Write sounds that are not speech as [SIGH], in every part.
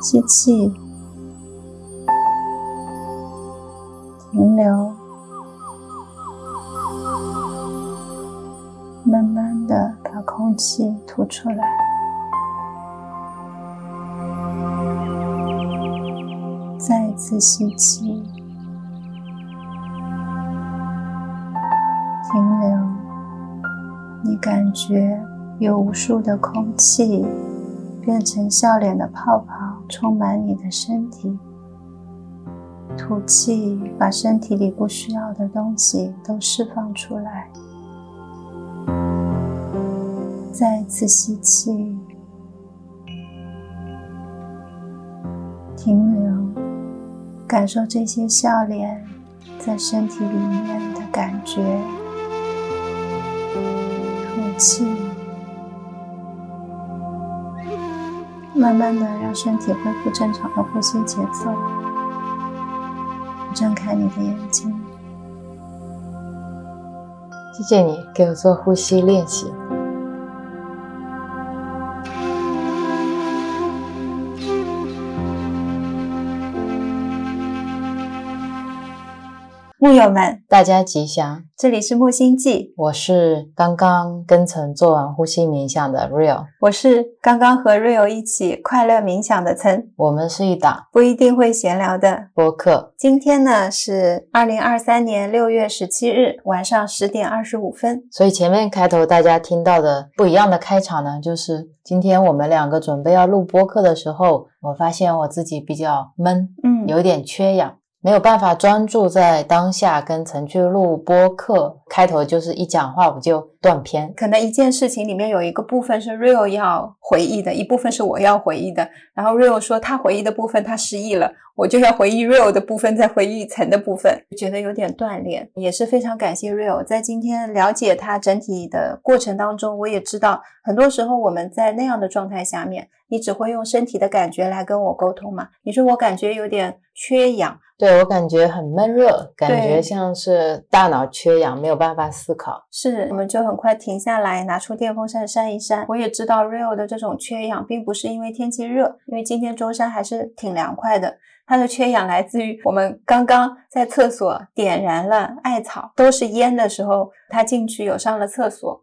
吸气，停留，慢慢的把空气吐出来。次吸气，停留。你感觉有无数的空气变成笑脸的泡泡。充满你的身体，吐气，把身体里不需要的东西都释放出来。再一次吸气，感受这些笑脸在身体里面的感觉。吐气。慢慢的让身体恢复正常的呼吸节奏，睁开你的眼睛。谢谢你给我做呼吸练习。木友们，大家吉祥！这里是木星记，我是刚刚跟曾做完呼吸冥想的 Real，我是刚刚和 Real 一起快乐冥想的曾。我们是一档不一定会闲聊的播客。今天呢是二零二三年六月十七日晚上十点二十五分，所以前面开头大家听到的不一样的开场呢，就是今天我们两个准备要录播客的时候，我发现我自己比较闷，嗯，有点缺氧。没有办法专注在当下，跟陈去录播客，开头就是一讲话我就断片。可能一件事情里面有一个部分是 Real 要回忆的，一部分是我要回忆的。然后 Real 说他回忆的部分他失忆了，我就要回忆 Real 的部分，再回忆层的部分，觉得有点断裂。也是非常感谢 Real，在今天了解他整体的过程当中，我也知道很多时候我们在那样的状态下面，你只会用身体的感觉来跟我沟通嘛？你说我感觉有点缺氧。对我感觉很闷热，感觉像是大脑缺氧，没有办法思考。是，我们就很快停下来，拿出电风扇扇一扇。我也知道 Rio 的这种缺氧，并不是因为天气热，因为今天中山还是挺凉快的。它的缺氧来自于我们刚刚在厕所点燃了艾草，都是烟的时候，他进去有上了厕所，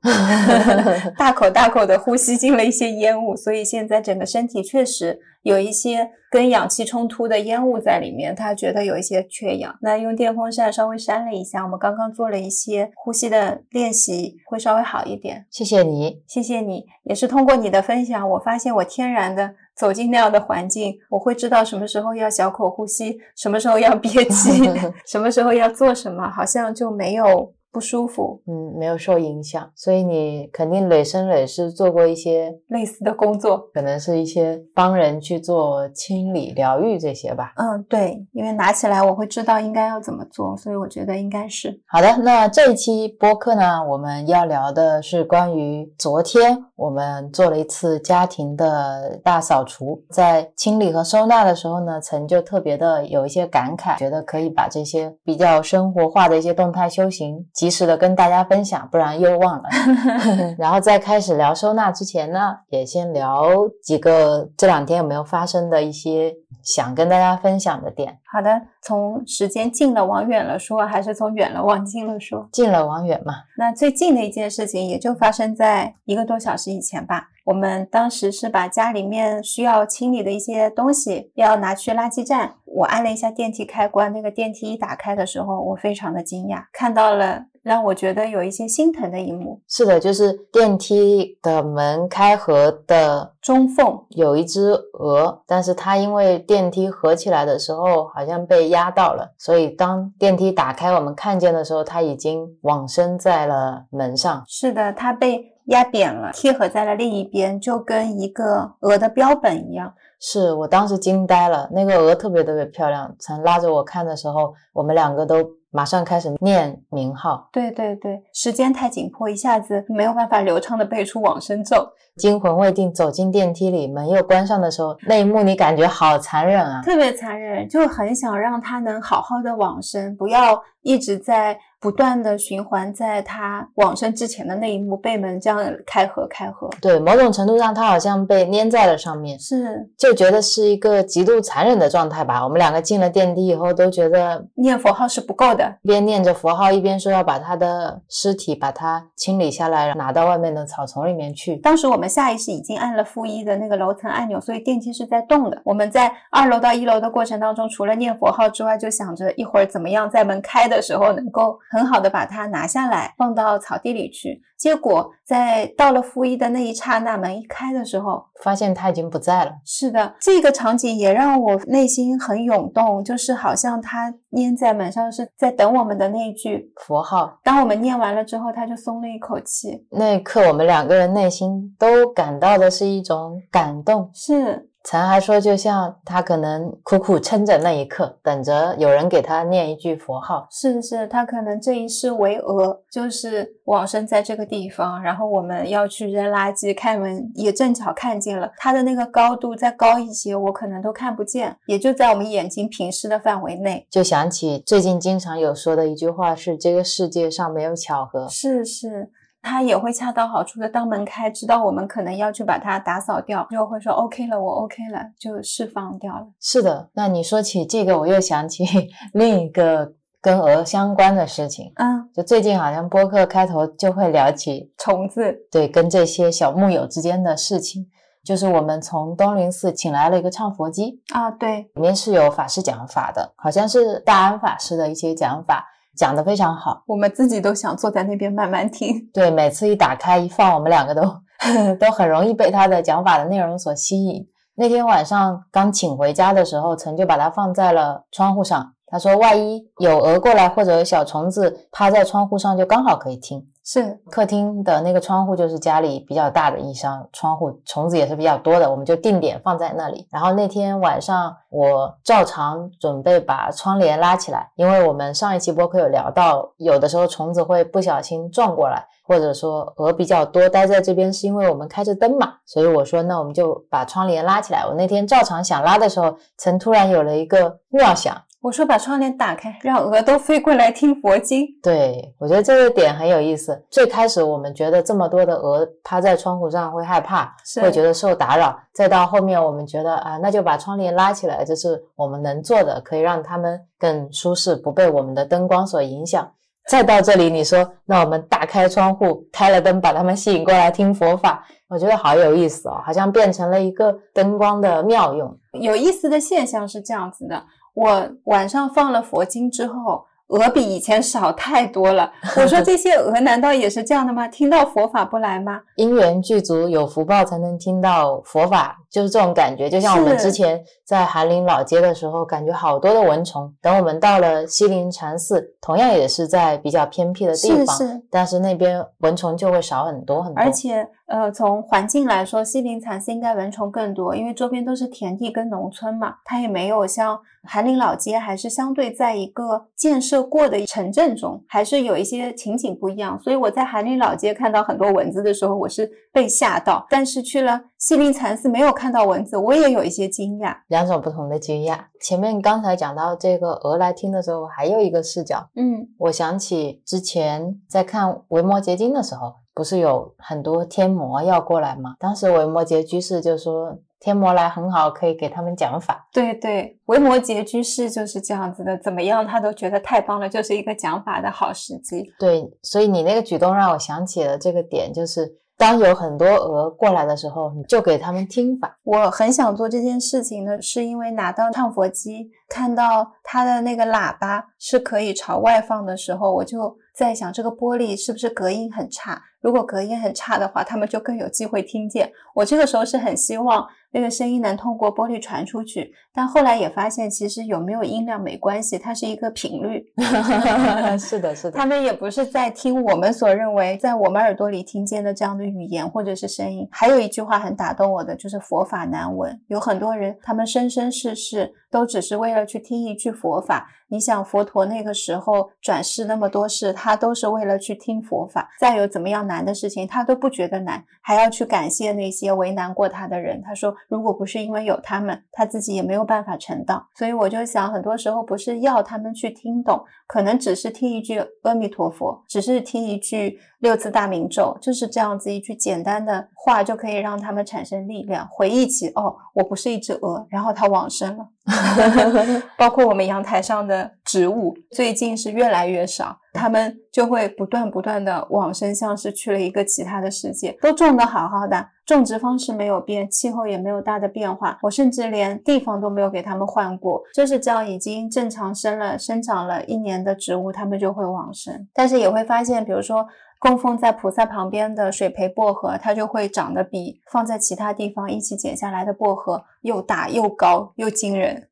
[LAUGHS] 大口大口的呼吸进了一些烟雾，所以现在整个身体确实有一些跟氧气冲突的烟雾在里面，他觉得有一些缺氧。那用电风扇稍微扇了一下，我们刚刚做了一些呼吸的练习，会稍微好一点。谢谢你，谢谢你，也是通过你的分享，我发现我天然的。走进那样的环境，我会知道什么时候要小口呼吸，什么时候要憋气，[LAUGHS] 什么时候要做什么，好像就没有。不舒服，嗯，没有受影响，所以你肯定累生累世做过一些类似的工作，可能是一些帮人去做清理、疗愈这些吧。嗯，对，因为拿起来我会知道应该要怎么做，所以我觉得应该是好的。那这一期播客呢，我们要聊的是关于昨天我们做了一次家庭的大扫除，在清理和收纳的时候呢，曾就特别的有一些感慨，觉得可以把这些比较生活化的一些动态修行。及时的跟大家分享，不然又忘了。[LAUGHS] [LAUGHS] 然后在开始聊收纳之前呢，也先聊几个这两天有没有发生的一些想跟大家分享的点。好的，从时间近了往远了说，还是从远了往近了说？近了往远嘛。那最近的一件事情，也就发生在一个多小时以前吧。我们当时是把家里面需要清理的一些东西要拿去垃圾站。我按了一下电梯开关，那个电梯一打开的时候，我非常的惊讶，看到了让我觉得有一些心疼的一幕。是的，就是电梯的门开合的中缝有一只鹅，但是它因为电梯合起来的时候好像被压到了，所以当电梯打开我们看见的时候，它已经往生在了门上。是的，它被。压扁了，贴合在了另一边，就跟一个鹅的标本一样。是我当时惊呆了，那个鹅特别特别漂亮。曾拉着我看的时候，我们两个都马上开始念名号。对对对，时间太紧迫，一下子没有办法流畅的背出往生咒。惊魂未定，走进电梯里，门又关上的时候，那一幕你感觉好残忍啊，特别残忍，就很想让他能好好的往生，不要一直在。不断的循环，在他往生之前的那一幕，被门这样开合开合。对，某种程度上，他好像被粘在了上面，是就觉得是一个极度残忍的状态吧。我们两个进了电梯以后，都觉得念佛号是不够的，边念着佛号，一边说要把他的尸体把它清理下来，拿到外面的草丛里面去。当时我们下意识已经按了负一的那个楼层按钮，所以电梯是在动的。我们在二楼到一楼的过程当中，除了念佛号之外，就想着一会儿怎么样在门开的时候能够。很好的把它拿下来，放到草地里去。结果在到了负一的那一刹那，门一开的时候，发现他已经不在了。是的，这个场景也让我内心很涌动，就是好像他粘在门上，是在等我们的那一句佛号。当我们念完了之后，他就松了一口气。那一刻，我们两个人内心都感到的是一种感动。是。陈还说，就像他可能苦苦撑着那一刻，等着有人给他念一句佛号。是是，他可能这一世为鹅，就是往生在这个地方。然后我们要去扔垃圾，开门也正巧看见了他的那个高度再高一些，我可能都看不见，也就在我们眼睛平视的范围内。就想起最近经常有说的一句话是：这个世界上没有巧合。是是。他也会恰到好处的，当门开，知道我们可能要去把它打扫掉，就会说 OK 了，我 OK 了，就释放掉了。是的，那你说起这个，我又想起 [LAUGHS] 另一个跟鹅相关的事情。嗯，就最近好像播客开头就会聊起虫子，对，跟这些小木友之间的事情。就是我们从东林寺请来了一个唱佛机啊，对，里面是有法师讲法的，好像是大安法师的一些讲法。讲的非常好，我们自己都想坐在那边慢慢听。[LAUGHS] 对，每次一打开一放，我们两个都 [LAUGHS] 都很容易被他的讲法的内容所吸引。那天晚上刚请回家的时候，陈就把它放在了窗户上。他说：“万一有鹅过来，或者有小虫子趴在窗户上，就刚好可以听。”是客厅的那个窗户，就是家里比较大的一扇窗户，虫子也是比较多的，我们就定点放在那里。然后那天晚上，我照常准备把窗帘拉起来，因为我们上一期播客有聊到，有的时候虫子会不小心撞过来，或者说鹅比较多待在这边，是因为我们开着灯嘛。所以我说，那我们就把窗帘拉起来。我那天照常想拉的时候，曾突然有了一个妙想。我说把窗帘打开，让鹅都飞过来听佛经。对我觉得这个点很有意思。最开始我们觉得这么多的鹅趴在窗户上会害怕，会觉得受打扰。再到后面我们觉得啊，那就把窗帘拉起来，这是我们能做的，可以让它们更舒适，不被我们的灯光所影响。再到这里，你说那我们打开窗户，开了灯，把它们吸引过来听佛法，我觉得好有意思哦，好像变成了一个灯光的妙用。有意思的现象是这样子的。我晚上放了佛经之后，鹅比以前少太多了。我说 [LAUGHS] 这些鹅难道也是这样的吗？听到佛法不来吗？因缘具足，有福报才能听到佛法，就是这种感觉。就像我们之前在寒林老街的时候，感觉好多的蚊虫。等我们到了西林禅寺，同样也是在比较偏僻的地方，但是那边蚊虫就会少很多很多。而且。呃，从环境来说，西林禅寺应该蚊虫更多，因为周边都是田地跟农村嘛，它也没有像寒林老街，还是相对在一个建设过的城镇中，还是有一些情景不一样。所以我在寒林老街看到很多蚊子的时候，我是被吓到；但是去了西林禅寺，没有看到文字，我也有一些惊讶。两种不同的惊讶。前面刚才讲到这个鹅来听的时候，还有一个视角，嗯，我想起之前在看《维摩诘经》的时候。不是有很多天魔要过来吗？当时维摩诘居士就说天魔来很好，可以给他们讲法。对对，维摩诘居士就是这样子的，怎么样他都觉得太棒了，就是一个讲法的好时机。对，所以你那个举动让我想起了这个点，就是当有很多鹅过来的时候，你就给他们听吧。我很想做这件事情呢，是因为拿到唱佛机，看到它的那个喇叭是可以朝外放的时候，我就在想这个玻璃是不是隔音很差。如果隔音很差的话，他们就更有机会听见。我这个时候是很希望那个声音能通过玻璃传出去，但后来也发现，其实有没有音量没关系，它是一个频率。[LAUGHS] 是的，是的。他们也不是在听我们所认为在我们耳朵里听见的这样的语言或者是声音。还有一句话很打动我的，就是佛法难闻。有很多人，他们生生世世都只是为了去听一句佛法。你想佛陀那个时候转世那么多世，他都是为了去听佛法。再有怎么样难的事情，他都不觉得难，还要去感谢那些为难过他的人。他说，如果不是因为有他们，他自己也没有办法成道。所以我就想，很多时候不是要他们去听懂，可能只是听一句阿弥陀佛，只是听一句六字大明咒，就是这样子一句简单的话，就可以让他们产生力量，回忆起哦，我不是一只鹅，然后它往生了。[LAUGHS] 包括我们阳台上的植物，最近是越来越少，他们就会不断不断的往生，像是去了一个其他的世界。都种的好好的，种植方式没有变，气候也没有大的变化，我甚至连地方都没有给他们换过，就是这样已经正常生了、生长了一年的植物，它们就会往生。但是也会发现，比如说。供奉在菩萨旁边的水培薄荷，它就会长得比放在其他地方一起剪下来的薄荷又大又高又惊人，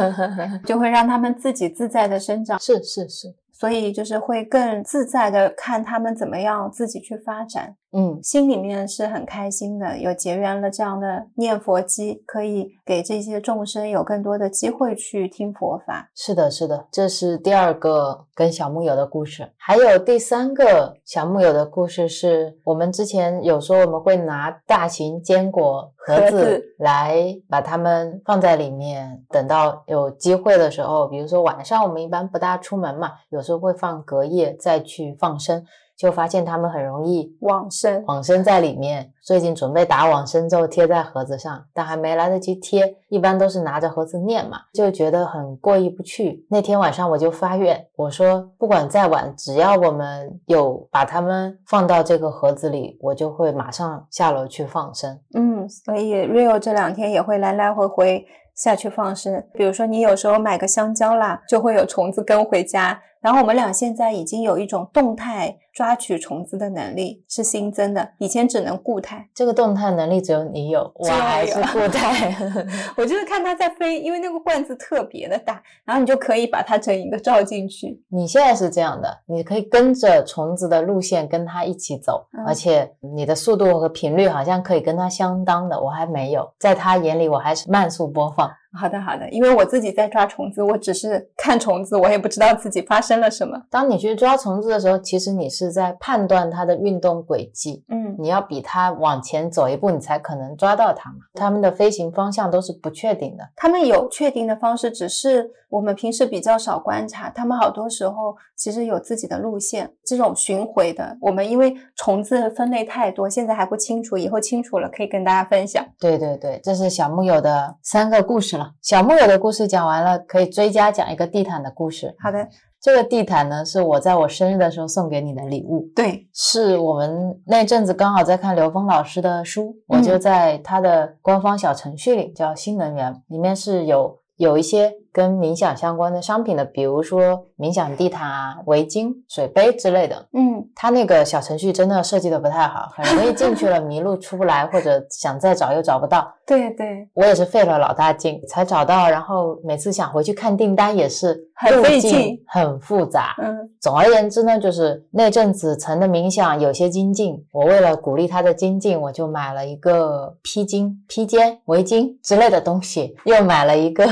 [LAUGHS] 就会让它们自己自在的生长。是是是。所以就是会更自在的看它们怎么样自己去发展，嗯，心里面是很开心的，有结缘了这样的念佛机，可以给这些众生有更多的机会去听佛法。是的，是的，这是第二个跟小木有的故事，还有第三个小木有的故事是我们之前有说我们会拿大型坚果盒子来把它们放在里面，等到有机会的时候，比如说晚上我们一般不大出门嘛，有。时候会放隔夜再去放生，就发现它们很容易往生，往生在里面。最近准备打往生咒贴在盒子上，但还没来得及贴，一般都是拿着盒子念嘛，就觉得很过意不去。那天晚上我就发愿，我说不管再晚，只要我们有把它们放到这个盒子里，我就会马上下楼去放生。嗯，所以 Rio 这两天也会来来回回下去放生。比如说你有时候买个香蕉啦，就会有虫子跟回家。然后我们俩现在已经有一种动态抓取虫子的能力，是新增的。以前只能固态，这个动态能力只有你有，我还是固态。[LAUGHS] 我就是看它在飞，因为那个罐子特别的大，然后你就可以把它整一个罩进去。你现在是这样的，你可以跟着虫子的路线跟它一起走，而且你的速度和频率好像可以跟它相当的。我还没有，在它眼里我还是慢速播放。好的，好的，因为我自己在抓虫子，我只是看虫子，我也不知道自己发生了什么。当你去抓虫子的时候，其实你是在判断它的运动轨迹，嗯，你要比它往前走一步，你才可能抓到它嘛。它们的飞行方向都是不确定的，它们有确定的方式，只是我们平时比较少观察。它们好多时候其实有自己的路线，这种巡回的。我们因为虫子分类太多，现在还不清楚，以后清楚了可以跟大家分享。对对对，这是小木有的三个故事了。小木偶的故事讲完了，可以追加讲一个地毯的故事。好的，这个地毯呢是我在我生日的时候送给你的礼物。对，是我们那阵子刚好在看刘峰老师的书，我就在他的官方小程序里叫新能源，里面是有有一些。跟冥想相关的商品的，比如说冥想地毯啊、围巾、水杯之类的。嗯，它那个小程序真的设计的不太好，很容易进去了迷路出不来，或者想再找又找不到。[LAUGHS] 对对，我也是费了老大劲才找到，然后每次想回去看订单也是很费劲、很复杂。嗯，总而言之呢，就是那阵子陈的冥想有些精进，我为了鼓励他的精进，我就买了一个披巾、披肩、围巾之类的东西，又买了一个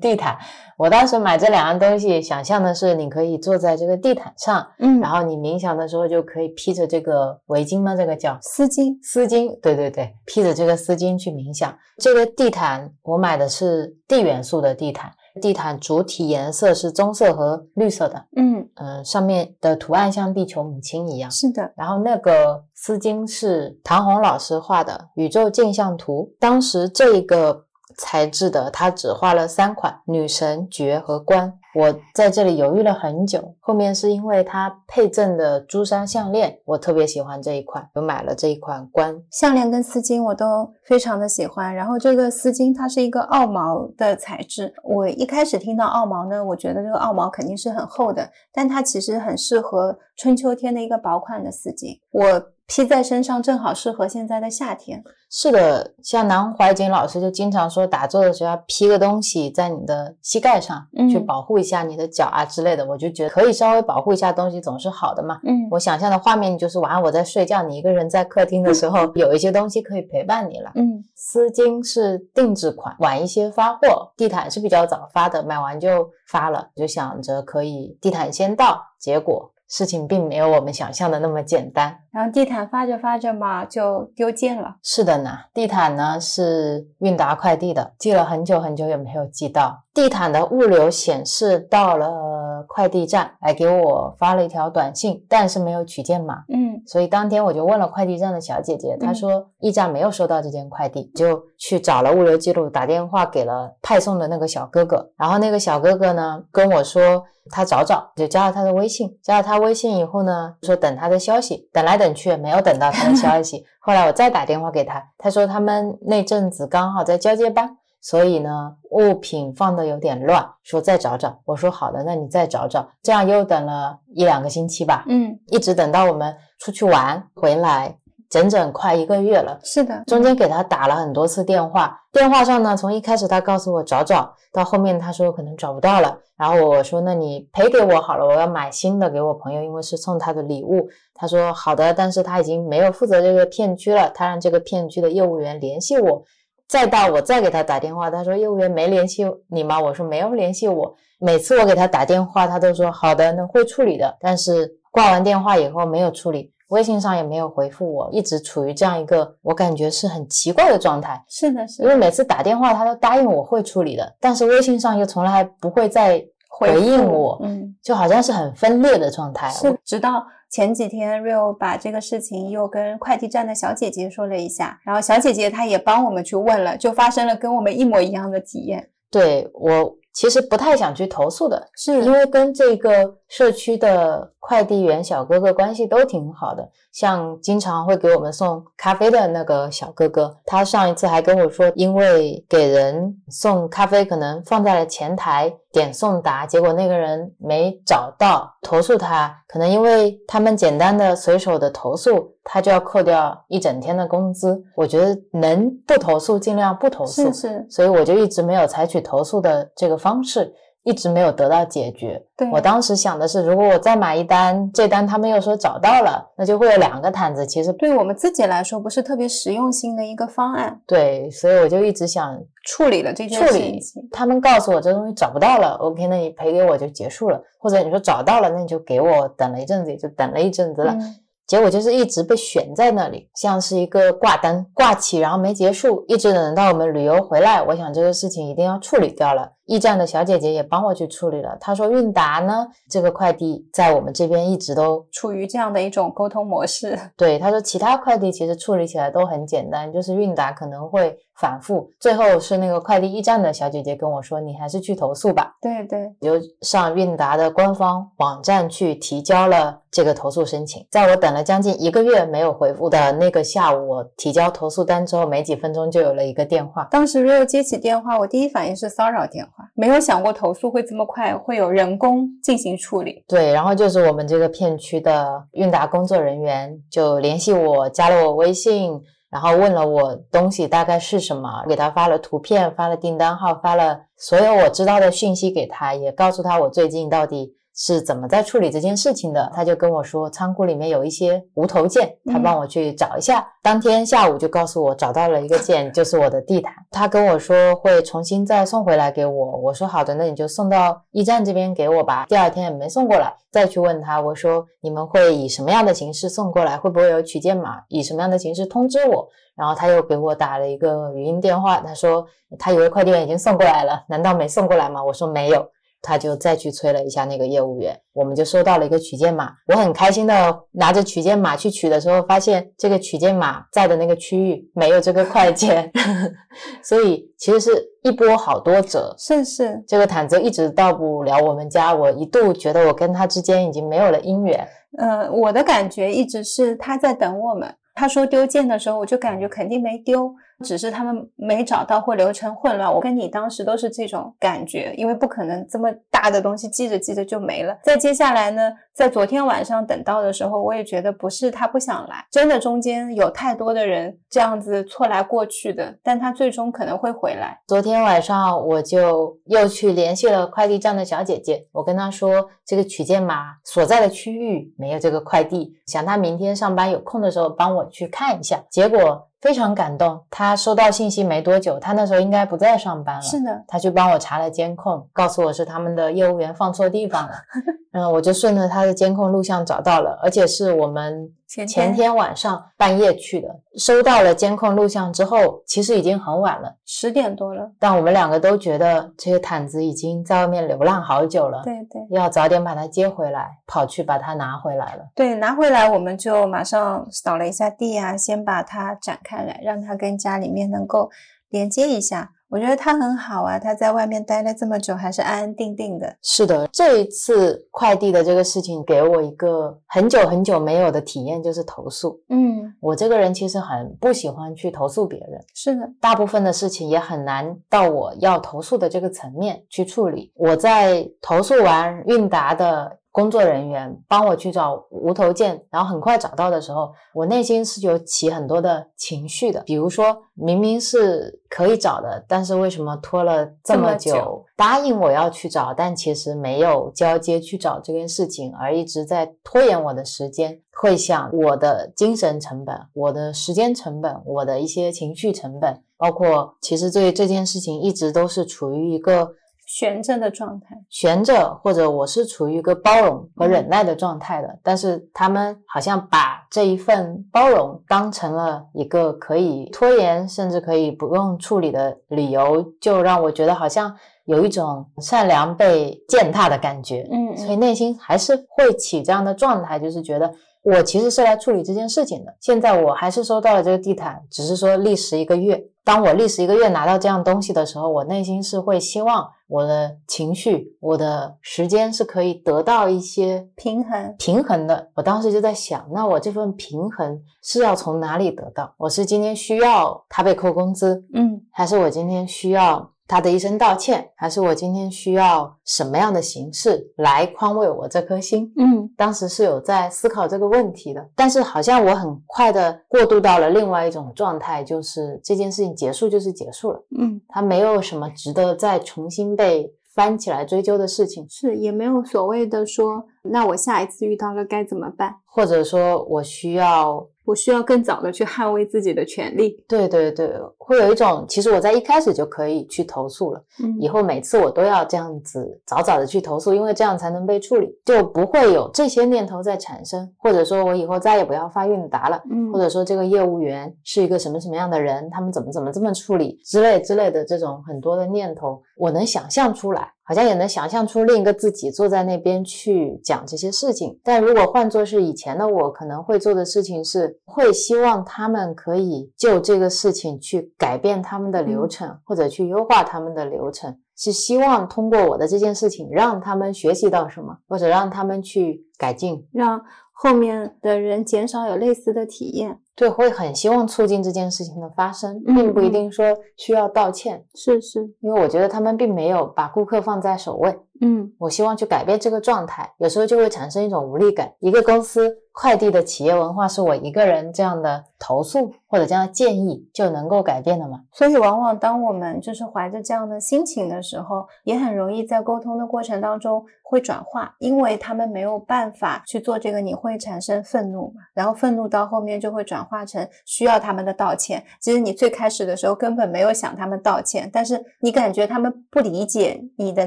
地。[LAUGHS] 地毯，我当时买这两样东西，想象的是你可以坐在这个地毯上，嗯，然后你冥想的时候就可以披着这个围巾吗？这个叫丝巾，丝巾，对对对，披着这个丝巾去冥想。这个地毯我买的是地元素的地毯，地毯主体颜色是棕色和绿色的，嗯嗯，上面的图案像地球母亲一样，是的。然后那个丝巾是唐红老师画的宇宙镜像图，当时这个。材质的，他只画了三款：女神、爵和冠。我在这里犹豫了很久，后面是因为它配赠的珠山项链，我特别喜欢这一款，就买了这一款冠项链跟丝巾，我都非常的喜欢。然后这个丝巾它是一个澳毛的材质，我一开始听到澳毛呢，我觉得这个澳毛肯定是很厚的，但它其实很适合春秋天的一个薄款的丝巾。我。披在身上正好适合现在的夏天。是的，像南怀瑾老师就经常说，打坐的时候要披个东西在你的膝盖上，嗯去保护一下你的脚啊之类的。我就觉得可以稍微保护一下东西，总是好的嘛。嗯我想象的画面就是晚上我在睡觉，你一个人在客厅的时候，[LAUGHS] 有一些东西可以陪伴你了。嗯丝巾是定制款，晚一些发货。地毯是比较早发的，买完就发了，就想着可以地毯先到，结果事情并没有我们想象的那么简单。然后地毯发着发着嘛，就丢件了。是的呢，地毯呢是韵达快递的，寄了很久很久也没有寄到。地毯的物流显示到了快递站，来给我发了一条短信，但是没有取件码。嗯所以当天我就问了快递站的小姐姐，她说驿站没有收到这件快递，就去找了物流记录，打电话给了派送的那个小哥哥。然后那个小哥哥呢跟我说他找找，就加了他的微信。加了他微信以后呢，说等他的消息，等来等去也没有等到他的消息。[LAUGHS] 后来我再打电话给他，他说他们那阵子刚好在交接班。所以呢，物品放的有点乱，说再找找。我说好的，那你再找找。这样又等了一两个星期吧。嗯，一直等到我们出去玩回来，整整快一个月了。是的，中间给他打了很多次电话，电话上呢，从一开始他告诉我找找，到后面他说可能找不到了，然后我说那你赔给我好了，我要买新的给我朋友，因为是送他的礼物。他说好的，但是他已经没有负责这个片区了，他让这个片区的业务员联系我。再到我再给他打电话，他说业务员没联系你吗？我说没有联系我。每次我给他打电话，他都说好的，那会处理的。但是挂完电话以后没有处理，微信上也没有回复我，一直处于这样一个我感觉是很奇怪的状态。是的，是的，因为每次打电话他都答应我会处理的，但是微信上又从来不会再回应我，嗯，就好像是很分裂的状态。是，直到前几天 Rio 把这个事情又跟快递站的小姐姐说了一下，然后小姐姐她也帮我们去问了，就发生了跟我们一模一样的体验。对我其实不太想去投诉的，是。因为跟这个社区的快递员小哥哥关系都挺好的，像经常会给我们送咖啡的那个小哥哥，他上一次还跟我说，因为给人送咖啡可能放在了前台点送达，结果那个人没找到，投诉他，可能因为他们简单的随手的投诉，他就要扣掉一整天的工资。我觉得能不投诉尽量不投诉，是是，所以我就一直没有采取投诉的这个方式，一直没有得到解决。对，我当时想的是，如果我再买一单，这单他们又说找到了，那就会有两个毯子。其实对我们自己来说不是特别实用性的一个方案，对，所以我就一直想处理了这件事情。。他们告诉我这东西找不到了，OK，那你赔给我就结束了。或者你说找到了，那你就给我。等了一阵子，也就等了一阵子了。嗯结果就是一直被悬在那里，像是一个挂单挂起，然后没结束，一直等到我们旅游回来。我想这个事情一定要处理掉了。驿站的小姐姐也帮我去处理了。她说韵达呢，这个快递在我们这边一直都处于这样的一种沟通模式。对。她说其他快递其实处理起来都很简单，就是韵达可能会反复。最后是那个快递驿站的小姐姐跟我说，你还是去投诉吧。对对，就上韵达的官方网站去提交了这个投诉申请。在我等了将近一个月没有回复的那个下午，我提交投诉单之后，没几分钟就有了一个电话。当时 Rio 接起电话，我第一反应是骚扰电话，没有想过投诉会这么快，会有人工进行处理。对，然后就是我们这个片区的韵达工作人员就联系我，加了我微信，然后问了我东西大概是什么，给他发了图片，发了订单号，发了所有我知道的讯息给他，也告诉他我最近到底是怎么在处理这件事情的。他就跟我说，仓库里面有一些无头件，他帮我去找一下。当天下午就告诉我找到了一个件，就是我的地毯。他跟我说会重新再送回来给我，我说好的，那你就送到驿站这边给我吧。第二天也没送过来，再去问他，我说你们会以什么样的形式送过来？会不会有取件码？以什么样的形式通知我？然后他又给我打了一个语音电话，他说他以为快递员已经送过来了，难道没送过来吗？我说没有。他就再去催了一下那个业务员，我们就收到了一个取件码。我很开心的拿着取件码去取的时候，发现这个取件码在的那个区域没有这个快件，[LAUGHS] 所以其实是一波好多折。是是，这个毯子一直到不了我们家，我一度觉得我跟他之间已经没有了姻缘。呃，我的感觉一直是他在等我们。他说丢件的时候，我就感觉肯定没丢。只是他们没找到或流程混乱。我跟你当时都是这种感觉，因为不可能这么大的东西记着记着就没了。再接下来呢，在昨天晚上等到的时候，我也觉得不是他不想来，真的中间有太多的人这样子错来过去的，但他最终可能会回来。昨天晚上我就又去联系了快递站的小姐姐，我跟她说这个取件码所在的区域没有这个快递，想她明天上班有空的时候帮我去看一下。结果。非常感动，他收到信息没多久，他那时候应该不在上班了。是的，他去帮我查了监控，告诉我是他们的业务员放错地方了。[LAUGHS] 嗯，我就顺着他的监控录像找到了，而且是我们。前天晚上半夜去的，收到了监控录像之后，其实已经很晚了，十点多了。但我们两个都觉得这些毯子已经在外面流浪好久了，对对，要早点把它接回来，跑去把它拿回来了。对，拿回来我们就马上扫了一下地啊，先把它展开来，让它跟家里面能够连接一下。我觉得他很好啊，他在外面待了这么久，还是安安定定的。是的，这一次快递的这个事情给我一个很久很久没有的体验，就是投诉。嗯，我这个人其实很不喜欢去投诉别人。是的，大部分的事情也很难到我要投诉的这个层面去处理。我在投诉完韵达的。工作人员帮我去找无头件，然后很快找到的时候，我内心是有起很多的情绪的。比如说明明是可以找的，但是为什么拖了这么久？答应我要去找，但其实没有交接去找这件事情，而一直在拖延我的时间。会想我的精神成本、我的时间成本、我的一些情绪成本，包括其实对这件事情一直都是处于一个。悬着的状态，悬着，或者我是处于一个包容和忍耐的状态的，但是他们好像把这一份包容当成了一个可以拖延，甚至可以不用处理的理由，就让我觉得好像有一种善良被践踏的感觉。嗯，所以内心还是会起这样的状态，就是觉得我其实是来处理这件事情的。现在我还是收到了这个地毯，只是说历时一个月。当我历时一个月拿到这样东西的时候，我内心是会希望我的情绪、我的时间是可以得到一些平衡、平衡的。我当时就在想，那我这份平衡是要从哪里得到？我是今天需要他被扣工资，嗯，还是我今天需要？他的一声道歉，还是我今天需要什么样的形式来宽慰我这颗心？嗯，当时是有在思考这个问题的，但是好像我很快的过渡到了另外一种状态，就是这件事情结束就是结束了。嗯，它没有什么值得再重新被翻起来追究的事情，是也没有所谓的说，那我下一次遇到了该怎么办，或者说我需要。我需要更早的去捍卫自己的权利。对对对，会有一种，其实我在一开始就可以去投诉了。嗯，以后每次我都要这样子早早的去投诉，因为这样才能被处理，就不会有这些念头在产生。或者说我以后再也不要发韵达了。嗯，或者说这个业务员是一个什么什么样的人，他们怎么怎么这么处理之类之类的这种很多的念头，我能想象出来。好像也能想象出另一个自己坐在那边去讲这些事情，但如果换作是以前的我，可能会做的事情是会希望他们可以就这个事情去改变他们的流程，或者去优化他们的流程，是希望通过我的这件事情让他们学习到什么，或者让他们去改进，让后面的人减少有类似的体验。对，会很希望促进这件事情的发生，并不一定说需要道歉。是是，因为我觉得他们并没有把顾客放在首位。嗯，我希望去改变这个状态，有时候就会产生一种无力感。一个公司快递的企业文化是我一个人这样的投诉或者这样的建议就能够改变的吗？所以，往往当我们就是怀着这样的心情的时候，也很容易在沟通的过程当中会转化，因为他们没有办法去做这个，你会产生愤怒嘛？然后愤怒到后面就会转转化成需要他们的道歉。其实你最开始的时候根本没有想他们道歉，但是你感觉他们不理解你的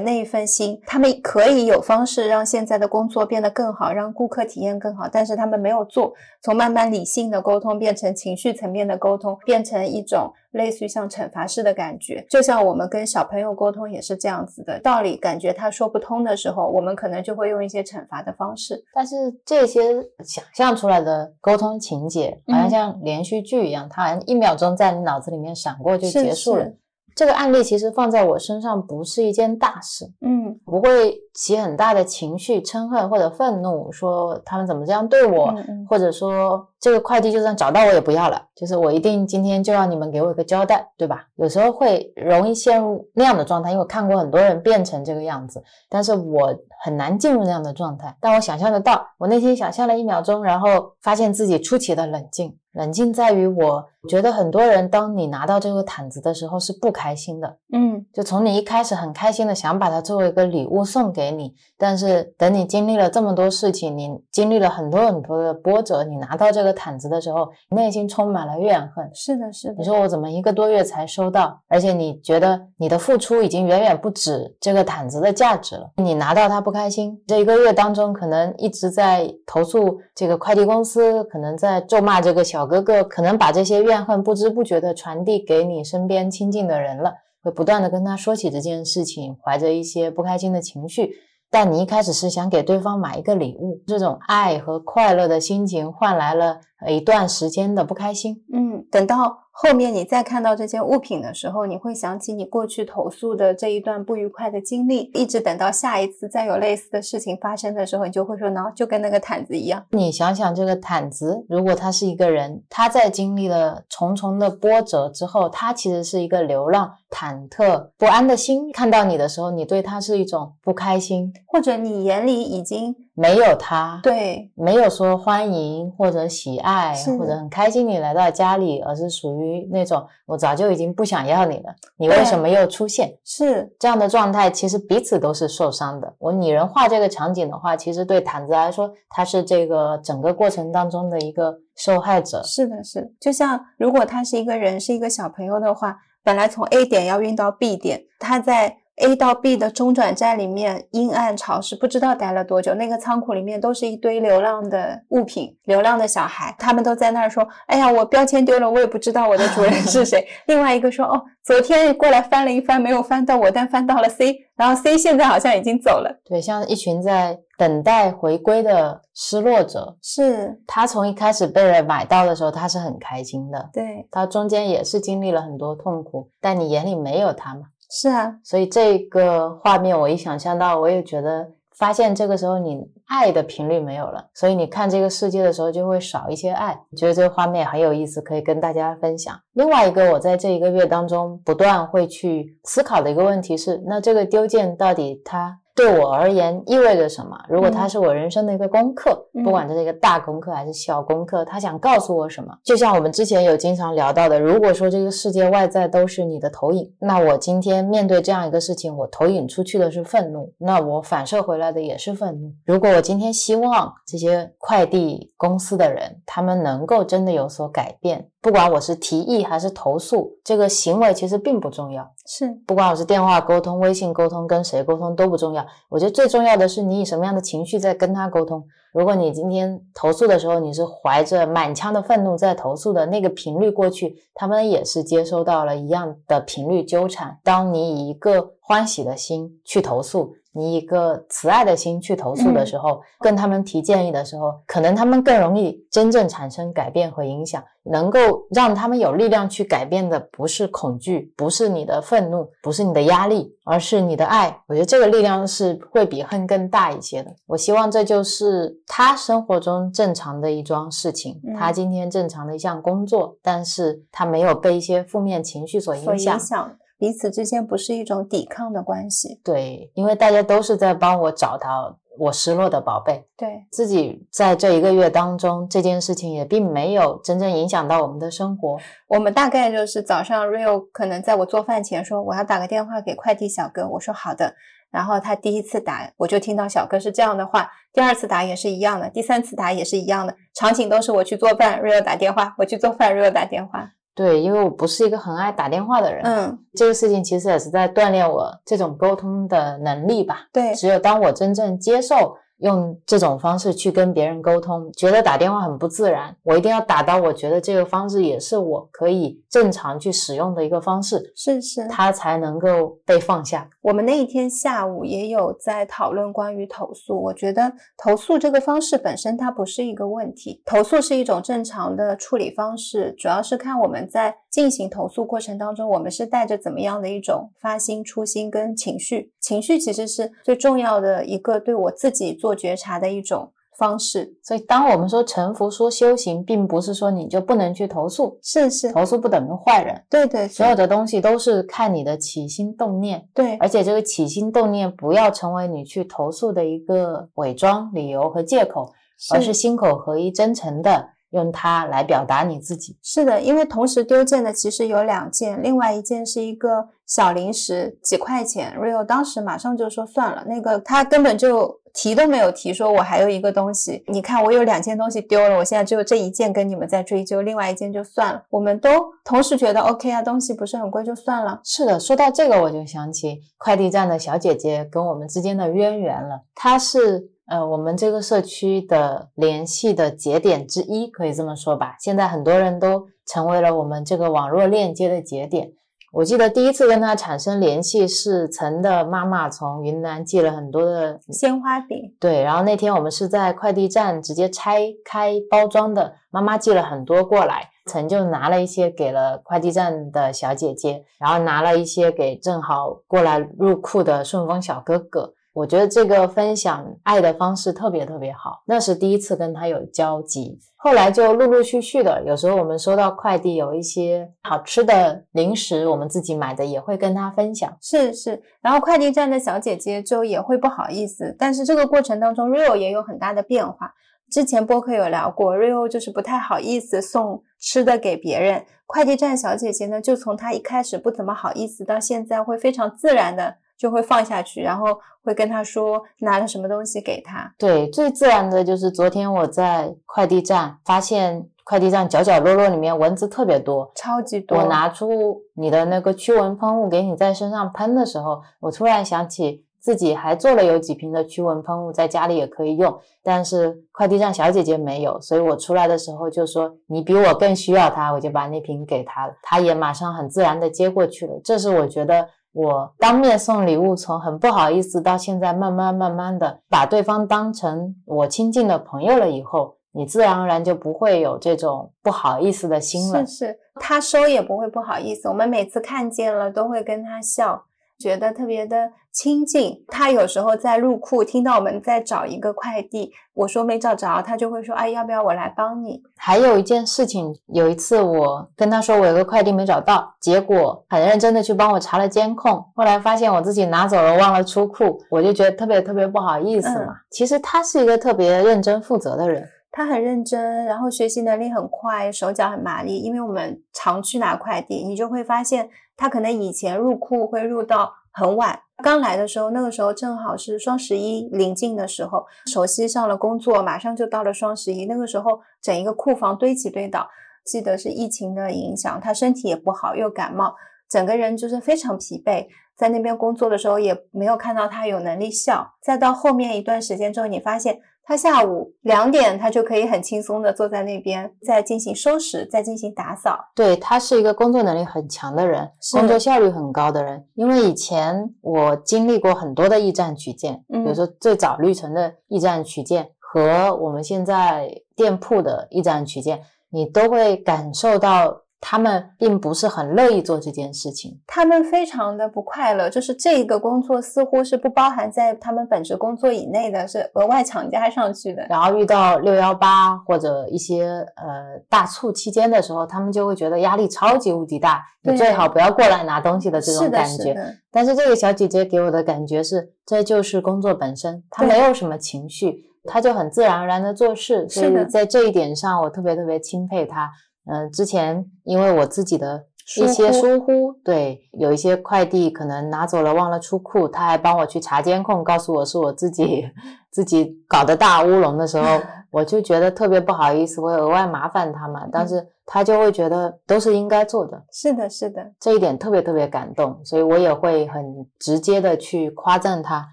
那一份心。他们可以有方式让现在的工作变得更好，让顾客体验更好，但是他们没有做。从慢慢理性的沟通变成情绪层面的沟通，变成一种类似于像惩罚式的感觉。就像我们跟小朋友沟通也是这样子的道理，感觉他说不通的时候，我们可能就会用一些惩罚的方式。但是这些想象出来的沟通情节，好像像连续剧一样，它好像一秒钟在你脑子里面闪过就结束了。这个案例其实放在我身上不是一件大事，嗯不会起很大的情绪、嗔恨或者愤怒，说他们怎么这样对我，嗯嗯或者说这个快递就算找到我也不要了，就是我一定今天就要你们给我一个交代，对吧？有时候会容易陷入那样的状态，因为我看过很多人变成这个样子，但是我很难进入那样的状态。但我想象得到，我内心想象了一秒钟，然后发现自己出奇的冷静。冷静在于，我觉得很多人，当你拿到这个毯子的时候是不开心的，嗯就从你一开始很开心的想把它作为一个礼物送给你，但是等你经历了这么多事情，你经历了很多很多的波折，你拿到这个毯子的时候，内心充满了怨恨。是的，是的你，说我怎么一个多月才收到？而且你觉得你的付出已经远远不止这个毯子的价值了。你拿到它不开心，这一个月当中可能一直在投诉这个快递公司，可能在咒骂这个小哥哥，可能把这些怨恨不知不觉的传递给你身边亲近的人了，会不断的跟他说起这件事情，怀着一些不开心的情绪。但你一开始是想给对方买一个礼物，这种爱和快乐的心情换来了一段时间的不开心。嗯，等到后面你再看到这件物品的时候，你会想起你过去投诉的这一段不愉快的经历，一直等到下一次再有类似的事情发生的时候，你就会说，喏，就跟那个毯子一样。你想想，这个毯子，如果他是一个人，他在经历了重重的波折之后，他其实是一个流浪、忐忑、不安的心。看到你的时候，你对他是一种不开心，或者你眼里已经没有他，对没有说欢迎或者喜爱或者很开心你来到家里，而是属于那种我早就已经不想要你了，你为什么又出现？是这样的状态，其实彼此都是受伤的。我拟人化这个场景的话，其实对毯子来说，他是这个整个过程当中的一个受害者。是的，是的，就像如果他是一个人，是一个小朋友的话，本来从 A 点要运到 B 点，他在 A 到 B 的中转站里面阴暗潮湿，不知道待了多久。那个仓库里面都是一堆流浪的物品，流浪的小孩，他们都在那儿说：“哎呀，我标签丢了，我也不知道我的主人是谁。[LAUGHS] ”另外一个说：“哦，昨天过来翻了一翻，没有翻到我，但翻到了 C，然后 C 现在好像已经走了。对，像一群在等待回归的失落者，”是，他从一开始被人买到的时候，他是很开心的，对，他中间也是经历了很多痛苦，但你眼里没有他嘛，是啊，所以这个画面我一想象到，我也觉得发现这个时候你爱的频率没有了，所以你看这个世界的时候就会少一些爱。觉得这个画面很有意思，可以跟大家分享。另外一个，我在这一个月当中不断会去思考的一个问题是，那这个丢件到底它对我而言意味着什么？如果它嗯是我人生的一个功课，嗯不管这是一个大功课还是小功课，它想告诉我什么？就像我们之前有经常聊到的，如果说这个世界外在都是你的投影，那我今天面对这样一个事情，我投影出去的是愤怒，那我反射回来的也是愤怒。如果我今天希望这些快递公司的人，他们能够真的有所改变，不管我是提议还是投诉，这个行为其实并不重要。是，不管我是电话沟通、微信沟通，跟谁沟通都不重要。我觉得最重要的是你以什么样的情绪在跟他沟通。如果你今天投诉的时候，你是怀着满腔的愤怒在投诉的那个频率过去，他们也是接收到了一样的频率纠缠。当你以一个欢喜的心去投诉，你以一个慈爱的心去投诉的时候，跟他们提建议的时候，可能他们更容易真正产生改变和影响。能够让他们有力量去改变的，不是恐惧，不是你的愤怒，不是你的压力，而是你的爱。我觉得这个力量是会比恨更大一些的。我希望这就是他生活中正常的一桩事情，嗯他今天正常的一项工作，但是他没有被一些负面情绪所所影响影。响彼此之间不是一种抵抗的关系。对，因为大家都是在帮我找到我失落的宝贝。对，自己在这一个月当中，这件事情也并没有真正影响到我们的生活。我们大概就是早上 Rio 可能在我做饭前说我要打个电话给快递小哥，我说好的。然后他第一次打，我就听到小哥是这样的话；第二次打也是一样的，第三次打也是一样的。场景都是我去做饭，Rio 打电话；我去做饭，Rio 打电话。对，因为我不是一个很爱打电话的人，嗯，这个事情其实也是在锻炼我这种沟通的能力吧。对，只有当我真正接受用这种方式去跟别人沟通，觉得打电话很不自然，我一定要打到我觉得这个方式也是我可以正常去使用的一个方式，是是，他才能够被放下。我们那一天下午也有在讨论关于投诉，我觉得投诉这个方式本身它不是一个问题，投诉是一种正常的处理方式，主要是看我们在进行投诉过程当中，我们是带着怎么样的一种发心、初心跟情绪，情绪其实是最重要的一个对我自己做觉察的一种。方式，所以当我们说臣服、说修行，并不是说你就不能去投诉，是是，投诉不等于坏人，对对，所有的东西都是看你的起心动念，对，而且这个起心动念不要成为你去投诉的一个伪装、理由和借口，而是。心口合一、真诚的用它来表达你自己。是的，因为同时丢件的其实有两件，另外一件是一个小零食，几块钱，Rio 当时马上就说算了，那个他根本就。提都没有提，说我还有一个东西，你看我有两件东西丢了，我现在只有这一件跟你们在追究，另外一件就算了。我们都同时觉得 OK 啊，东西不是很贵就算了。是的，说到这个我就想起快递站的小姐姐跟我们之间的渊源了。她是呃我们这个社区的联系的节点之一，可以这么说吧。现在很多人都成为了我们这个网络链接的节点。我记得第一次跟他产生联系是陈的妈妈从云南寄了很多的鲜花饼，对，然后那天我们是在快递站直接拆开包装的，妈妈寄了很多过来，陈就拿了一些给了快递站的小姐姐，然后拿了一些给正好过来入库的顺丰小哥哥。我觉得这个分享爱的方式特别特别好，那是第一次跟他有交集。后来就陆陆续续的，有时候我们收到快递，有一些好吃的零食，我们自己买的也会跟他分享。是是，然后快递站的小姐姐就也会不好意思，但是这个过程当中，Rio 也有很大的变化。之前播客有聊过，Rio 就是不太好意思送吃的给别人，快递站小姐姐呢，就从她一开始不怎么好意思，到现在会非常自然的。就会放下去，然后会跟他说拿了什么东西给他。对，最自然的就是昨天我在快递站发现快递站角角落落里面蚊子特别多，超级多。我拿出你的那个驱蚊喷雾给你在身上喷的时候，我突然想起自己还做了有几瓶的驱蚊喷雾，在家里也可以用，但是快递站小姐姐没有，所以我出来的时候就说你比我更需要它，我就把那瓶给她了，她也马上很自然的接过去了。这是我觉得。我当面送礼物，从很不好意思到现在慢慢慢慢的把对方当成我亲近的朋友了以后，你自然而然就不会有这种不好意思的心了。是是，他收也不会不好意思，我们每次看见了都会跟他笑。觉得特别的亲近，他有时候在入库听到我们在找一个快递，我说没找着，他就会说：“哎，要不要我来帮你？”还有一件事情，有一次我跟他说我有个快递没找到，结果很认真的去帮我查了监控，后来发现我自己拿走了，忘了出库，我就觉得特别特别不好意思嘛。其实他是一个特别认真负责的人，他很认真，然后学习能力很快，手脚很麻利。因为我们常去拿快递，你就会发现。他可能以前入库会入到很晚，刚来的时候，那个时候正好是双十一临近的时候，熟悉上了工作，马上就到了双十一，那个时候整一个库房堆起堆倒，记得是疫情的影响，他身体也不好，又感冒，整个人就是非常疲惫，在那边工作的时候也没有看到他有能力笑，再到后面一段时间之后，你发现。他下午两点，他就可以很轻松的坐在那边，再进行收拾，再进行打扫。对他是一个工作能力很强的人，工作效率很高的人。因为以前我经历过很多的驿站取件，比如说最早绿城的驿站取件和我们现在店铺的驿站取件，你都会感受到。他们并不是很乐意做这件事情，他们非常的不快乐，就是这个工作似乎是不包含在他们本职工作以内的，是额外强加上去的。然后遇到六幺八或者一些呃大促期间的时候，他们就会觉得压力超级无敌大，你最好不要过来拿东西的这种感觉。但是这个小姐姐给我的感觉是，这就是工作本身，她没有什么情绪，她就很自然而然的做事，所以在这一点上，我特别特别钦佩她。嗯，之前因为我自己的一些疏忽，对，有一些快递可能拿走了，忘了出库，他还帮我去查监控，告诉我是我自己 [LAUGHS] 自己搞的大乌龙的时候，[LAUGHS] 我就觉得特别不好意思，我额外麻烦他嘛，但是他就会觉得都是应该做的，是的，是的，这一点特别特别感动，所以我也会很直接的去夸赞他，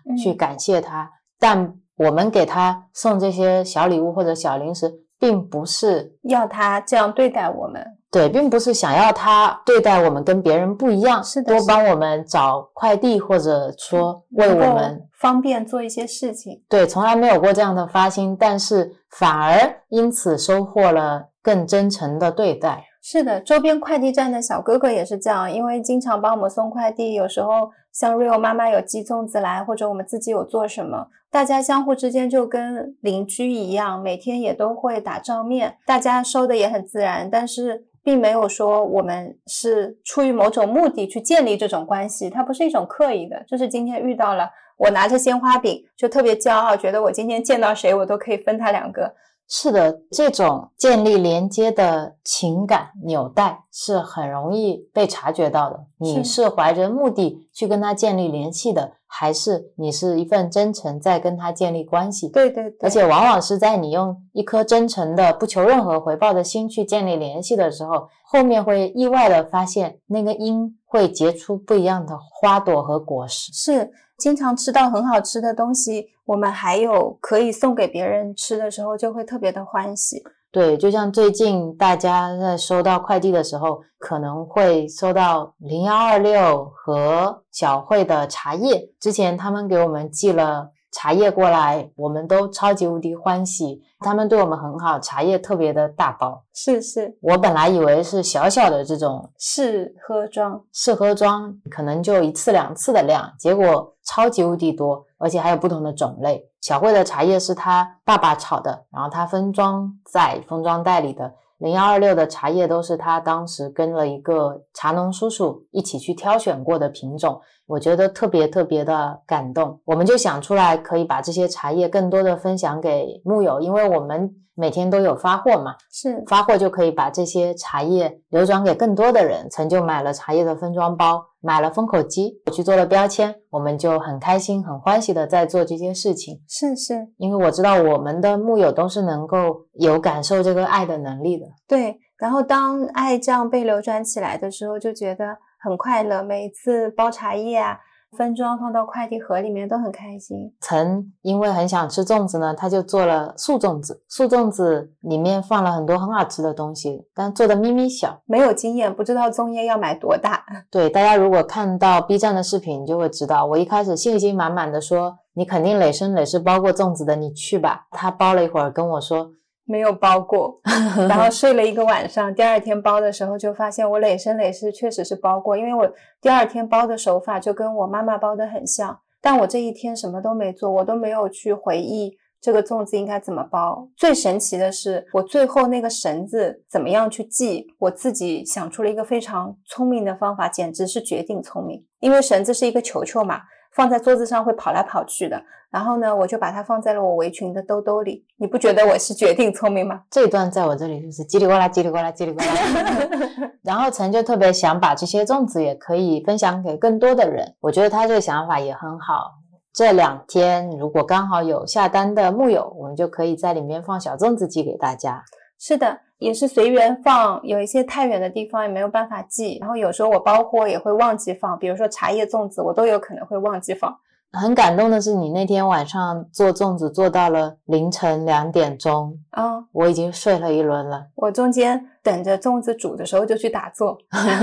去感谢他，但。我们给他送这些小礼物或者小零食，并不是要他这样对待我们。对，并不是想要他对待我们跟别人不一样，是的，多帮我们找快递，或者说为我们方便做一些事情。对，从来没有过这样的发心，但是反而因此收获了更真诚的对待。是的，周边快递站的小哥哥也是这样，因为经常帮我们送快递，有时候像 Rio 妈妈有寄粽子来，或者我们自己有做什么，大家相互之间就跟邻居一样，每天也都会打照面，大家收的也很自然，但是。并没有说我们是出于某种目的去建立这种关系，它不是一种刻意的，就是今天遇到了，我拿着鲜花饼就特别骄傲，觉得我今天见到谁我都可以分他两个。是的，这种建立连接的情感纽带是很容易被察觉到的。你是怀着目的去跟他建立联系的，还是你是一份真诚在跟他建立关系？对对对。而且往往是在你用一颗真诚的、不求任何回报的心去建立联系的时候，后面会意外的发现那个因会结出不一样的花朵和果实。是。经常吃到很好吃的东西，我们还有可以送给别人吃的时候，就会特别的欢喜。对，就像最近大家在收到快递的时候，可能会收到零幺二六和小慧的茶叶，之前他们给我们寄了。茶叶过来，我们都超级无敌欢喜。他们对我们很好，茶叶特别的大包。是是，我本来以为是小小的这种试喝装，试喝装可能就一次两次的量，结果超级无敌多，而且还有不同的种类。小慧的茶叶是她爸爸炒的，然后她分装在封装袋里的。零幺二六的茶叶都是他当时跟了一个茶农叔叔一起去挑选过的品种，我觉得特别特别的感动。我们就想出来可以把这些茶叶更多的分享给木友，因为我们。每天都有发货嘛，是发货就可以把这些茶叶流转给更多的人。曾就买了茶叶的分装包，买了封口机，去做了标签，我们就很开心、很欢喜的在做这件事情。是是，因为我知道我们的木友都是能够有感受这个爱的能力的。对，然后当爱这样被流转起来的时候，就觉得很快乐。每一次包茶叶啊。分装放到快递盒里面都很开心。曾因为很想吃粽子呢，他就做了素粽子。素粽子里面放了很多很好吃的东西，但做的咪咪小。没有经验，不知道粽叶要买多大。[LAUGHS] 对，大家如果看到 B 站的视频，就会知道，我一开始信心满满的说：“你肯定累生累世包过粽子的，你去吧。”他包了一会儿，跟我说。没有包过，[LAUGHS] 然后睡了一个晚上，第二天包的时候就发现我累生累世确实是包过，因为我第二天包的手法就跟我妈妈包的很像，但我这一天什么都没做，我都没有去回忆这个粽子应该怎么包。最神奇的是，我最后那个绳子怎么样去系，我自己想出了一个非常聪明的方法，简直是绝顶聪明，因为绳子是一个球球嘛。放在桌子上会跑来跑去的，然后呢，我就把它放在了我围裙的兜兜里。你不觉得我是绝顶聪明吗？这一段在我这里就是叽里呱啦，叽里呱啦，叽里呱啦。[LAUGHS] 然后陈就特别想把这些粽子也可以分享给更多的人，我觉得他这个想法也很好。这两天如果刚好有下单的木友，我们就可以在里面放小粽子寄给大家。是的，也是随缘放，有一些太远的地方也没有办法寄。然后有时候我包货也会忘记放，比如说茶叶粽子，我都有可能会忘记放。很感动的是，你那天晚上做粽子做到了凌晨两点钟啊，我已经睡了一轮了。我中间。等着粽子煮的时候就去打坐。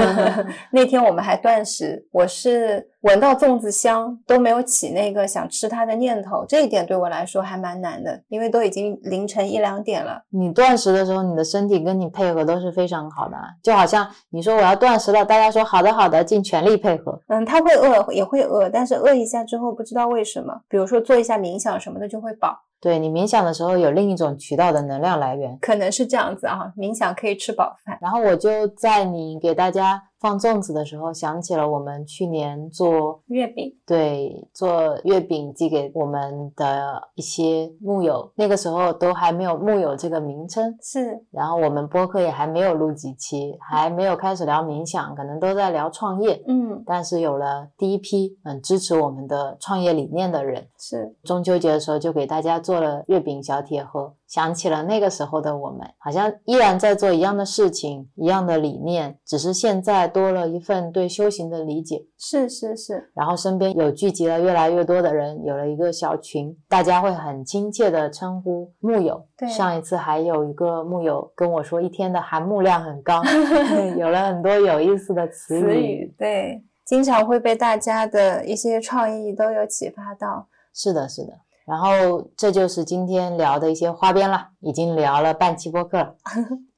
[LAUGHS] 那天我们还断食，我是闻到粽子香都没有起那个想吃它的念头，这一点对我来说还蛮难的，因为都已经凌晨一两点了。你断食的时候，你的身体跟你配合都是非常好的，就好像你说我要断食了，大家说好的好的，尽全力配合。嗯，他会饿也会饿，但是饿一下之后不知道为什么，比如说做一下冥想什么的就会饱。对你冥想的时候有另一种渠道的能量来源，可能是这样子啊，冥想可以吃饱饭。然后我就在你给大家。放粽子的时候，想起了我们去年做月饼，对，做月饼寄给我们的一些木友，那个时候都还没有木友这个名称，是。然后我们播客也还没有录几期，还没有开始聊冥想，可能都在聊创业，嗯。但是有了第一批很支持我们的创业理念的人，是。中秋节的时候就给大家做了月饼小铁盒，想起了那个时候的我们，好像依然在做一样的事情，一样的理念，只是现在多了一份对修行的理解。是是是，然后身边有聚集了越来越多的人，有了一个小群，大家会很亲切的称呼木友。对上一次还有一个木友跟我说，一天的含木量很高，[LAUGHS] 有了很多有意思的词词语对，经常会被大家的一些创意都有启发到。是的，是的。然后这就是今天聊的一些花边了，已经聊了半期播客了。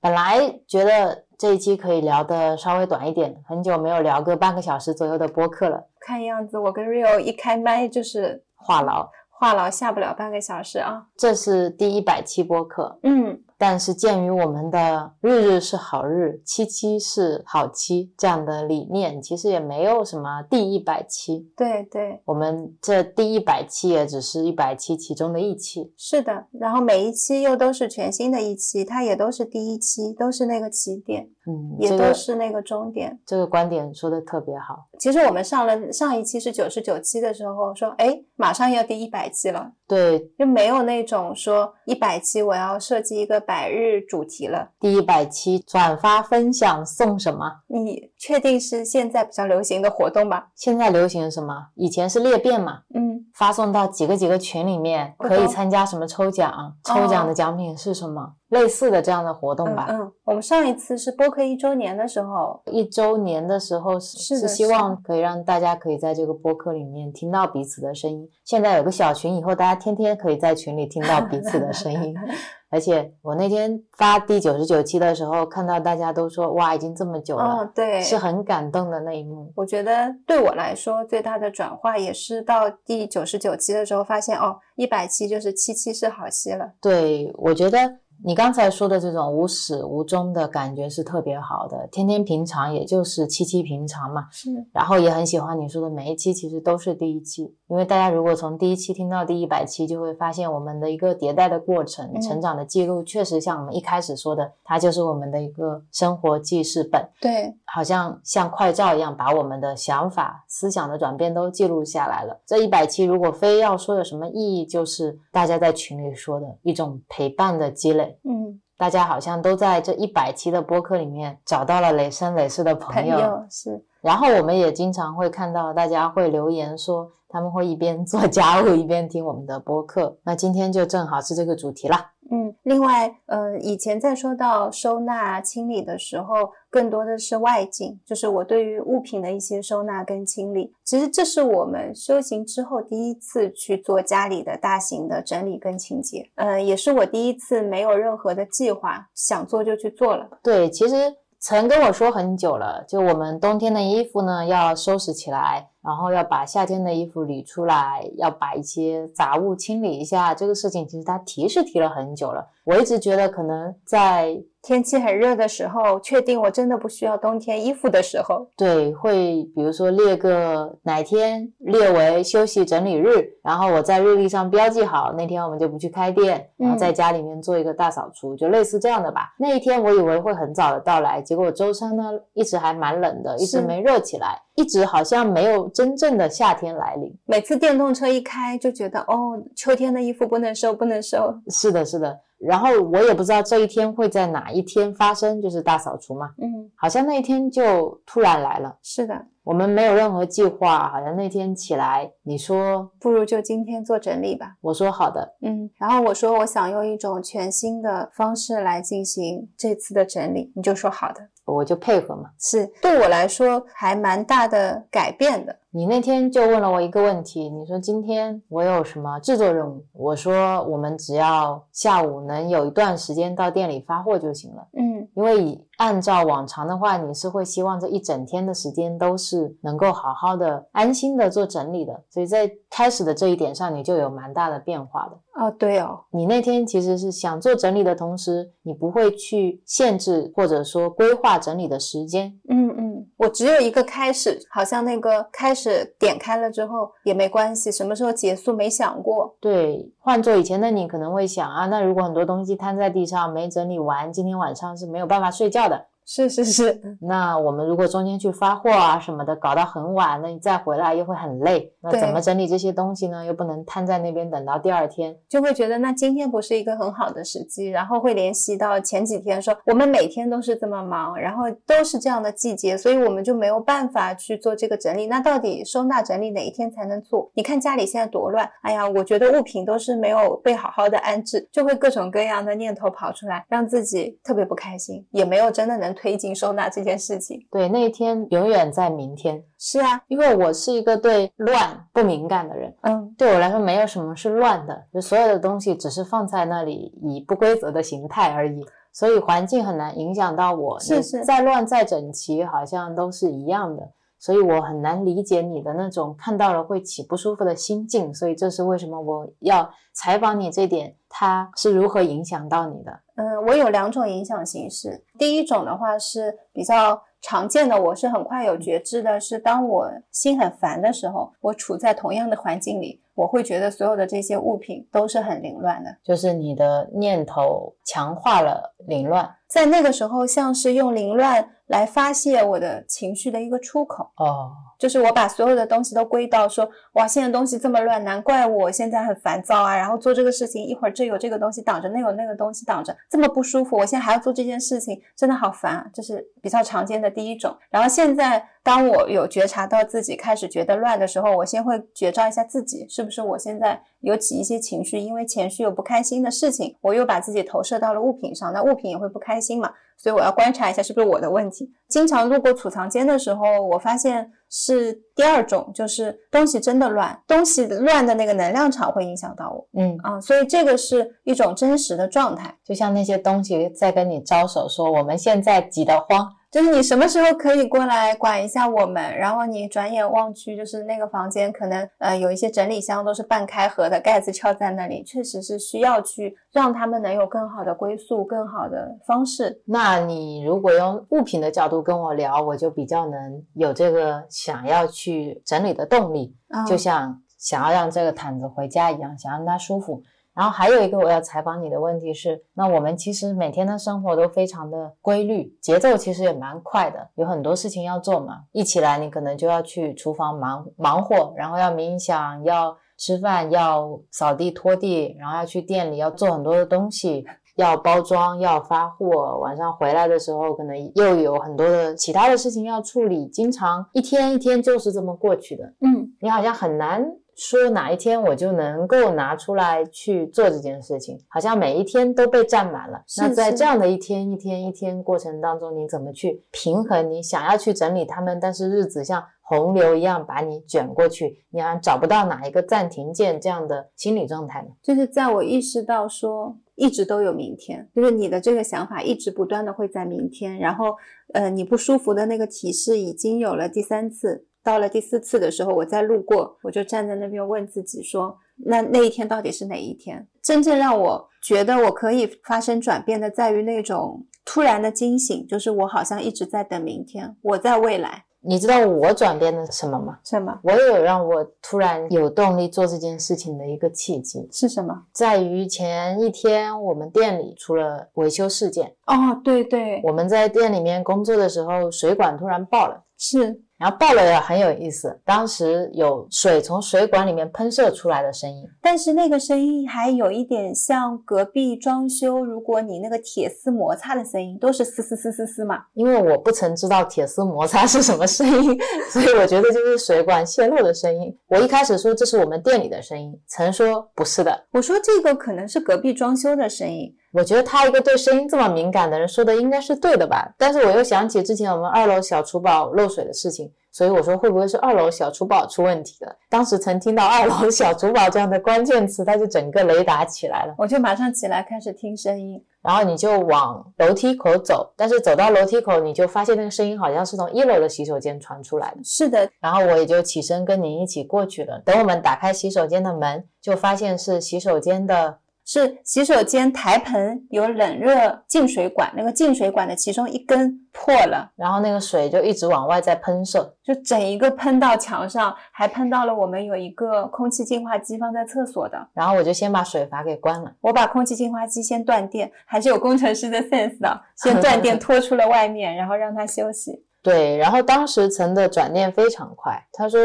本来觉得这一期可以聊的稍微短一点，很久没有聊个半个小时左右的播客了，看样子我跟 Rio 一开麦就是话痨。话痨下不了半个小时啊。这是第一百期播客，嗯，但是鉴于我们的日日是好日，期期是好期这样的理念，其实也没有什么第一百期。对对，我们这第一百期也只是一百期其中的一期。是的。然后每一期又都是全新的一期，它也都是第一期，都是那个起点，嗯，也都是那个终点。这个观点说的特别好。其实我们上了上一期是九十九期的时候说，哎，马上要第一百期了，对，就没有那种说一百期我要设计一个百日主题了。第一百期转发分享送什么？你确定是现在比较流行的活动吧？现在流行什么？以前是裂变嘛，嗯，发送到几个几个群里面，可以参加什么抽奖？抽奖的奖品是什么？类似的这样的活动吧。嗯嗯，我们上一次是播客一周年的时候，一周年的时候是是希望可以让大家可以在这个播客里面听到彼此的声音。现在有个小群，以后大家天天可以在群里听到彼此的声音。[LAUGHS] 而且我那天发第九十九期的时候，看到大家都说哇，已经这么久了，哦，对，是很感动的那一幕。我觉得对我来说最大的转化也是到第九十九期的时候，发现哦，一百期就是七期是好期了。对，我觉得你刚才说的这种无始无终的感觉是特别好的，天天平常也就是期期平常嘛。是，然后也很喜欢你说的每一期其实都是第一期，因为大家如果从第一期听到第一百期，就会发现我们的一个迭代的过程、嗯成长的记录，确实像我们一开始说的，它就是我们的一个生活记事本，对，好像像快照一样，把我们的想法、思想的转变都记录下来了。这一百期如果非要说有什么意义，就是大家在群里说的一种陪伴的积累。嗯，大家好像都在这一百期的播客里面找到了累生累世的朋友是，然后我们也经常会看到大家会留言说，他们会一边做家务一边听我们的播客。那今天就正好是这个主题啦。嗯，另外，呃，以前在说到收纳清理的时候，更多的是外境，就是我对于物品的一些收纳跟清理。其实这是我们修行之后第一次去做家里的大型的整理跟清洁，呃，也是我第一次没有任何的计划，想做就去做了。对，其实曾跟我说很久了，就我们冬天的衣服呢要收拾起来，然后要把夏天的衣服理出来，要把一些杂物清理一下。这个事情其实他提是提了很久了，我一直觉得可能在天气很热的时候，确定我真的不需要冬天衣服的时候，对，会比如说列个哪天列为休息整理日，然后我在日历上标记好那天我们就不去开店，然后在家里面做一个大扫除，就类似这样的吧。那一天我以为会很早的到来，结果周三呢一直还蛮冷的，一直没热起来，一直好像没有真正的夏天来临。每次电动车一开就觉得哦，秋天的衣服不能收，不能收。是的，是的。然后我也不知道这一天会在哪一天发生，就是大扫除嘛，嗯，好像那一天就突然来了。是的，我们没有任何计划，好像那天起来，你说，不如就今天做整理吧。我说好的，嗯，然后我说我想用一种全新的方式来进行这次的整理，你就说好的。我就配合嘛。是对我来说还蛮大的改变的。你那天就问了我一个问题，你说今天我有什么制作任务？我说我们只要下午能有一段时间到店里发货就行了。嗯，因为以按照往常的话，你是会希望这一整天的时间都是能够好好的、安心的做整理的，所以在开始的这一点上，你就有蛮大的变化的。哦，对哦，你那天其实是想做整理的同时，你不会去限制或者说规划整理的时间，嗯嗯，我只有一个开始，好像那个开始是点开了之后也没关系，什么时候结束没想过。对，换做以前的你可能会想啊，那如果很多东西摊在地上没整理完，今天晚上是没有办法睡觉的。是是是，[LAUGHS] 那我们如果中间去发货啊什么的，搞到很晚，那你再回来又会很累。那怎么整理这些东西呢？又不能摊在那边等到第二天。就会觉得那今天不是一个很好的时机，然后会联系到前几天说我们每天都是这么忙，然后都是这样的季节，所以我们就没有办法去做这个整理。那到底收纳整理哪一天才能做？你看家里现在多乱，哎呀，我觉得物品都是没有被好好的安置，就会各种各样的念头跑出来，让自己特别不开心，也没有真的能推进收纳这件事情。对，那一天永远在明天，是啊，因为我是一个对乱不敏感的人。嗯，对我来说，没有什么是乱的，就所有的东西只是放在那里以不规则的形态而已，所以环境很难影响到我。是是再乱再整齐，好像都是一样的，所以我很难理解你的那种看到了会起不舒服的心境。所以这是为什么我要采访你这点，它是如何影响到你的？嗯，我有两种影响形式。第一种的话是比较常见的，我是很快有觉知的，是当我心很烦的时候，我处在同样的环境里，我会觉得所有的这些物品都是很凌乱的。就是你的念头强化了凌乱在那个时候，像是用凌乱来发泄我的情绪的一个出口。哦，就是我把所有的东西都归到说，哇，现在东西这么乱，难怪我现在很烦躁啊。然后做这个事情，一会儿这有这个东西挡着，那有那个东西挡着，这么不舒服。我现在还要做这件事情，真的好烦啊。这是比较常见的第一种。然后现在，当我有觉察到自己开始觉得乱的时候，我先会觉照一下自己，是不是我现在有起一些情绪，因为情绪有不开心的事情，我又把自己投射到了物品上，那物品也会不开心嘛。所以我要观察一下是不是我的问题。经常路过储藏间的时候，我发现是第二种，就是东西真的乱，东西乱的那个能量场会影响到我嗯，啊，所以这个是一种真实的状态。就像那些东西在跟你招手说，我们现在急得慌。就是你什么时候可以过来管一下我们，然后你转眼望去，就是那个房间可能呃有一些整理箱都是半开合的，盖子翘在那里，确实是需要去让他们能有更好的归宿、更好的方式。那你如果用物品的角度跟我聊，我就比较能有这个想要去整理的动力，啊就像想要让这个毯子回家一样，想让它舒服。然后还有一个我要采访你的问题是，那我们其实每天的生活都非常的规律，节奏其实也蛮快的，有很多事情要做嘛。一起来你可能就要去厨房忙忙活，然后要冥想，要吃饭，要扫地拖地，然后要去店里要做很多的东西，要包装，要发货，晚上回来的时候可能又有很多的其他的事情要处理，经常一天一天就是这么过去的。嗯，你好像很难说哪一天我就能够拿出来去做这件事情，好像每一天都被占满了。是那在这样的一天一天一天过程当中，你怎么去平衡？你想要去整理它们，但是日子像洪流一样把你卷过去，你好像找不到哪一个暂停键这样的心理状态呢？就是在我意识到说一直都有明天，就是你的这个想法一直不断的会在明天，然后呃你不舒服的那个提示已经有了第三次，到了第四次的时候，我再路过，我就站在那边问自己说，那那一天到底是哪一天？真正让我觉得我可以发生转变的，在于那种突然的惊醒，就是我好像一直在等明天，我在未来，你知道我转变了什么吗？什么我也有让我突然有动力做这件事情的一个契机，是什么？在于前一天我们店里出了维修事件，哦，对对，我们在店里面工作的时候，水管突然爆了。是然后爆了也很有意思，当时有水从水管里面喷射出来的声音，但是那个声音还有一点像隔壁装修，如果你那个铁丝摩擦的声音，都是嘶嘶嘶嘶嘶嘛。因为我不曾知道铁丝摩擦是什么声音，[LAUGHS] 所以我觉得就是水管泄漏的声音。我一开始说这是我们店里的声音，曾说不是的。我说这个可能是隔壁装修的声音，我觉得他一个对声音这么敏感的人说的应该是对的吧，但是我又想起之前我们二楼小厨宝漏水的事情，所以我说会不会是二楼小厨宝出问题了？当时曾听到二楼小厨宝这样的关键词，他就整个雷达起来了。我就马上起来开始听声音。然后你就往楼梯口走，但是走到楼梯口，你就发现那个声音好像是从一楼的洗手间传出来的。是的，然后我也就起身跟您一起过去了。等我们打开洗手间的门，就发现是洗手间的是洗手间台盆有冷热进水管，那个进水管的其中一根破了，然后那个水就一直往外在喷射，就整一个喷到墙上，还喷到了我们有一个空气净化机放在厕所的。然后我就先把水阀给关了，我把空气净化机先断电，还是有工程师的 sense 的，先断电拖出了外面，然后让它休息。[LAUGHS] 对，然后当时陈的转念非常快，他说。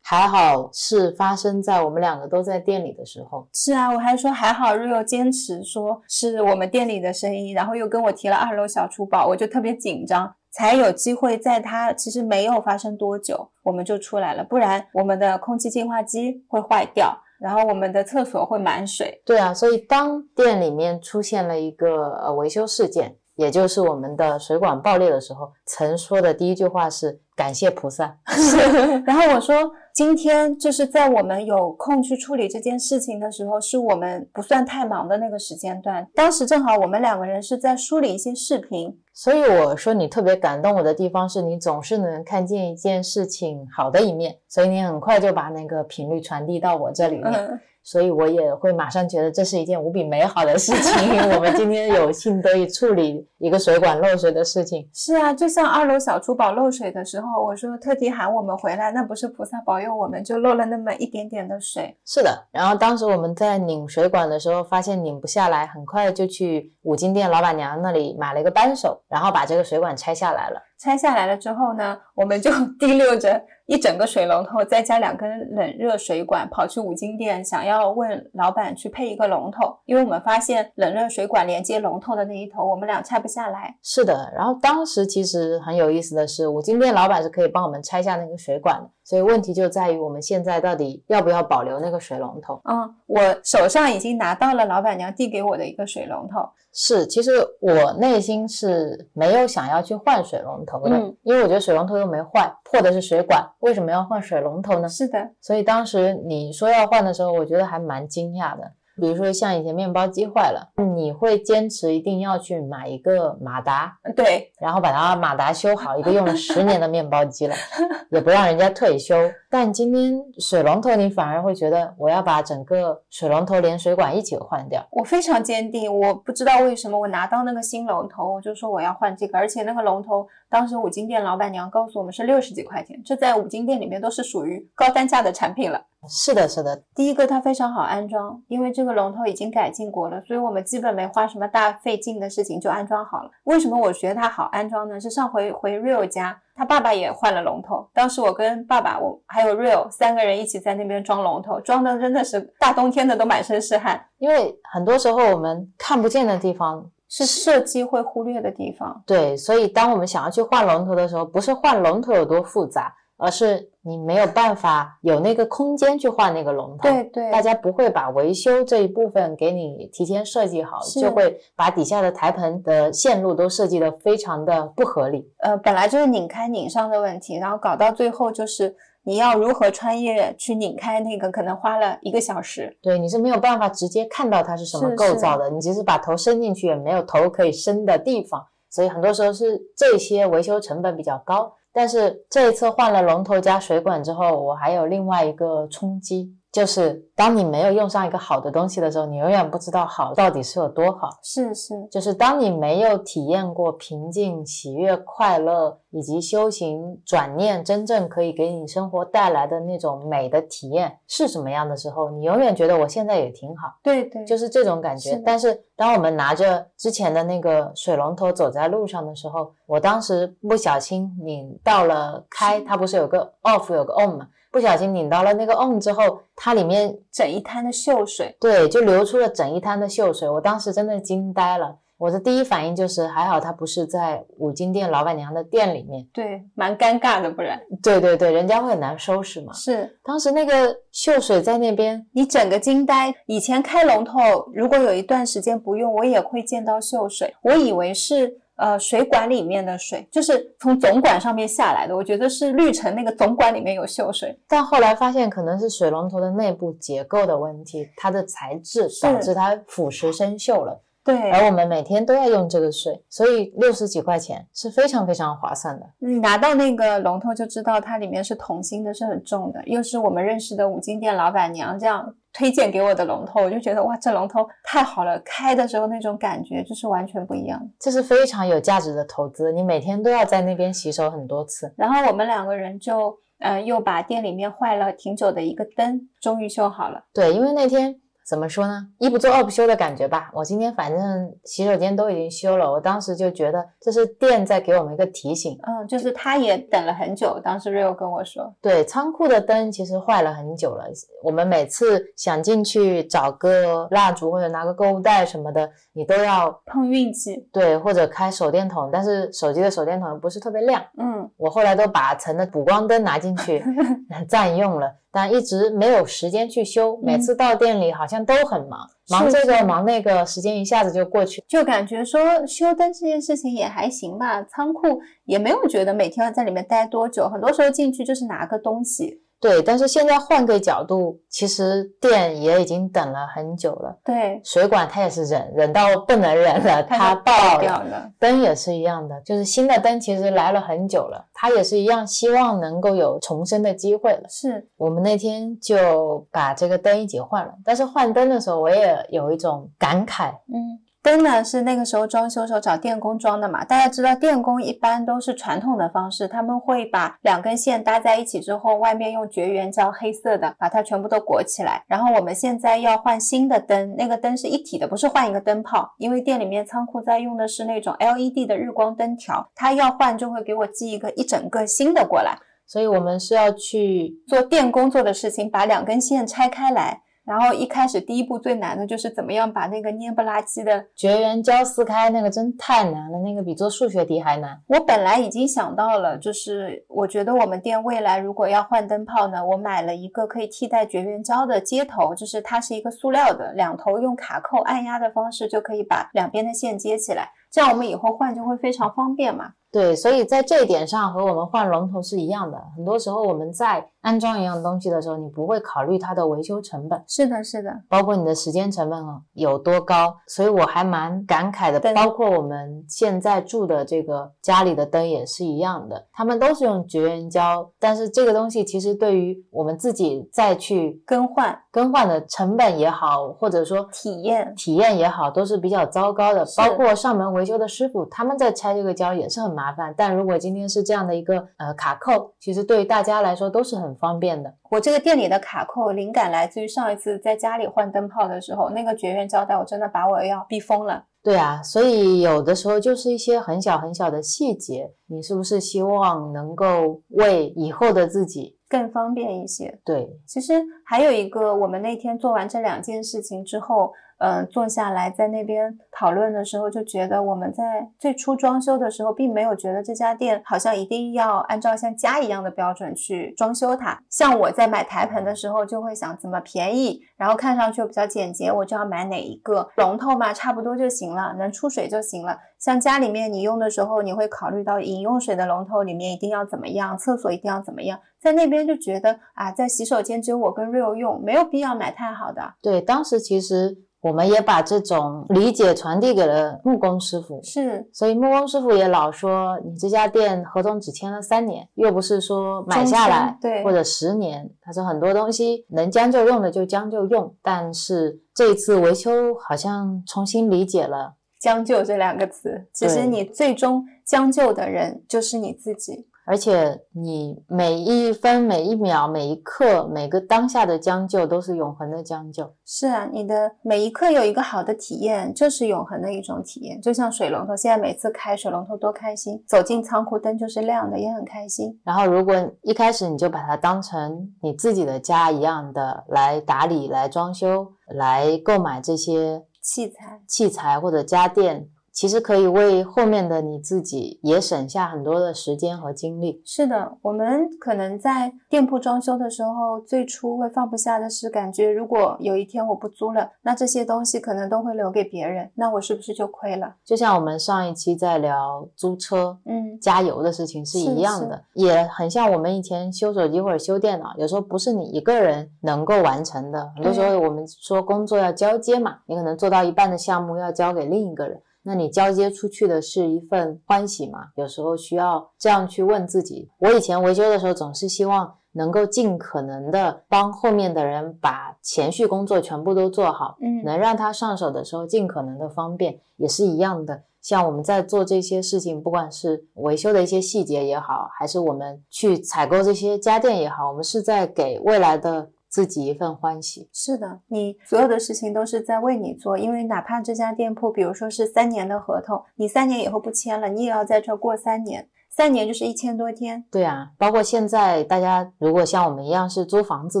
还好是发生在我们两个都在店里的时候。是啊，我还说还好，Rio 坚持说是我们店里的声音，然后又跟我提了二楼小厨宝，我就特别紧张，才有机会在它其实没有发生多久，我们就出来了，不然我们的空气净化机会坏掉，然后我们的厕所会满水。对啊，所以当店里面出现了一个呃维修事件。也就是我们的水管爆裂的时候，曾说的第一句话是感谢菩萨。[LAUGHS] [LAUGHS] 然后我说，今天就是在我们有空去处理这件事情的时候，是我们不算太忙的那个时间段。当时正好我们两个人是在梳理一些视频，所以我说你特别感动我的地方是你总是能看见一件事情好的一面，所以你很快就把那个频率传递到我这里面。所以我也会马上觉得这是一件无比美好的事情。我们今天有幸得以处理一个水管漏水的事情。是啊，就像二楼小厨宝漏水的时候，我说特地喊我们回来，那不是菩萨保佑我们就漏了那么一点点的水。是的，然后当时我们在拧水管的时候，发现拧不下来，很快就去五金店老板娘那里买了一个扳手，然后把这个水管拆下来了。拆下来了之后呢，我们就 [LAUGHS] 滴溜着一整个水龙头，再加两根冷热水管，跑去五金店，想要问老板去配一个龙头，因为我们发现冷热水管连接龙头的那一头，我们俩拆不下来。是的，然后当时其实很有意思的是，五金店老板是可以帮我们拆下那个水管的，所以问题就在于我们现在到底要不要保留那个水龙头？嗯，我手上已经拿到了老板娘递给我的一个水龙头。是，其实我内心是没有想要去换水龙头的，因为我觉得水龙头又没坏，破的是水管，为什么要换水龙头呢？是的，所以当时你说要换的时候，我觉得还蛮惊讶的。比如说像以前面包机坏了，你会坚持一定要去买一个马达，对，然后把它马达修好，一个用了十年的面包机了，[LAUGHS] 也不让人家退修。但今天水龙头，你反而会觉得我要把整个水龙头连水管一起换掉。我非常坚定，我不知道为什么，我拿到那个新龙头，我就说我要换这个，而且那个龙头当时五金店老板娘告诉我们是六十几块钱，这在五金店里面都是属于高单价的产品了。是的，是的。第一个它非常好安装，因为这个龙头已经改进过了，所以我们基本没花什么大费劲的事情就安装好了。为什么我觉得它好安装呢？是上回回 Real 家，他爸爸也换了龙头，当时我跟爸爸我还有 Real 三个人一起在那边装龙头，装的真的是大冬天的都满身是汗。因为很多时候我们看不见的地方是设计会忽略的地方。对，所以当我们想要去换龙头的时候，不是换龙头有多复杂。而是你没有办法有那个空间去换那个龙头，对对，大家不会把维修这一部分给你提前设计好，就会把底下的台盆的线路都设计的非常的不合理。呃，本来就是拧开拧上的问题，然后搞到最后就是你要如何穿越去拧开那个，可能花了一个小时。对，你是没有办法直接看到它是什么构造的，你即使把头伸进去，也没有头可以伸的地方，所以很多时候是这些维修成本比较高。但是这一次换了龙头加水管之后，我还有另外一个冲击，就是当你没有用上一个好的东西的时候，你永远不知道好到底是有多好。是是，就是当你没有体验过平静、喜悦、快乐。以及修行转念，真正可以给你生活带来的那种美的体验是什么样的时候，你永远觉得我现在也挺好。对对，就是这种感觉。但是当我们拿着之前的那个水龙头走在路上的时候，我当时不小心拧到了开，它不是有个 off 有个 on 嘛？不小心拧到了那个 on 之后，它里面整一滩的锈水，对，就流出了整一滩的锈水。我当时真的惊呆了。我的第一反应就是还好，它不是在五金店老板娘的店里面，对，蛮尴尬的，不然，对对对，人家会很难收拾嘛。是，当时那个锈水在那边，你整个惊呆。以前开龙头，如果有一段时间不用，我也会见到锈水，我以为是呃水管里面的水，就是从总管上面下来的，我觉得是绿城那个总管里面有锈水，但后来发现可能是水龙头的内部结构的问题，它的材质导致它腐蚀生锈了。对，而我们每天都要用这个水，所以六十几块钱是非常非常划算的。你拿到那个龙头就知道它里面是铜芯的，是很重的，又是我们认识的五金店老板娘这样推荐给我的龙头，我就觉得哇，这龙头太好了，开的时候那种感觉就是完全不一样。这是非常有价值的投资，你每天都要在那边洗手很多次。然后我们两个人就，呃，又把店里面坏了挺久的一个灯终于修好了。对，因为那天。怎么说呢？一不做二不休的感觉吧。我今天反正洗手间都已经修了，我当时就觉得这是店在给我们一个提醒。嗯，就是他也等了很久。当时 Rio 跟我说，对，仓库的灯其实坏了很久了。我们每次想进去找个蜡烛或者拿个购物袋什么的，你都要碰运气。对，或者开手电筒，但是手机的手电筒又不是特别亮。嗯，我后来都把层的补光灯拿进去 [LAUGHS] 占用了。但一直没有时间去修，每次到店里好像都很忙，忙这个忙那个，时间一下子就过去，就感觉说修灯这件事情也还行吧，仓库也没有觉得每天要在里面待多久，很多时候进去就是拿个东西。对，但是现在换个角度，其实店也已经等了很久了。对，水管它也是忍忍到不能忍了，它爆掉了。灯也是一样的，就是新的灯其实来了很久了，它也是一样，希望能够有重生的机会了。是我们那天就把这个灯一起换了，但是换灯的时候我也有一种感慨，嗯。灯呢是那个时候装修时候找电工装的嘛？大家知道电工一般都是传统的方式，他们会把两根线搭在一起之后，外面用绝缘胶黑色的把它全部都裹起来。然后我们现在要换新的灯，那个灯是一体的，不是换一个灯泡，因为店里面仓库在用的是那种 LED 的日光灯条，他要换就会给我寄一个一整个新的过来，所以我们是要去做电工做的事情，把两根线拆开来。然后一开始第一步最难的就是怎么样把那个蔫不拉几的绝缘胶撕开，那个真太难了，那个比做数学题还难。我本来已经想到了，就是我觉得我们店未来如果要换灯泡呢，我买了一个可以替代绝缘胶的接头，就是它是一个塑料的，两头用卡扣按压的方式就可以把两边的线接起来，这样我们以后换就会非常方便嘛。对，所以在这一点上和我们换龙头是一样的。很多时候我们在安装一样东西的时候，你不会考虑它的维修成本。是的，是的，包括你的时间成本有多高。所以我还蛮感慨的。包括我们现在住的这个家里的灯也是一样的，他们都是用绝缘胶，但是这个东西其实对于我们自己再去更换、更换的成本也好，或者说体验体验也好，都是比较糟糕的。包括上门维修的师傅，他们在拆这个胶也是很麻。麻烦，但如果今天是这样的一个呃卡扣，其实对于大家来说都是很方便的。我这个店里的卡扣灵感来自于上一次在家里换灯泡的时候，那个绝缘胶带我真的把我要逼疯了。对啊，所以有的时候就是一些很小很小的细节，你是不是希望能够为以后的自己更方便一些？对，其实还有一个，我们那天做完这两件事情之后。嗯，坐下来在那边讨论的时候，就觉得我们在最初装修的时候，并没有觉得这家店好像一定要按照像家一样的标准去装修它。像我在买台盆的时候，就会想怎么便宜，然后看上去比较简洁，我就要买哪一个龙头嘛，差不多就行了，能出水就行了。像家里面你用的时候，你会考虑到饮用水的龙头里面一定要怎么样，厕所一定要怎么样。在那边就觉得啊，在洗手间只有我跟 Rio 用，没有必要买太好的。对，当时其实。我们也把这种理解传递给了木工师傅，是，所以木工师傅也老说，你这家店合同只签了三年，又不是说买下来，对，或者十年。他说很多东西能将就用的就将就用，但是这次维修好像重新理解了“将就”这两个词。其实你最终将就的人就是你自己。而且你每一分每一秒每一刻每个当下的将就都是永恒的将就。是啊，你的每一刻有一个好的体验，就是永恒的一种体验。就像水龙头，现在每次开水龙头多开心，走进仓库灯就是亮的，也很开心。然后如果一开始你就把它当成你自己的家一样的来打理、来装修、来购买这些器材、器材或者家电。其实可以为后面的你自己也省下很多的时间和精力。是的，我们可能在店铺装修的时候，最初会放不下的是感觉，如果有一天我不租了，那这些东西可能都会留给别人，那我是不是就亏了？就像我们上一期在聊租车、嗯，加油的事情是一样的，也很像我们以前修手机或者修电脑，有时候不是你一个人能够完成的。很多时候我们说工作要交接嘛，你可能做到一半的项目要交给另一个人。那你交接出去的是一份欢喜嘛？有时候需要这样去问自己。我以前维修的时候，总是希望能够尽可能的帮后面的人把前序工作全部都做好，嗯，能让他上手的时候尽可能的方便，也是一样的。像我们在做这些事情，不管是维修的一些细节也好，还是我们去采购这些家电也好，我们是在给未来的。自己一份欢喜，是的，你所有的事情都是在为你做，因为哪怕这家店铺，比如说是三年的合同，你三年以后不签了，你也要在这过三年，三年就是一千多天。对啊，包括现在大家如果像我们一样是租房子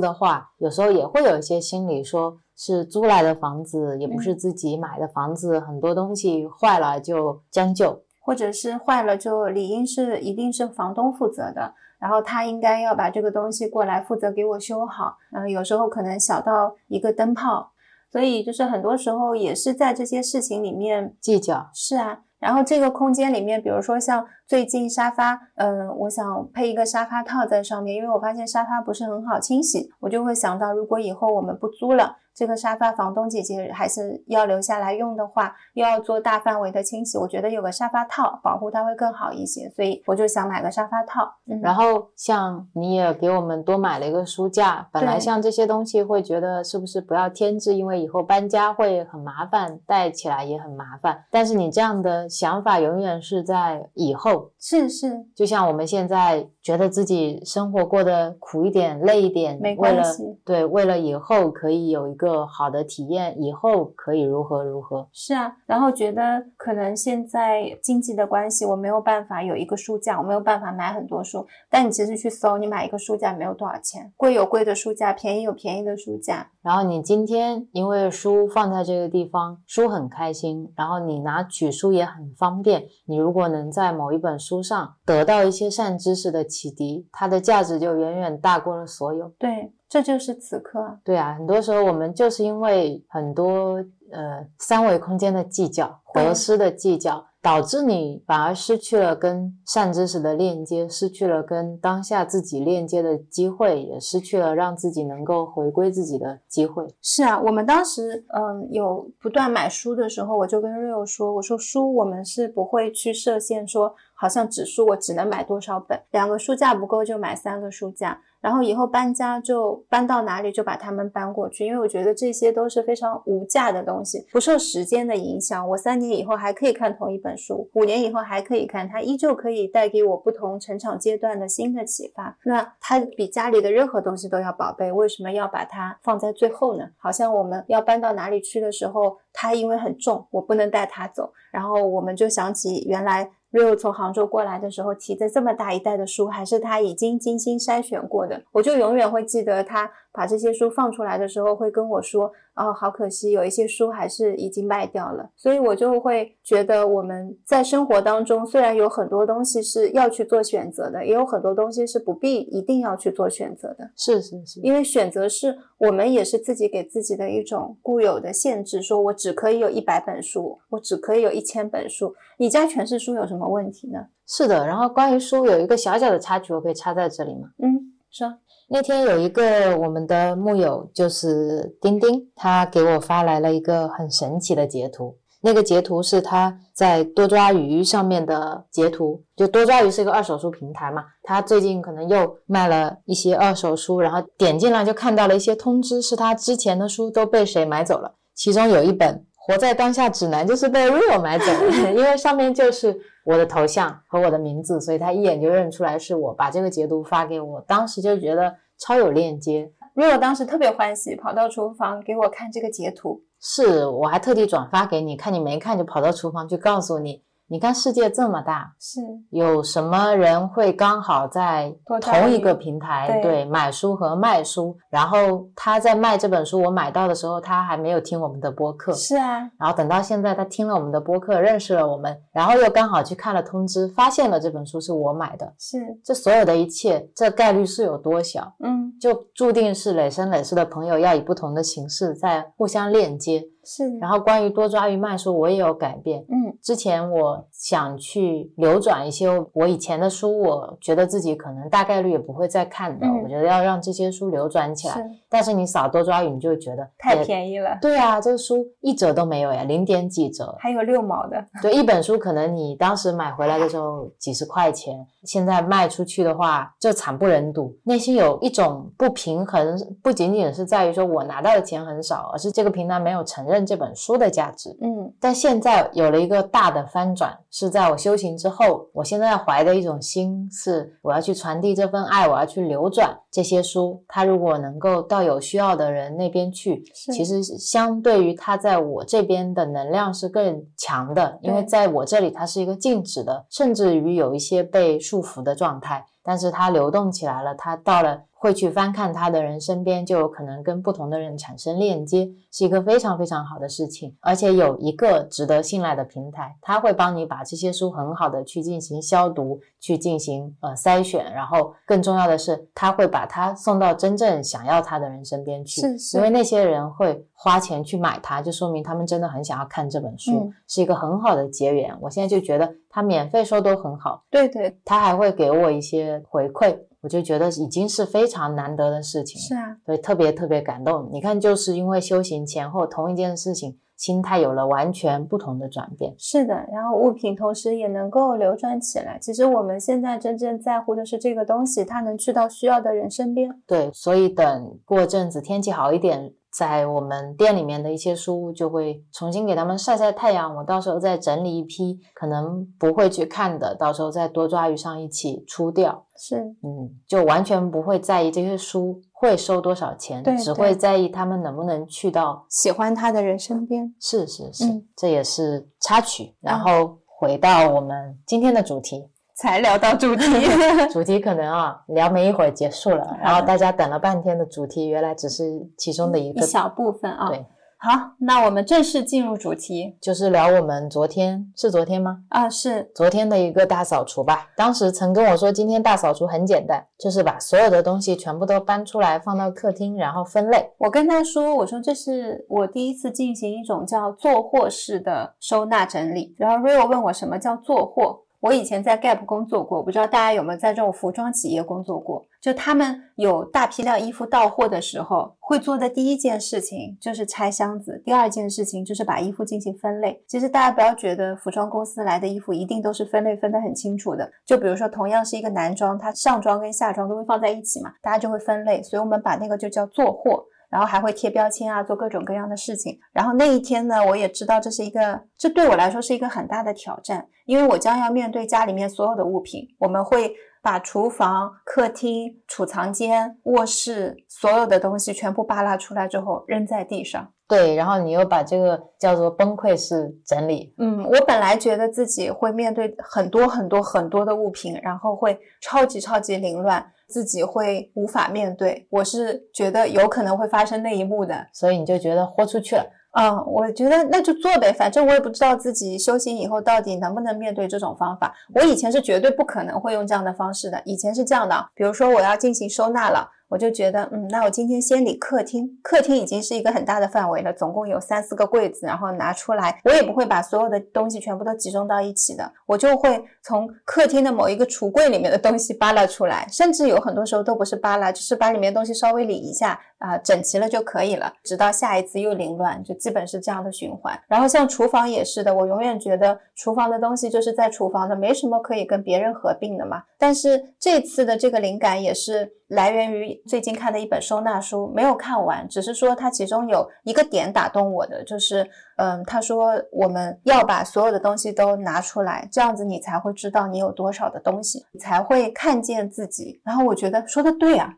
的话，有时候也会有一些心理，说是租来的房子，也不是自己买的房子，很多东西坏了就将就，或者是坏了就理应是一定是房东负责的。然后他应该要把这个东西过来负责给我修好，嗯，有时候可能小到一个灯泡，所以就是很多时候也是在这些事情里面计较。是啊，然后这个空间里面，比如说像最近沙发，嗯，我想配一个沙发套在上面，因为我发现沙发不是很好清洗，我就会想到，如果以后我们不租了。这个沙发房东姐姐还是要留下来用的话，又要做大范围的清洗，我觉得有个沙发套保护它会更好一些，所以我就想买个沙发套。然后像你也给我们多买了一个书架，本来像这些东西会觉得是不是不要添置，因为以后搬家会很麻烦，带起来也很麻烦。但是你这样的想法永远是在以后，是是，就像我们现在觉得自己生活过得苦一点、累一点，没关系，对，为了以后可以有一个。个好的体验，以后可以如何如何？是啊，然后觉得可能现在经济的关系，我没有办法有一个书架，我没有办法买很多书。但你其实去搜，你买一个书架没有多少钱，贵有贵的书架，便宜有便宜的书架。然后你今天因为书放在这个地方，书很开心，然后你拿取书也很方便。你如果能在某一本书上得到一些善知识的启迪，它的价值就远远大过了所有。对。这就是此刻，对啊，很多时候我们就是因为很多呃三维空间的计较、得失的计较，导致你反而失去了跟善知识的链接，失去了跟当下自己链接的机会，也失去了让自己能够回归自己的机会。是啊，我们当时嗯有不断买书的时候，我就跟瑞欧说，我说书我们是不会去设限，说好像指数我只能买多少本，两个书架不够就买三个书架。然后以后搬家就搬到哪里就把它们搬过去，因为我觉得这些都是非常无价的东西，不受时间的影响。我三年以后还可以看同一本书，五年以后还可以看，它依旧可以带给我不同成长阶段的新的启发。那它比家里的任何东西都要宝贝，为什么要把它放在最后呢？好像我们要搬到哪里去的时候，它因为很重，我不能带它走，然后我们就想起原来。Leo 从杭州过来的时候提着这么大一袋的书，还是他已经精心筛选过的，我就永远会记得他把这些书放出来的时候会跟我说：“哦，好可惜，有一些书还是已经卖掉了。”所以，我就会觉得我们在生活当中虽然有很多东西是要去做选择的，也有很多东西是不必一定要去做选择的。是是是，因为选择是我们也是自己给自己的一种固有的限制，说我只可以有一百本书，我只可以有一千本书。你家全是书有什么问题呢？是的，然后关于书有一个小小的插曲，我可以插在这里吗？嗯，说那天有一个我们的木友，就是丁丁，他给我发来了一个很神奇的截图。那个截图是他在多抓鱼上面的截图，就多抓鱼是一个二手书平台嘛，他最近可能又卖了一些二手书，然后点进来就看到了一些通知，是他之前的书都被谁买走了，其中有一本。活在当下指南就是被 Rio 买走了，[LAUGHS] 因为上面就是我的头像和我的名字，所以他一眼就认出来是我，把这个截图发给我，当时就觉得超有链接。Rio 当时特别欢喜，跑到厨房给我看这个截图，是我还特地转发给你看，你没看就跑到厨房去告诉你，你看世界这么大，是有什么人会刚好在同一个平台对买书和卖书？然后他在卖这本书，我买到的时候，他还没有听我们的播客。是啊，然后等到现在，他听了我们的播客，认识了我们，然后又刚好去看了通知，发现了这本书是我买的。是这所有的一切，这概率是有多小？嗯就注定是累生累世的朋友要以不同的形式在互相链接。是，然后关于多抓鱼卖书，我也有改变。嗯之前我想去流转一些我以前的书，我觉得自己可能大概率也不会再看的。嗯我觉得要让这些书流转起来。是但是你扫多抓鱼，你就会觉得太便宜了，对啊，这个书一折都没有呀，零点几折。还有六毛的，对，一本书可能你当时买回来的时候几十块钱，现在卖出去的话就惨不忍睹，内心有一种不平衡，不仅仅是在于说我拿到的钱很少，而是这个平台没有承认这本书的价值。嗯但现在有了一个大的翻转，是在我修行之后，我现在怀的一种心是，我要去传递这份爱，我要去流转这些书。它如果能够到有需要的人那边去，其实相对于它在我这边的能量是更强的，因为在我这里它是一个静止的，甚至于有一些被束缚的状态，但是它流动起来了，它到了。会去翻看它的人身边，就有可能跟不同的人产生链接，是一个非常非常好的事情。而且有一个值得信赖的平台，它会帮你把这些书很好的去进行消毒，去进行呃筛选，然后更重要的是，它会把它送到真正想要它的人身边去。是是因为那些人会花钱去买它，就说明他们真的很想要看这本书，嗯是一个很好的结缘。我现在就觉得它免费收都很好，对对他还会给我一些回馈，我就觉得已经是非常难得的事情，是啊，所以特别特别感动。你看，就是因为修行前后同一件事情，心态有了完全不同的转变。是的，然后物品同时也能够流转起来。其实我们现在真正在乎的是这个东西，它能去到需要的人身边。对，所以等过阵子天气好一点，在我们店里面的一些书就会重新给他们晒晒太阳。我到时候再整理一批可能不会去看的，到时候再多抓鱼上一起出掉。是嗯，就完全不会在意这些书会收多少钱，对对只会在意他们能不能去到。喜欢他的人身边。是是是，嗯这也是插曲。然啊后回到我们今天的主题，才聊到主题，[LAUGHS] [LAUGHS] 主题可能啊聊没一会儿结束了，然后大家等了半天的主题，原来只是其中的一个，一小部分啊。对，好，那我们正式进入主题就是聊我们昨天是昨天吗？啊，是昨天的一个大扫除吧。当时曾跟我说，今天大扫除很简单，就是把所有的东西全部都搬出来，放到客厅，然后分类。我跟他说，我说这是我第一次进行一种叫做货式的收纳整理。然后 Rio 问我什么叫做货，我以前在 Gap 工作过，不知道大家有没有在这种服装企业工作过？就他们有大批量衣服到货的时候，会做的第一件事情就是拆箱子，第二件事情就是把衣服进行分类。其实大家不要觉得服装公司来的衣服一定都是分类分得很清楚的，就比如说同样是一个男装，它上装跟下装都会放在一起嘛，大家就会分类，所以我们把那个就叫做货。然后还会贴标签啊，做各种各样的事情。然后那一天呢，我也知道这是一个，这对我来说是一个很大的挑战，因为我将要面对家里面所有的物品，我们会把厨房、客厅、储藏间、卧室所有的东西全部扒拉出来之后扔在地上。对，然后你又把这个叫做崩溃式整理，嗯，我本来觉得自己会面对很多很多很多的物品，然后会超级超级凌乱，自己会无法面对。我是觉得有可能会发生那一幕的。所以你就觉得豁出去了。嗯，我觉得那就做呗，反正我也不知道自己修行以后到底能不能面对这种方法。我以前是绝对不可能会用这样的方式的。以前是这样的，比如说我要进行收纳了，我就觉得，嗯，那我今天先理客厅，客厅已经是一个很大的范围了，总共有三四个柜子，然后拿出来，我也不会把所有的东西全部都集中到一起的，我就会从客厅的某一个橱柜里面的东西扒拉出来，甚至有很多时候都不是扒拉，就是把里面东西稍微理一下啊、整齐了就可以了，直到下一次又凌乱，就基本是这样的循环。然后像厨房也是的，我永远觉得厨房的东西就是在厨房的，没什么可以跟别人合并的嘛。但是这次的这个灵感也是来源于最近看的一本收纳书，没有看完，只是说它其中有一个点打动我的，就是嗯，他说我们要把所有的东西都拿出来，这样子你才会知道你有多少的东西，你才会看见自己。然后我觉得说的对啊，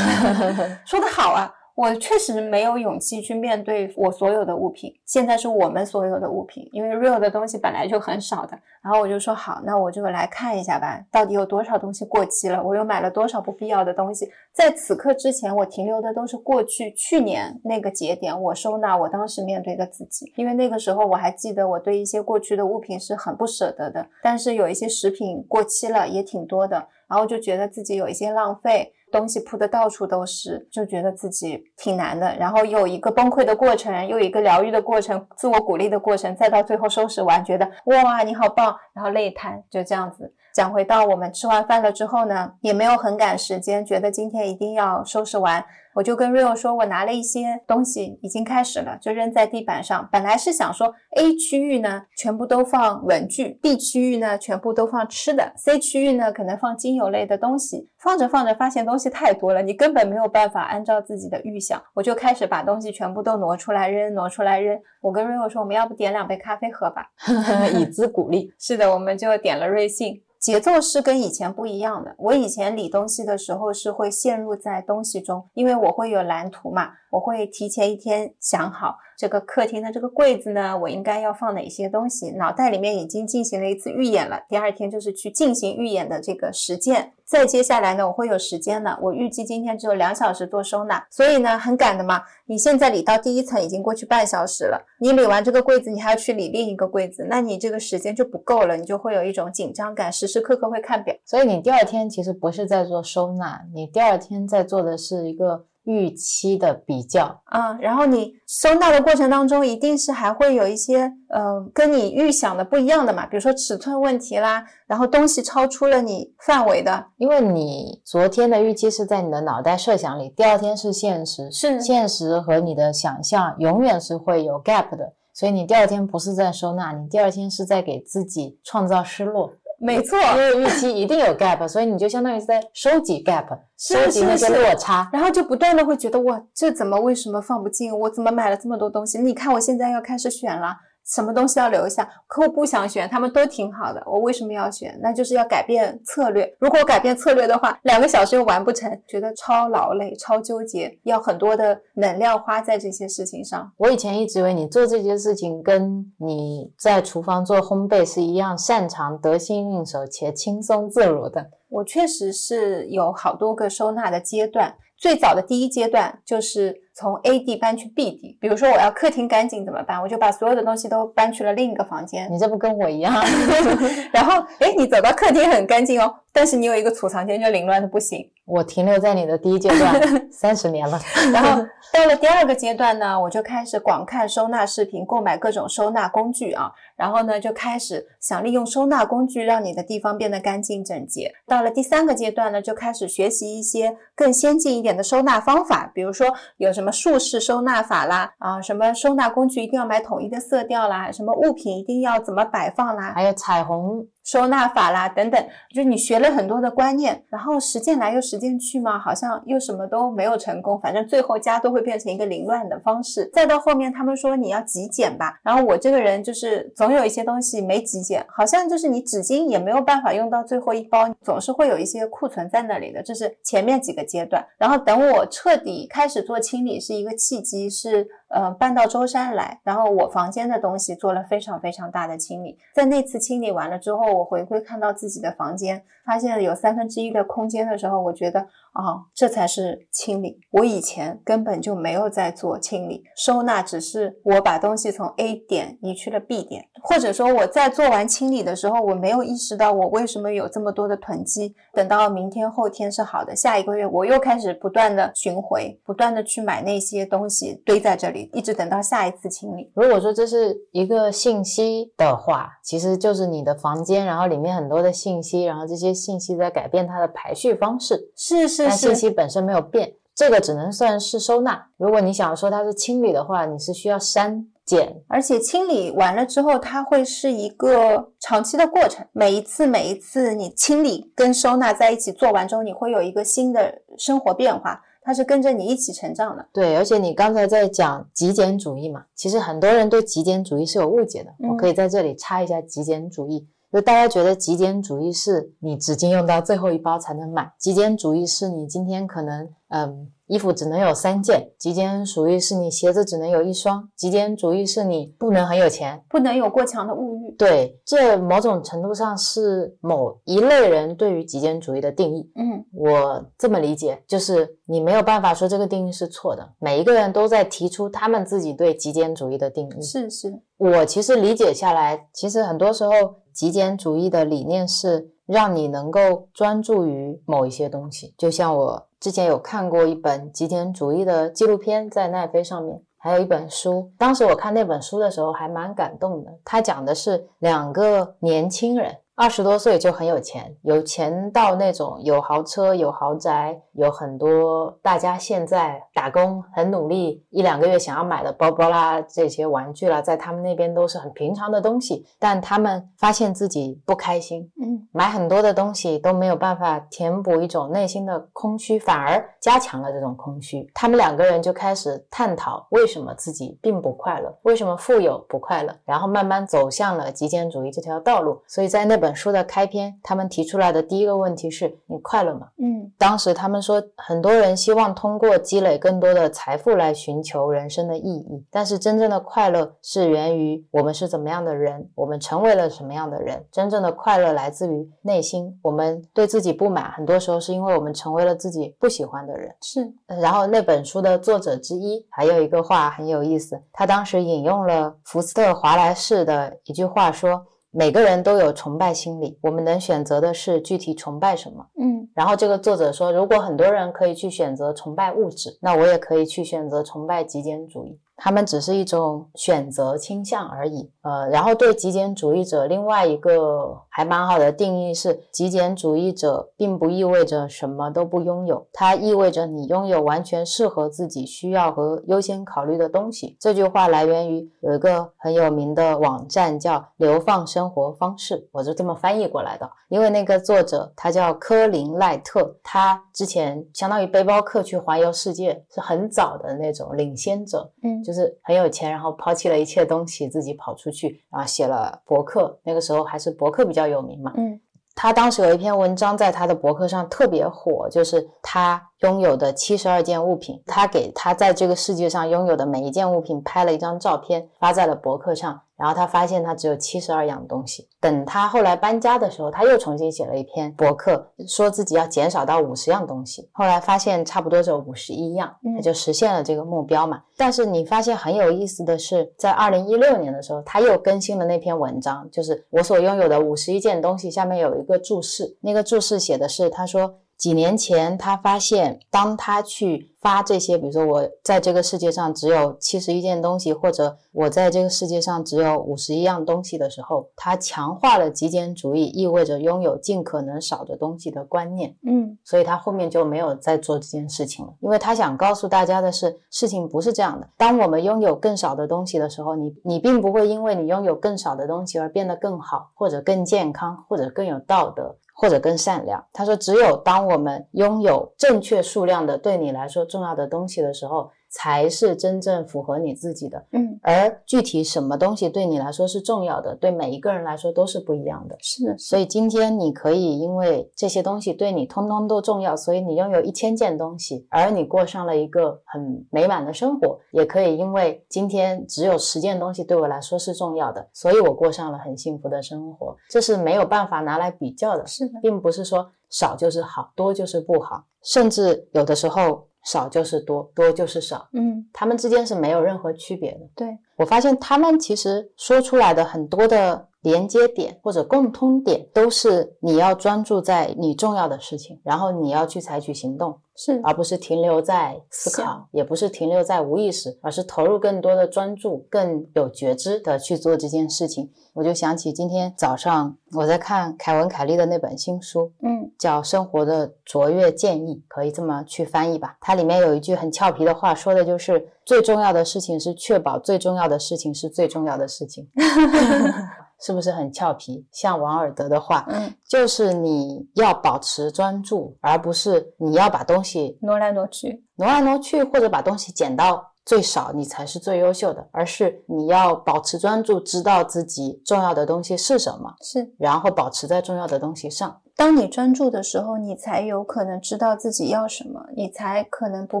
[LAUGHS] 说的好啊。我确实没有勇气去面对我所有的物品，现在是我们所有的物品，因为 real 的东西本来就很少的。然后我就说好，那我就来看一下吧，到底有多少东西过期了，我又买了多少不必要的东西。在此刻之前，我停留的都是过去去年那个节点，我收纳我当时面对的自己，因为那个时候我还记得我对一些过去的物品是很不舍得的，但是有一些食品过期了也挺多的，然后就觉得自己有一些浪费。东西铺的到处都是，就觉得自己挺难的。然后有一个崩溃的过程，又一个疗愈的过程，自我鼓励的过程，再到最后收拾完，觉得哇你好棒，然后泪瘫，就这样子。讲回到我们吃完饭了之后呢，也没有很赶时间，觉得今天一定要收拾完。我就跟 Rio 说，我拿了一些东西，已经开始了，就扔在地板上。本来是想说，A 区域呢全部都放文具，B 区域呢全部都放吃的，C 区域呢可能放精油类的东西。放着放着，发现东西太多了，你根本没有办法按照自己的预想。我就开始把东西全部都挪出来扔，挪出来扔。我跟 Rio 说，我们要不点两杯咖啡喝吧，[LAUGHS] 以资鼓励。[LAUGHS] 是的，我们就点了瑞幸。节奏是跟以前不一样的。我以前理东西的时候是会陷入在东西中，因为我会有蓝图嘛，我会提前一天想好这个客厅的这个柜子呢，我应该要放哪些东西，脑袋里面已经进行了一次预演了。第二天就是去进行预演的这个实践。再接下来呢，我会有时间的。我预计今天只有两小时做收纳，所以呢很赶的嘛。你现在理到第一层已经过去半小时了，你理完这个柜子，你还要去理另一个柜子，那你这个时间就不够了，你就会有一种紧张感，时时刻刻会看表。所以你第二天其实不是在做收纳，你第二天在做的是一个。预期的比较啊，然后你收纳的过程当中，一定是还会有一些呃跟你预想的不一样的嘛，比如说尺寸问题啦，然后东西超出了你范围的，因为你昨天的预期是在你的脑袋设想里，第二天是现实，是现实和你的想象永远是会有 gap 的，所以你第二天不是在收纳，你第二天是在给自己创造失落。没错，因为预期一定有 gap，所以你就相当于是在收集 gap，收集那些落差，然后就不断的会觉得哇，这怎么为什么放不进？我怎么买了这么多东西？你看我现在要开始选了。什么东西要留下？可我不想选，他们都挺好的，我为什么要选？那就是要改变策略。如果改变策略的话，两个小时又完不成，觉得超劳累、超纠结，要很多的能量花在这些事情上。我以前一直以为你做这些事情跟你在厨房做烘焙是一样擅长、得心应手且轻松自如的。我确实是有好多个收纳的阶段，最早的第一阶段就是。从 A 地搬去 B 地，比如说我要客厅干净怎么办？我就把所有的东西都搬去了另一个房间。你这不跟我一样？[LAUGHS] 然后，哎，你走到客厅很干净哦，但是你有一个储藏间就凌乱的不行。我停留在你的第一阶段 [LAUGHS] 三十年了，然后到了第二个阶段呢，我就开始广看收纳视频，购买各种收纳工具啊，然后呢就开始想利用收纳工具让你的地方变得干净整洁。到了第三个阶段呢，就开始学习一些更先进一点的收纳方法，比如说有什么竖式收纳法啦，啊，什么收纳工具一定要买统一的色调啦，什么物品一定要怎么摆放啦，还有彩虹。收纳法啦，等等，就你学了很多的观念，然后实践来又实践去嘛，好像又什么都没有成功，反正最后家都会变成一个凌乱的方式。再到后面，他们说你要极简吧，然后我这个人就是总有一些东西没极简，好像就是你纸巾也没有办法用到最后一包，总是会有一些库存在那里的。这是前面几个阶段，然后等我彻底开始做清理是一个契机，是。呃，搬到舟山来，然后我房间的东西做了非常非常大的清理。在那次清理完了之后，我回归看到自己的房间，发现有三分之一的空间的时候，我觉得啊，这才是清理。我以前根本就没有在做清理收纳，只是我把东西从 A 点移去了 B 点，或者说我在做完清理的时候，我没有意识到我为什么有这么多的囤积。等到明天后天是好的，下一个月我又开始不断的巡回，不断的去买那些东西堆在这里。一直等到下一次清理。如果说这是一个信息的话，其实就是你的房间，然后里面很多的信息，然后这些信息在改变它的排序方式。是是是，信息本身没有变，这个只能算是收纳。如果你想说它是清理的话，你是需要删减，而且清理完了之后，它会是一个长期的过程。每一次每一次你清理跟收纳在一起做完之后，你会有一个新的生活变化。它是跟着你一起成长的，对。而且你刚才在讲极简主义嘛，其实很多人对极简主义是有误解的。我可以在这里插一下极简主义，就大家觉得极简主义是你纸巾用到最后一包才能买，极简主义是你今天可能嗯衣服只能有三件，极简主义是你鞋子只能有一双，极简主义是你不能很有钱，不能有过强的物欲。对，这某种程度上是某一类人对于极简主义的定义。嗯我这么理解，就是你没有办法说这个定义是错的，每一个人都在提出他们自己对极简主义的定义。是是，我其实理解下来，其实很多时候极简主义的理念是让你能够专注于某一些东西。就像我之前有看过一本极简主义的纪录片，在奈飞上面，还有一本书。当时我看那本书的时候还蛮感动的，它讲的是两个年轻人。二十多岁就很有钱，有钱到那种有豪车、有豪宅，有很多大家现在打工很努力，一两个月想要买的包包啦、这些玩具啦，在他们那边都是很平常的东西。但他们发现自己不开心，嗯买很多的东西都没有办法填补一种内心的空虚，反而加强了这种空虚。他们两个人就开始探讨为什么自己并不快乐，为什么富有不快乐，然后慢慢走向了极简主义这条道路。所以在那本书的开篇，他们提出来的第一个问题是：你快乐吗？嗯当时他们说，很多人希望通过积累更多的财富来寻求人生的意义，但是真正的快乐是源于我们是怎么样的人，我们成为了什么样的人。真正的快乐来自于内心，我们对自己不满，很多时候是因为我们成为了自己不喜欢的人。是，呃然后那本书的作者之一还有一个话很有意思，他当时引用了福斯特·华莱士的一句话说。每个人都有崇拜心理，我们能选择的是具体崇拜什么。嗯然后这个作者说，如果很多人可以去选择崇拜物质，那我也可以去选择崇拜极简主义。他们只是一种选择倾向而已。呃，然后对极简主义者另外一个还蛮好的定义是，极简主义者并不意味着什么都不拥有，它意味着你拥有完全适合自己需要和优先考虑的东西。这句话来源于有一个很有名的网站叫“流放生活方式”，我就这么翻译过来的。因为那个作者他叫科林赖特，他之前相当于背包客去环游世界，是很早的那种领先者。嗯就是很有钱，然后抛弃了一切东西，自己跑出去，然后写了博客。那个时候还是博客比较有名嘛。嗯他当时有一篇文章在他的博客上特别火，就是他拥有的七十二件物品，他给他在这个世界上拥有的每一件物品拍了一张照片，发在了博客上。然后他发现他只有七十二样东西。等他后来搬家的时候，他又重新写了一篇博客，说自己要减少到五十样东西。后来发现差不多只有五十一样，他就实现了这个目标嘛。但是你发现很有意思的是，在二零一六年的时候，他又更新了那篇文章，就是我所拥有的五十一件东西，下面有一个注释，那个注释写的是他说。几年前，他发现，当他去发这些，比如说我在这个世界上只有七十一件东西，或者我在这个世界上只有五十一样东西的时候，他强化了极简主义意味着拥有尽可能少的东西的观念。嗯所以他后面就没有再做这件事情了，因为他想告诉大家的是，事情不是这样的。当我们拥有更少的东西的时候，你你并不会因为你拥有更少的东西而变得更好，或者更健康，或者更有道德。或者更善良。他说，只有当我们拥有正确数量的对你来说重要的东西的时候，才是真正符合你自己的。嗯，而具体什么东西对你来说是重要的，对每一个人来说都是不一样的。是的，所以今天你可以因为这些东西对你通通都重要，所以你拥有一千件东西，而你过上了一个很美满的生活；也可以因为今天只有十件东西对我来说是重要的，所以我过上了很幸福的生活。这是没有办法拿来比较的，是的，并不是说少就是好，多就是不好，甚至有的时候少就是多，多就是少，嗯，他们之间是没有任何区别的。对，我发现他们其实说出来的很多的连接点或者共通点，都是你要专注在你重要的事情，然后你要去采取行动，是而不是停留在思考，也不是停留在无意识，而是投入更多的专注，更有觉知的去做这件事情。我就想起今天早上我在看凯文·凯利的那本新书，嗯叫《生活的卓越建议》，可以这么去翻译吧。它里面有一句很俏皮的话，说的就是最重要的事情是确保最重要的事情是最重要的事情，[LAUGHS] 是不是很俏皮？像王尔德的话，嗯，就是你要保持专注，而不是你要把东西挪来挪去，挪来挪去，或者把东西捡到最少，你才是最优秀的，而是你要保持专注，知道自己重要的东西是什么，是然后保持在重要的东西上。当你专注的时候，你才有可能知道自己要什么，你才可能不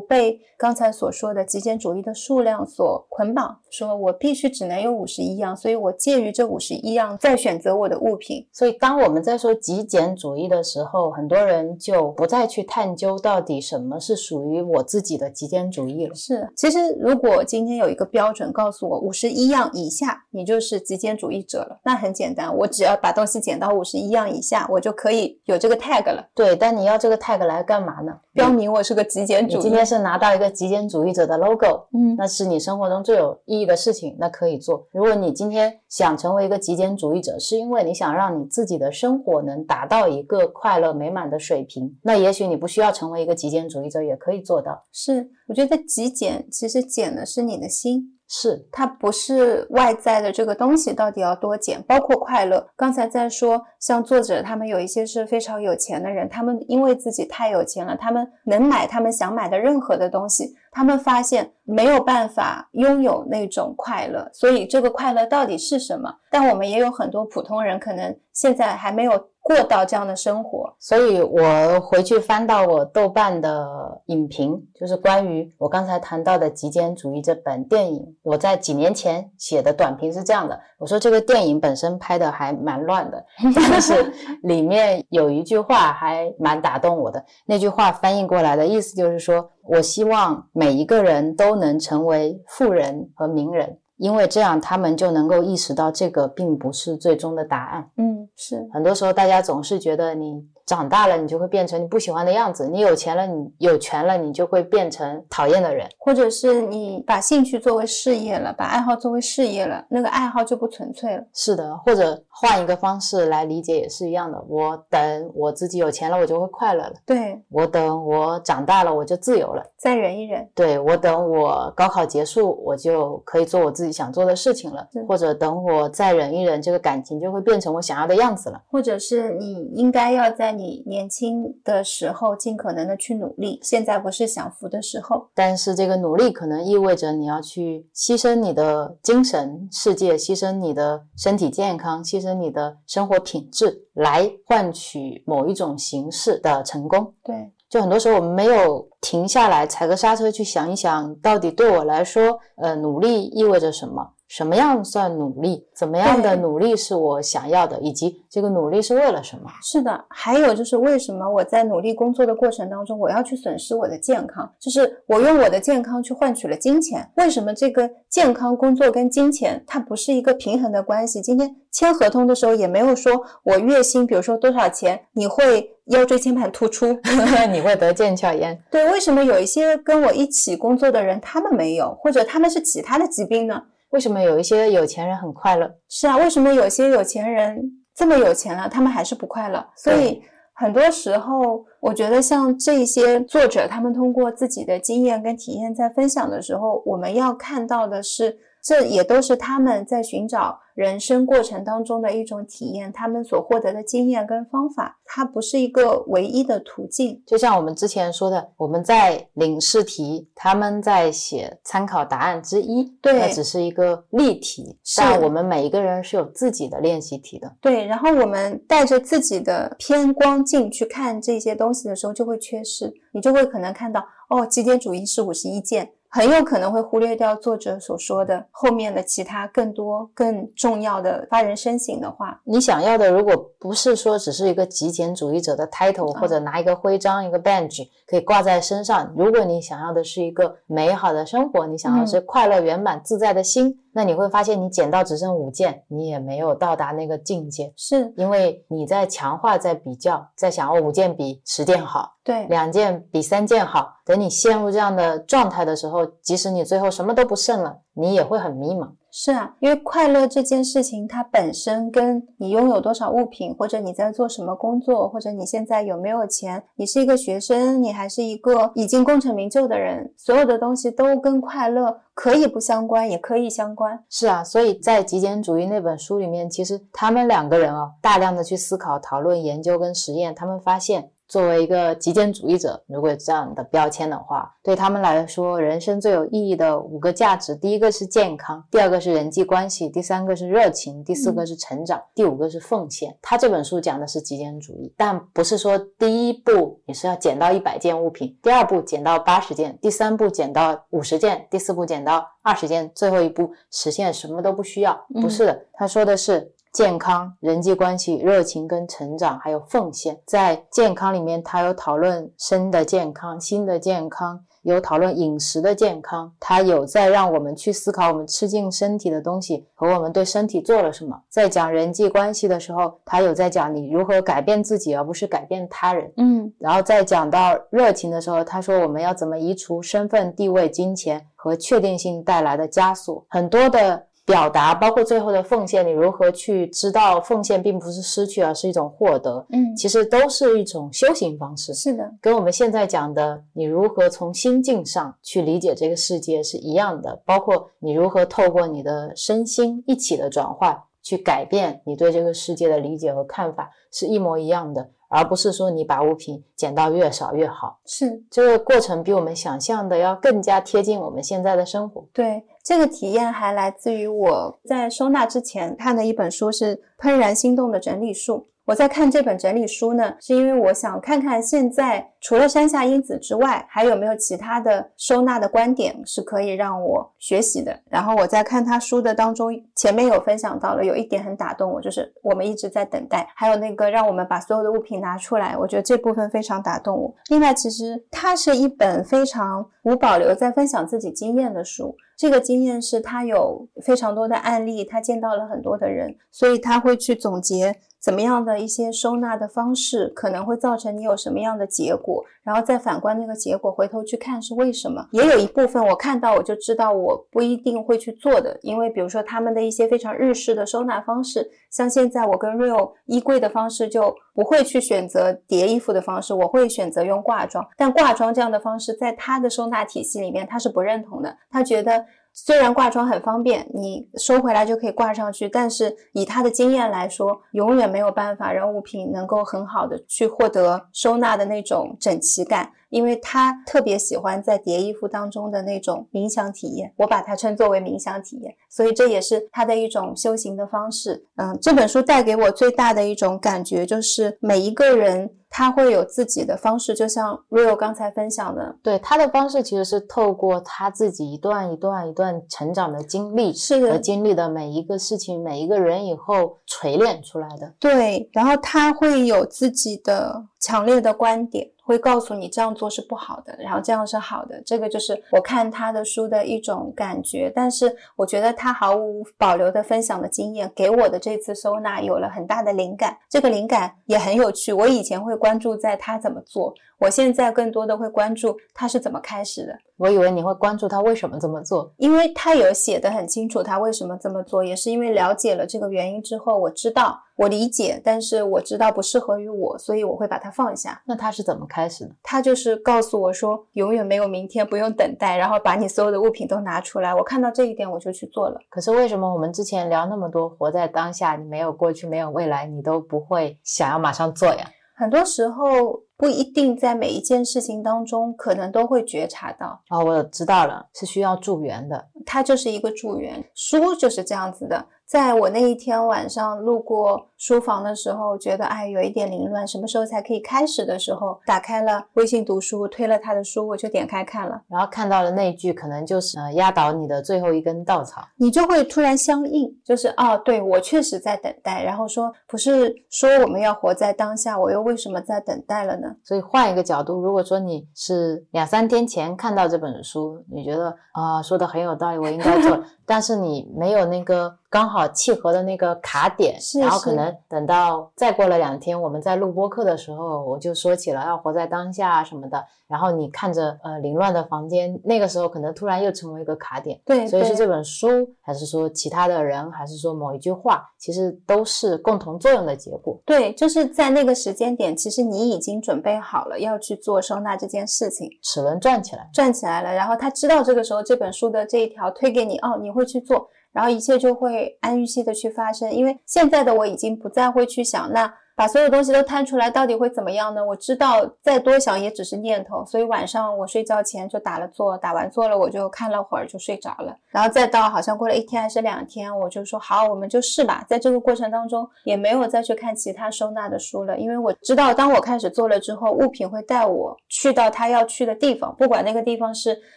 被刚才所说的极简主义的数量所捆绑。说我必须只能有五十一样，所以我介于这五十一样再选择我的物品。所以当我们在说极简主义的时候，很多人就不再去探究到底什么是属于我自己的极简主义了。是，其实如果今天有一个标准告诉我五十一样以下，你就是极简主义者了，那很简单，我只要把东西减到五十一样以下，我就可以有这个 tag 了。对，但你要这个 tag 来干嘛呢？标明我是个极简主义。你今天是拿到一个极简主义者的 logo，嗯，那是你生活中最有意义的事情，那可以做。如果你今天想成为一个极简主义者，是因为你想让你自己的生活能达到一个快乐美满的水平，那也许你不需要成为一个极简主义者，也可以做到。是，我觉得极简其实减的是你的心。是，它不是外在的这个东西到底要多减，包括快乐。刚才在说，像作者他们有一些是非常有钱的人，他们因为自己太有钱了，他们能买他们想买的任何的东西，他们发现没有办法拥有那种快乐，所以这个快乐到底是什么？但我们也有很多普通人，可能现在还没有。过到这样的生活，所以我回去翻到我豆瓣的影评，就是关于我刚才谈到的《极简主义》这本电影。我在几年前写的短评是这样的：我说这个电影本身拍的还蛮乱的，[LAUGHS] 但是里面有一句话还蛮打动我的。那句话翻译过来的意思就是说，我希望每一个人都能成为富人和名人。因为这样，他们就能够意识到这个并不是最终的答案。嗯，是很多时候大家总是觉得你。长大了，你就会变成你不喜欢的样子；你有钱了，你有权了，你就会变成讨厌的人，或者是你把兴趣作为事业了，把爱好作为事业了，那个爱好就不纯粹了。是的，或者换一个方式来理解也是一样的。我等我自己有钱了，我就会快乐了。对，我等我长大了，我就自由了。再忍一忍。对，我等我高考结束，我就可以做我自己想做的事情了。或者等我再忍一忍，这个感情就会变成我想要的样子了。或者是你应该要在。你年轻的时候尽可能的去努力，现在不是享福的时候。但是这个努力可能意味着你要去牺牲你的精神世界，牺牲你的身体健康，牺牲你的生活品质，来换取某一种形式的成功。对，就很多时候我们没有停下来踩个刹车去想一想，到底对我来说，呃，努力意味着什么？什么样算努力？怎么样的努力是我想要的？以及这个努力是为了什么？是的，还有就是为什么我在努力工作的过程当中，我要去损失我的健康？就是我用我的健康去换取了金钱。为什么这个健康、工作跟金钱它不是一个平衡的关系？今天签合同的时候也没有说我月薪，比如说多少钱，你会腰椎间盘突出，[LAUGHS] 你会得腱鞘炎。对，为什么有一些跟我一起工作的人他们没有，或者他们是其他的疾病呢？为什么有一些有钱人很快乐？是啊，为什么有些有钱人这么有钱了，他们还是不快乐？所以很多时候，我觉得像这些作者，他们通过自己的经验跟体验在分享的时候，我们要看到的是，这也都是他们在寻找。人生过程当中的一种体验，他们所获得的经验跟方法，它不是一个唯一的途径。就像我们之前说的，我们在领试题，他们在写参考答案之一，对，那只是一个例题，但我们每一个人是有自己的练习题的。对，然后我们带着自己的偏光镜去看这些东西的时候，就会缺失，你就会可能看到，哦，极简主义是五十一件。很有可能会忽略掉作者所说的后面的其他更多更重要的发人深省的话。你想要的，如果不是说只是一个极简主义者的 title，或者拿一个徽章、一个 badge 可以挂在身上，如果你想要的是一个美好的生活，你想要是快乐、圆满、自在的心。那你会发现，你捡到只剩五件，你也没有到达那个境界，是因为你在强化、在比较、在想哦，五件比十件好，对，两件比三件好。等你陷入这样的状态的时候，即使你最后什么都不剩了，你也会很迷茫。是啊，因为快乐这件事情，它本身跟你拥有多少物品，或者你在做什么工作，或者你现在有没有钱，你是一个学生，你还是一个已经功成名就的人，所有的东西都跟快乐可以不相关，也可以相关。是啊，所以在极简主义那本书里面，其实他们两个人啊，大量的去思考、讨论、研究跟实验，他们发现作为一个极简主义者，如果有这样的标签的话，对他们来说，人生最有意义的五个价值，第一个是健康，第二个是人际关系，第三个是热情，第四个是成长，第五个是奉献。他这本书讲的是极简主义，但不是说第一步你是要减到一百件物品，第二步减到八十件，第三步减到五十件，第四步减到二十件，最后一步实现什么都不需要。不是的，他说的是。健康、人际关系、热情跟成长，还有奉献，在健康里面，他有讨论身的健康、心的健康，有讨论饮食的健康，他有在让我们去思考我们吃进身体的东西和我们对身体做了什么。在讲人际关系的时候，他有在讲你如何改变自己，而不是改变他人。嗯，然后在讲到热情的时候，他说我们要怎么移除身份、地位、金钱和确定性带来的枷锁，很多的。表达包括最后的奉献，你如何去知道奉献并不是失去，而是一种获得？嗯，其实都是一种修行方式。是的，跟我们现在讲的你如何从心境上去理解这个世界是一样的。包括你如何透过你的身心一起的转换，去改变你对这个世界的理解和看法，是一模一样的。而不是说你把物品捡到越少越好，是这个过程比我们想象的要更加贴近我们现在的生活。对，这个体验还来自于我在收纳之前看的一本书，是《怦然心动的整理术》。我在看这本整理书呢，是因为我想看看现在除了山下英子之外，还有没有其他的收纳的观点是可以让我学习的。然后我在看他书的当中，前面有分享到了，有一点很打动我，就是我们一直在等待，还有那个让我们把所有的物品拿出来，我觉得这部分非常打动我。另外，其实它是一本非常无保留在分享自己经验的书，这个经验是他有非常多的案例，他见到了很多的人，所以他会去总结。怎么样的一些收纳的方式可能会造成你有什么样的结果，然后再反观那个结果，回头去看是为什么。也有一部分我看到我就知道我不一定会去做的，因为比如说他们的一些非常日式的收纳方式，像现在我跟 Real 衣柜的方式就不会去选择叠衣服的方式，我会选择用挂装。但挂装这样的方式在他的收纳体系里面他是不认同的，他觉得。虽然挂装很方便，你收回来就可以挂上去，但是以他的经验来说，永远没有办法让物品能够很好的去获得收纳的那种整齐感。因为他特别喜欢在叠衣服当中的那种冥想体验，我把它称作为冥想体验，所以这也是他的一种修行的方式。嗯，这本书带给我最大的一种感觉就是每一个人他会有自己的方式，就像 Rio 刚才分享的，对他的方式其实是透过他自己一段一段一段成长的经历，是的，经历的每一个事情、每一个人以后锤炼出来的。对，然后他会有自己的强烈的观点。会告诉你这样做是不好的，然后这样是好的。这个就是我看他的书的一种感觉。但是我觉得他毫无保留的分享的经验，给我的这次收纳有了很大的灵感。这个灵感也很有趣。我以前会关注在他怎么做，我现在更多的会关注他是怎么开始的。我以为你会关注他为什么这么做，因为他有写的很清楚，他为什么这么做，也是因为了解了这个原因之后，我知道，我理解，但是我知道不适合于我，所以我会把它放下。那他是怎么开始的？他就是告诉我说，永远没有明天，不用等待，然后把你所有的物品都拿出来。我看到这一点，我就去做了。可是为什么我们之前聊那么多，活在当下，你没有过去，没有未来，你都不会想要马上做呀？很多时候不一定在每一件事情当中，可能都会觉察到。哦，我知道了，是需要助缘的。它就是一个助缘，书就是这样子的。在我那一天晚上路过书房的时候，觉得哎有一点凌乱，什么时候才可以开始的时候，打开了微信读书，推了他的书，我就点开看了，然后看到了那句，可能就是呃压倒你的最后一根稻草，你就会突然相应，就是哦，对我确实在等待，然后说不是说我们要活在当下，我又为什么在等待了呢？所以换一个角度，如果说你是两三天前看到这本书，你觉得啊说的很有道理，我应该做。但是你没有那个刚好契合的那个卡点，然后可能等到再过了两天，我们在录播课的时候，我就说起了要活在当下什么的。然后你看着呃凌乱的房间，那个时候可能突然又成为一个卡点。对，所以是这本书，还是说其他的人，还是说某一句话，其实都是共同作用的结果。对，就是在那个时间点，其实你已经准备好了要去做收纳这件事情，齿轮转起来，转起来了。然后他知道这个时候这本书的这一条推给你，哦，你。会去做，然后一切就会按预期的去发生。因为现在的我已经不再会去想，那把所有东西都摊出来，到底会怎么样呢？我知道再多想也只是念头，所以晚上我睡觉前就打了坐，打完坐了我就看了会儿就睡着了。然后再到好像过了一天还是两天，我就说好，我们就试吧。在这个过程当中也没有再去看其他收纳的书了，因为我知道当我开始做了之后，物品会带我去到他要去的地方，不管那个地方是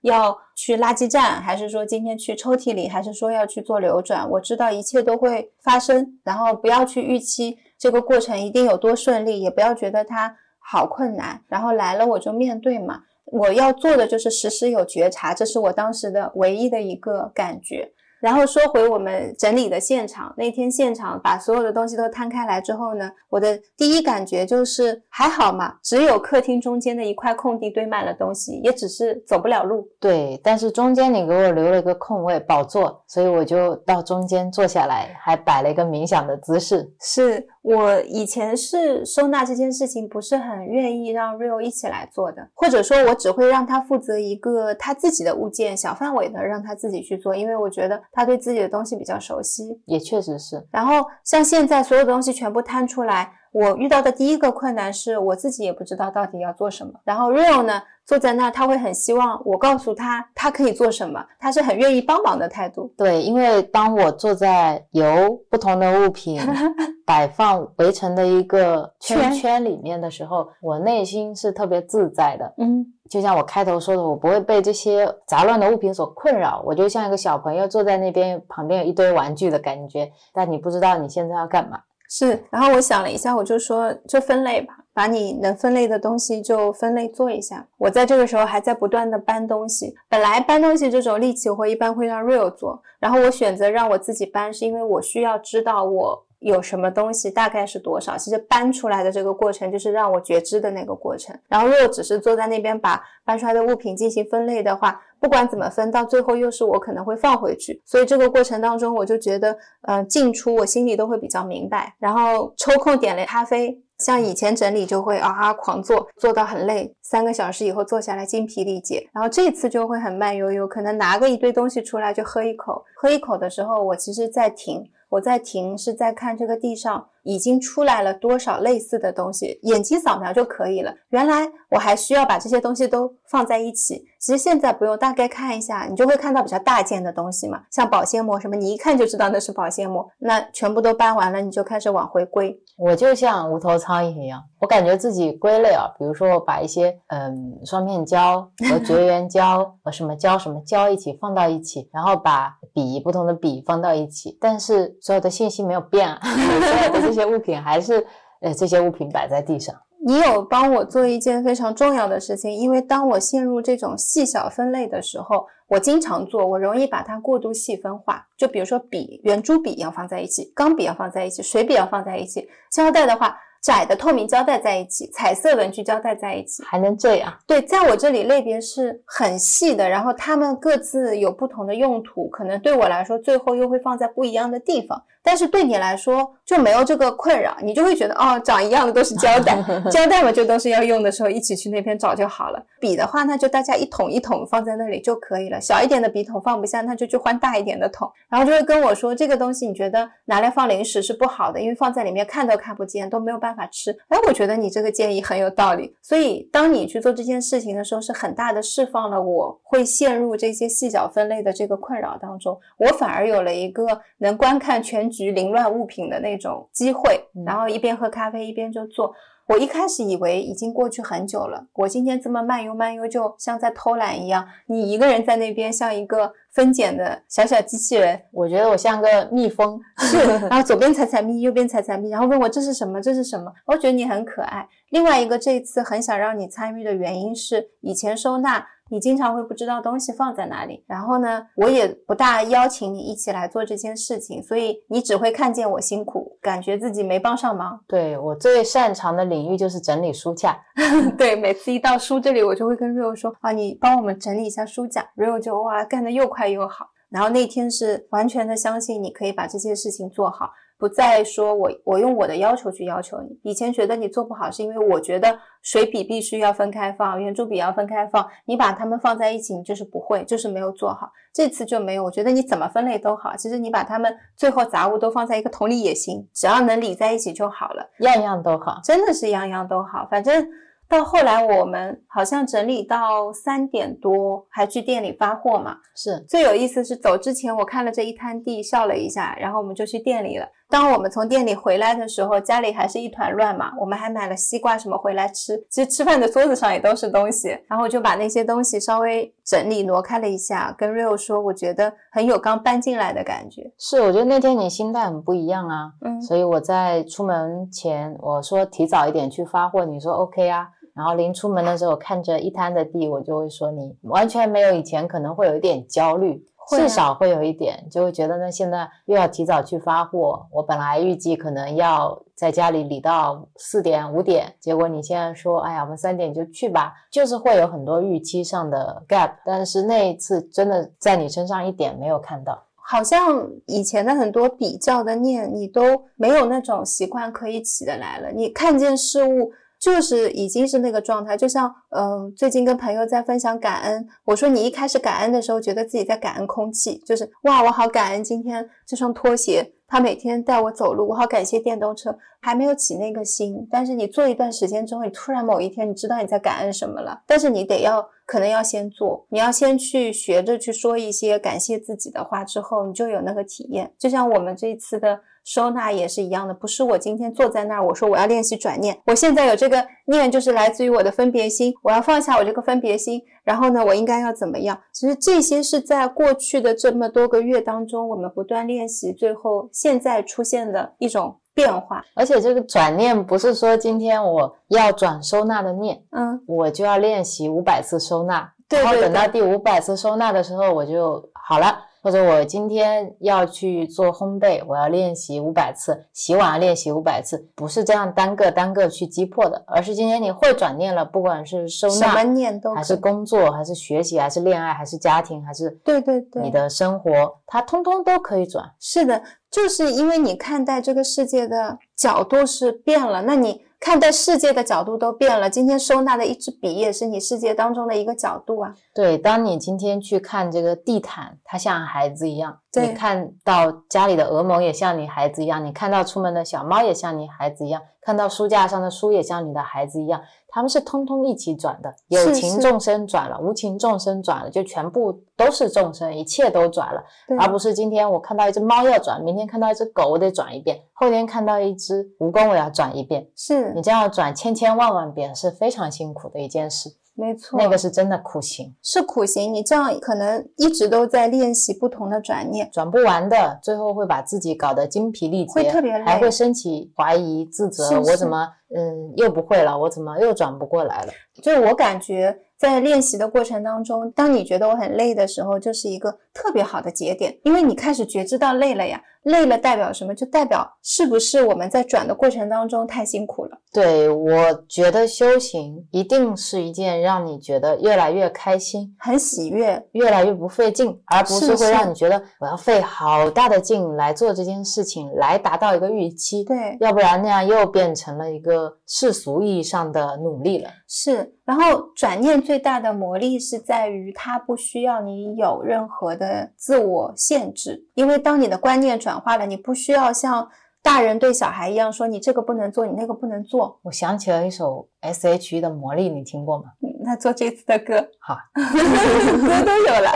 要去垃圾站，还是说今天去抽屉里，还是说要去做流转，我知道一切都会发生，然后不要去预期。这个过程一定有多顺利，也不要觉得它好困难，然后来了我就面对嘛。我要做的就是时时有觉察，这是我当时的唯一的一个感觉。然后说回我们整理的现场，那天现场把所有的东西都摊开来之后呢，我的第一感觉就是还好嘛，只有客厅中间的一块空地堆满了东西，也只是走不了路。对，但是中间你给我留了一个空位宝座，所以我就到中间坐下来，还摆了一个冥想的姿势。是我以前是收纳这件事情不是很愿意让 Rio 一起来做的，或者说我只会让他负责一个他自己的物件，小范围的让他自己去做，因为我觉得。他对自己的东西比较熟悉，也确实是。然后像现在所有东西全部摊出来，我遇到的第一个困难是我自己也不知道到底要做什么。然后 Real 呢坐在那，他会很希望我告诉他他可以做什么，他是很愿意帮忙的态度。对，因为当我坐在由不同的物品 [LAUGHS] 摆放围成的一个圈圈里面的时候，我内心是特别自在的。嗯。就像我开头说的，我不会被这些杂乱的物品所困扰，我就像一个小朋友坐在那边，旁边有一堆玩具的感觉。但你不知道你现在要干嘛。是，然后我想了一下，我就说就分类吧，把你能分类的东西就分类做一下。我在这个时候还在不断的搬东西，本来搬东西这种力气活一般会让 Real 做，然后我选择让我自己搬，是因为我需要知道我。有什么东西大概是多少？其实搬出来的这个过程就是让我觉知的那个过程。然后如果只是坐在那边把搬出来的物品进行分类的话，不管怎么分，到最后又是我可能会放回去。所以这个过程当中，我就觉得，嗯，进出我心里都会比较明白。然后抽空点了咖啡，像以前整理就会啊狂做，做到很累，三个小时以后坐下来精疲力竭。然后这次就会很慢悠悠，可能拿个一堆东西出来就喝一口，喝一口的时候，我其实在停。我在停，是在看这个地上。已经出来了多少类似的东西，眼睛扫描就可以了。原来我还需要把这些东西都放在一起，其实现在不用，大概看一下，你就会看到比较大件的东西嘛，像保鲜膜什么，你一看就知道那是保鲜膜。那全部都搬完了，你就开始往回归。我就像无头苍蝇一样，我感觉自己归类啊，比如说我把一些嗯双面胶 [LAUGHS] 和绝缘胶和什么胶什么胶一起放到一起，然后把笔不同的笔放到一起，但是所有的信息没有变啊，[LAUGHS] 所有的这些。这些物品还是呃，这些物品摆在地上。你有帮我做一件非常重要的事情，因为当我陷入这种细小分类的时候，我经常做，我容易把它过度细分化。就比如说笔，圆珠笔要放在一起，钢笔要放在一起，水笔要放在一起，胶带的话。窄的透明胶带在一起，彩色文具胶带在一起，还能这样？对，在我这里类别是很细的，然后它们各自有不同的用途，可能对我来说最后又会放在不一样的地方，但是对你来说就没有这个困扰，你就会觉得哦，长一样的都是胶带，胶带嘛就都是要用的时候一起去那边找就好了。笔的话，那就大家一桶一桶放在那里就可以了。小一点的笔筒放不下，那就去换大一点的桶。然后就会跟我说，这个东西你觉得拿来放零食是不好的，因为放在里面看都看不见，都没有办法。吃，哎，我觉得你这个建议很有道理。所以，当你去做这件事情的时候，是很大的释放了我会陷入这些细小分类的这个困扰当中，我反而有了一个能观看全局凌乱物品的那种机会。然后一边喝咖啡一边就做。我一开始以为已经过去很久了，我今天这么慢悠慢悠，就像在偷懒一样。你一个人在那边像一个分拣的小小机器人，我觉得我像个蜜蜂，是。[LAUGHS] 然后左边采采蜜，右边采采蜜，然后问我这是什么，这是什么？我觉得你很可爱。另外一个，这一次很想让你参与的原因是，以前收纳。你经常会不知道东西放在哪里，然后呢，我也不大邀请你一起来做这件事情，所以你只会看见我辛苦，感觉自己没帮上忙。对我最擅长的领域就是整理书架，[LAUGHS] 对，每次一到书这里，我就会跟 Rio 说啊，你帮我们整理一下书架，Rio 就哇干得又快又好。然后那天是完全的相信你可以把这些事情做好。不再说我我用我的要求去要求你。以前觉得你做不好，是因为我觉得水笔必须要分开放，圆珠笔要分开放。你把它们放在一起，你就是不会，就是没有做好。这次就没有，我觉得你怎么分类都好。其实你把它们最后杂物都放在一个桶里也行，只要能理在一起就好了。样样都好，真的是样样都好。反正。到后来，我们好像整理到三点多，还去店里发货嘛。是最有意思是走之前，我看了这一摊地，笑了一下，然后我们就去店里了。当我们从店里回来的时候，家里还是一团乱嘛。我们还买了西瓜什么回来吃，其实吃饭的桌子上也都是东西。然后我就把那些东西稍微整理挪开了一下，跟 Rio 说，我觉得很有刚搬进来的感觉。是，我觉得那天你心态很不一样啊。嗯，所以我在出门前我说提早一点去发货，你说 OK 啊。然后临出门的时候，看着一滩的地，我就会说你完全没有以前可能会有一点焦虑，至少会有一点，就会觉得呢，现在又要提早去发货。我本来预计可能要在家里理到四点五点，结果你现在说，哎呀，我们三点就去吧，就是会有很多预期上的 gap。但是那一次真的在你身上一点没有看到，好像以前的很多比较的念，你都没有那种习惯可以起得来了。你看见事物。就是已经是那个状态，就像嗯，最近跟朋友在分享感恩，我说你一开始感恩的时候，觉得自己在感恩空气，就是哇，我好感恩今天这双拖鞋，他每天带我走路，我好感谢电动车，还没有起那个心。但是你做一段时间之后，你突然某一天你知道你在感恩什么了，但是你得要可能要先做，你要先去学着去说一些感谢自己的话，之后你就有那个体验。就像我们这次的。收纳也是一样的，不是我今天坐在那儿，我说我要练习转念，我现在有这个念，就是来自于我的分别心，我要放下我这个分别心，然后呢，我应该要怎么样？其实这些是在过去的这么多个月当中，我们不断练习，最后现在出现的一种变化。而且这个转念不是说今天我要转收纳的念，嗯，我就要练习五百次收纳，然后等到第五百次收纳的时候，我就好了。或者我今天要去做烘焙，我要练习五百次；洗碗要练习五百次，不是这样单个单个去击破的，而是今天你会转念了，不管是收纳，什么念都，还是工作，还是学习，还是恋爱，还是家庭，还是对对对，你的生活，它通通都可以转。是的，就是因为你看待这个世界的角度是变了，那你。看待世界的角度都变了。今天收纳的一支笔也是你世界当中的一个角度啊。对，当你今天去看这个地毯，它像孩子一样；你看到家里的鹅毛也像你孩子一样；你看到出门的小猫也像你孩子一样；看到书架上的书也像你的孩子一样。他们是通通一起转的，有情众生转了，无情众生转了，就全部都是众生，一切都转了，而不是今天我看到一只猫要转，明天看到一只狗我得转一遍，后天看到一只蜈蚣我要转一遍，是你这样转千千万万遍是非常辛苦的一件事。没错，那个是真的苦行，是苦行。你这样可能一直都在练习不同的转念，转不完的，最后会把自己搞得精疲力竭，会特别累，还会升起怀疑、自责。我怎么，嗯，又不会了？我怎么又转不过来了？就是我感觉。在练习的过程当中，当你觉得我很累的时候，就是一个特别好的节点，因为你开始觉知到累了呀。累了代表什么？就代表是不是我们在转的过程当中太辛苦了？对，我觉得修行一定是一件让你觉得越来越开心、很喜悦、越来越不费劲，而不是会让你觉得我要费好大的劲来做这件事情，来达到一个预期。对，要不然那样又变成了一个世俗意义上的努力了。是，然后转念最大的魔力是在于它不需要你有任何的自我限制，因为当你的观念转化了，你不需要像大人对小孩一样说你这个不能做，你那个不能做。我想起了一首 S.H.E 的《魔力》，你听过吗？那做这次的歌，好，[LAUGHS] 歌都有了。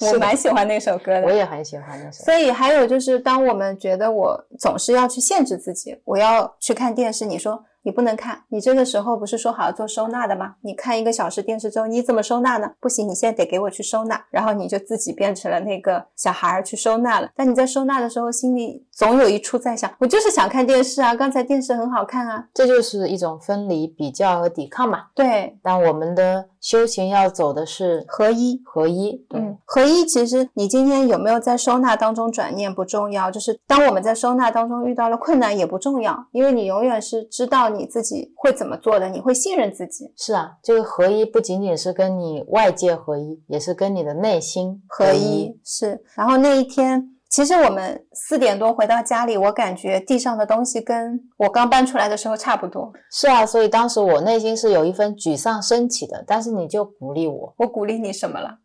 [LAUGHS] 我蛮喜欢那首歌的，我也很喜欢那首。所以还有就是，当我们觉得我总是要去限制自己，我要去看电视，你说。你不能看，你这个时候不是说好要做收纳的吗？你看一个小时电视之后，你怎么收纳呢？不行，你现在得给我去收纳，然后你就自己变成了那个小孩儿去收纳了。但你在收纳的时候，心里总有一处在想，我就是想看电视啊，刚才电视很好看啊。这就是一种分离、比较和抵抗嘛。对，但我们的修行要走的是合一。合一，对，嗯，合一。其实你今天有没有在收纳当中转念不重要，就是当我们在收纳当中遇到了困难也不重要，因为你永远是知道你自己会怎么做的，你会信任自己。是啊，这个合一不仅仅是跟你外界合一，也是跟你的内心合一。是，然后那一天。其实我们四点多回到家里，我感觉地上的东西跟我刚搬出来的时候差不多。是啊，所以当时我内心是有一份沮丧升起的。但是你就鼓励我，我鼓励你什么了？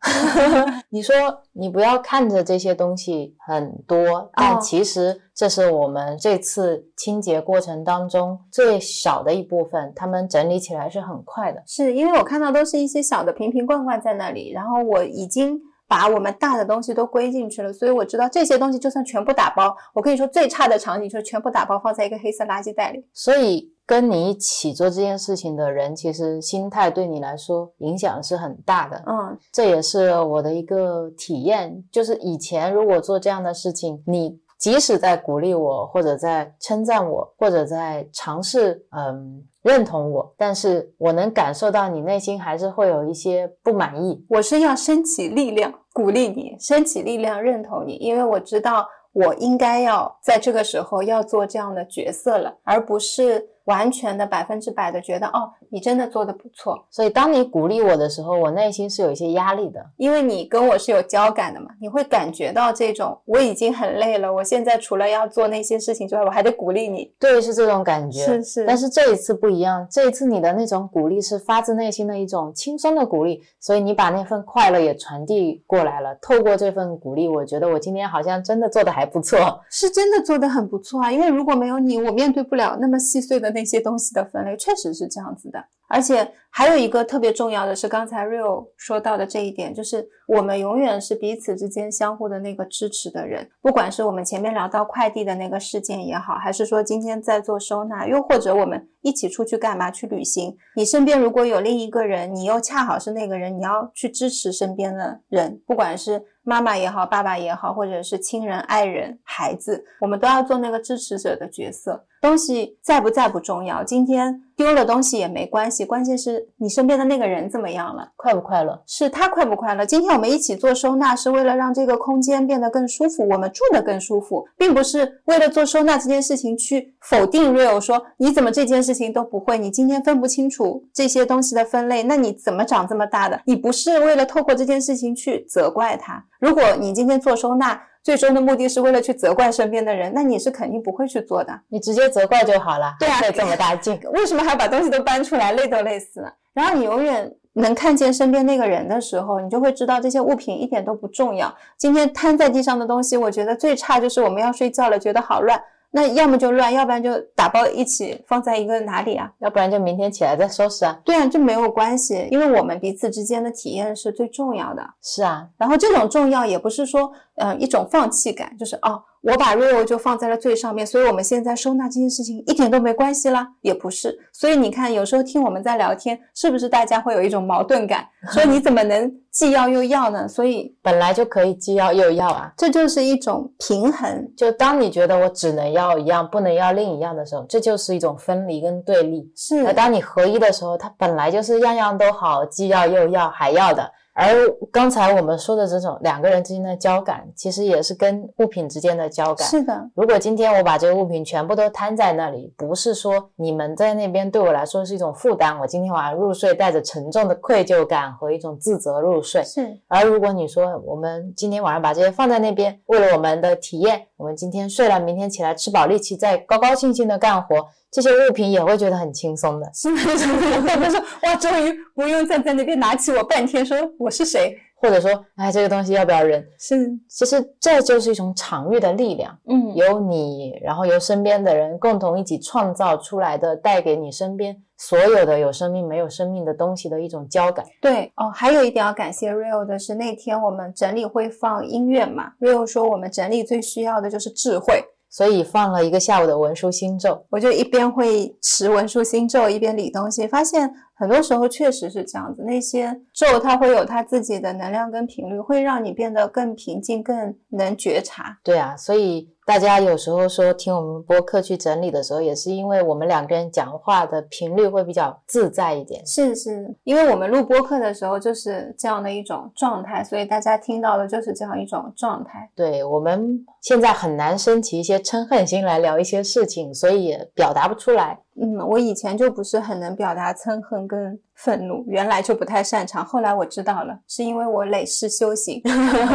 [LAUGHS] 你说你不要看着这些东西很多，但其实这是我们这次清洁过程当中最少的一部分，他们整理起来是很快的。是因为我看到都是一些小的瓶瓶罐罐在那里，然后我已经。把我们大的东西都归进去了，所以我知道这些东西就算全部打包，我可以说最差的场景就是全部打包放在一个黑色垃圾袋里。所以跟你一起做这件事情的人，其实心态对你来说影响是很大的。嗯，这也是我的一个体验，就是以前如果做这样的事情，你即使在鼓励我，或者在称赞我，或者在尝试，嗯。认同我，但是我能感受到你内心还是会有一些不满意。我是要升起力量鼓励你，升起力量认同你，因为我知道我应该要在这个时候要做这样的角色了，而不是。完全的百分之百的觉得哦，你真的做的不错。所以当你鼓励我的时候，我内心是有一些压力的，因为你跟我是有交感的嘛，你会感觉到这种我已经很累了，我现在除了要做那些事情之外，我还得鼓励你。对，是这种感觉。是是。但是这一次不一样，这一次你的那种鼓励是发自内心的一种轻松的鼓励，所以你把那份快乐也传递过来了。透过这份鼓励，我觉得我今天好像真的做的还不错，是真的做的很不错啊。因为如果没有你，我面对不了那么细碎的那。些东西的分类确实是这样子的，而且还有一个特别重要的是，刚才 Rio 说到的这一点，就是我们永远是彼此之间相互的那个支持的人。不管是我们前面聊到快递的那个事件也好，还是说今天在做收纳，又或者我们一起出去干嘛去旅行，你身边如果有另一个人，你又恰好是那个人，你要去支持身边的人，不管是。妈妈也好，爸爸也好，或者是亲人、爱人、孩子，我们都要做那个支持者的角色。东西在不在不重要，今天丢了东西也没关系，关键是你身边的那个人怎么样了，快不快乐？是他快不快乐？今天我们一起做收纳，是为了让这个空间变得更舒服，我们住得更舒服，并不是为了做收纳这件事情去否定 real 说你怎么这件事情都不会，你今天分不清楚这些东西的分类，那你怎么长这么大的？你不是为了透过这件事情去责怪他。如果你今天做收纳，最终的目的是为了去责怪身边的人，那你是肯定不会去做的。你直接责怪就好了。对啊，费这么大劲，[LAUGHS] 为什么还要把东西都搬出来，累都累死了？然后你永远能看见身边那个人的时候，你就会知道这些物品一点都不重要。今天摊在地上的东西，我觉得最差就是我们要睡觉了，觉得好乱。那要么就乱，要不然就打包一起放在一个哪里啊？要不然就明天起来再收拾啊？对啊，这没有关系，因为我们彼此之间的体验是最重要的。是啊，然后这种重要也不是说，嗯，一种放弃感，就是哦。我把 Rio 就放在了最上面，所以我们现在收纳这件事情一点都没关系啦，也不是。所以你看，有时候听我们在聊天，是不是大家会有一种矛盾感？说你怎么能既要又要呢？所以 [LAUGHS] 本来就可以既要又要啊，这就是一种平衡。就当你觉得我只能要一样，不能要另一样的时候，这就是一种分离跟对立。是。而当你合一的时候，它本来就是样样都好，既要又要还要的。而刚才我们说的这种两个人之间的交感，其实也是跟物品之间的交感。是的，如果今天我把这个物品全部都摊在那里，不是说你们在那边对我来说是一种负担，我今天晚上入睡带着沉重的愧疚感和一种自责入睡。是。而如果你说我们今天晚上把这些放在那边，为了我们的体验，我们今天睡了，明天起来吃饱力气，再高高兴兴的干活。这些物品也会觉得很轻松的，是是是，[LAUGHS] 他说哇，终于不用再在那边拿起我半天，说我是谁，或者说哎，这个东西要不要扔？是，其实这就是一种场域的力量，嗯，由你，然后由身边的人共同一起创造出来的，带给你身边所有的有生命没有生命的东西的一种交感。对哦，还有一点要感谢 Rio 的是，那天我们整理会放音乐嘛，Rio 说我们整理最需要的就是智慧。所以放了一个下午的文殊心咒，我就一边会持文殊心咒，一边理东西，发现很多时候确实是这样子。那些咒它会有它自己的能量跟频率，会让你变得更平静，更能觉察。对啊，所以。大家有时候说听我们播客去整理的时候，也是因为我们两个人讲话的频率会比较自在一点。是是，因为我们录播客的时候就是这样的一种状态，所以大家听到的就是这样一种状态。对我们现在很难升起一些嗔恨心来聊一些事情，所以也表达不出来。嗯，我以前就不是很能表达嗔恨跟愤怒，原来就不太擅长。后来我知道了，是因为我累世修行，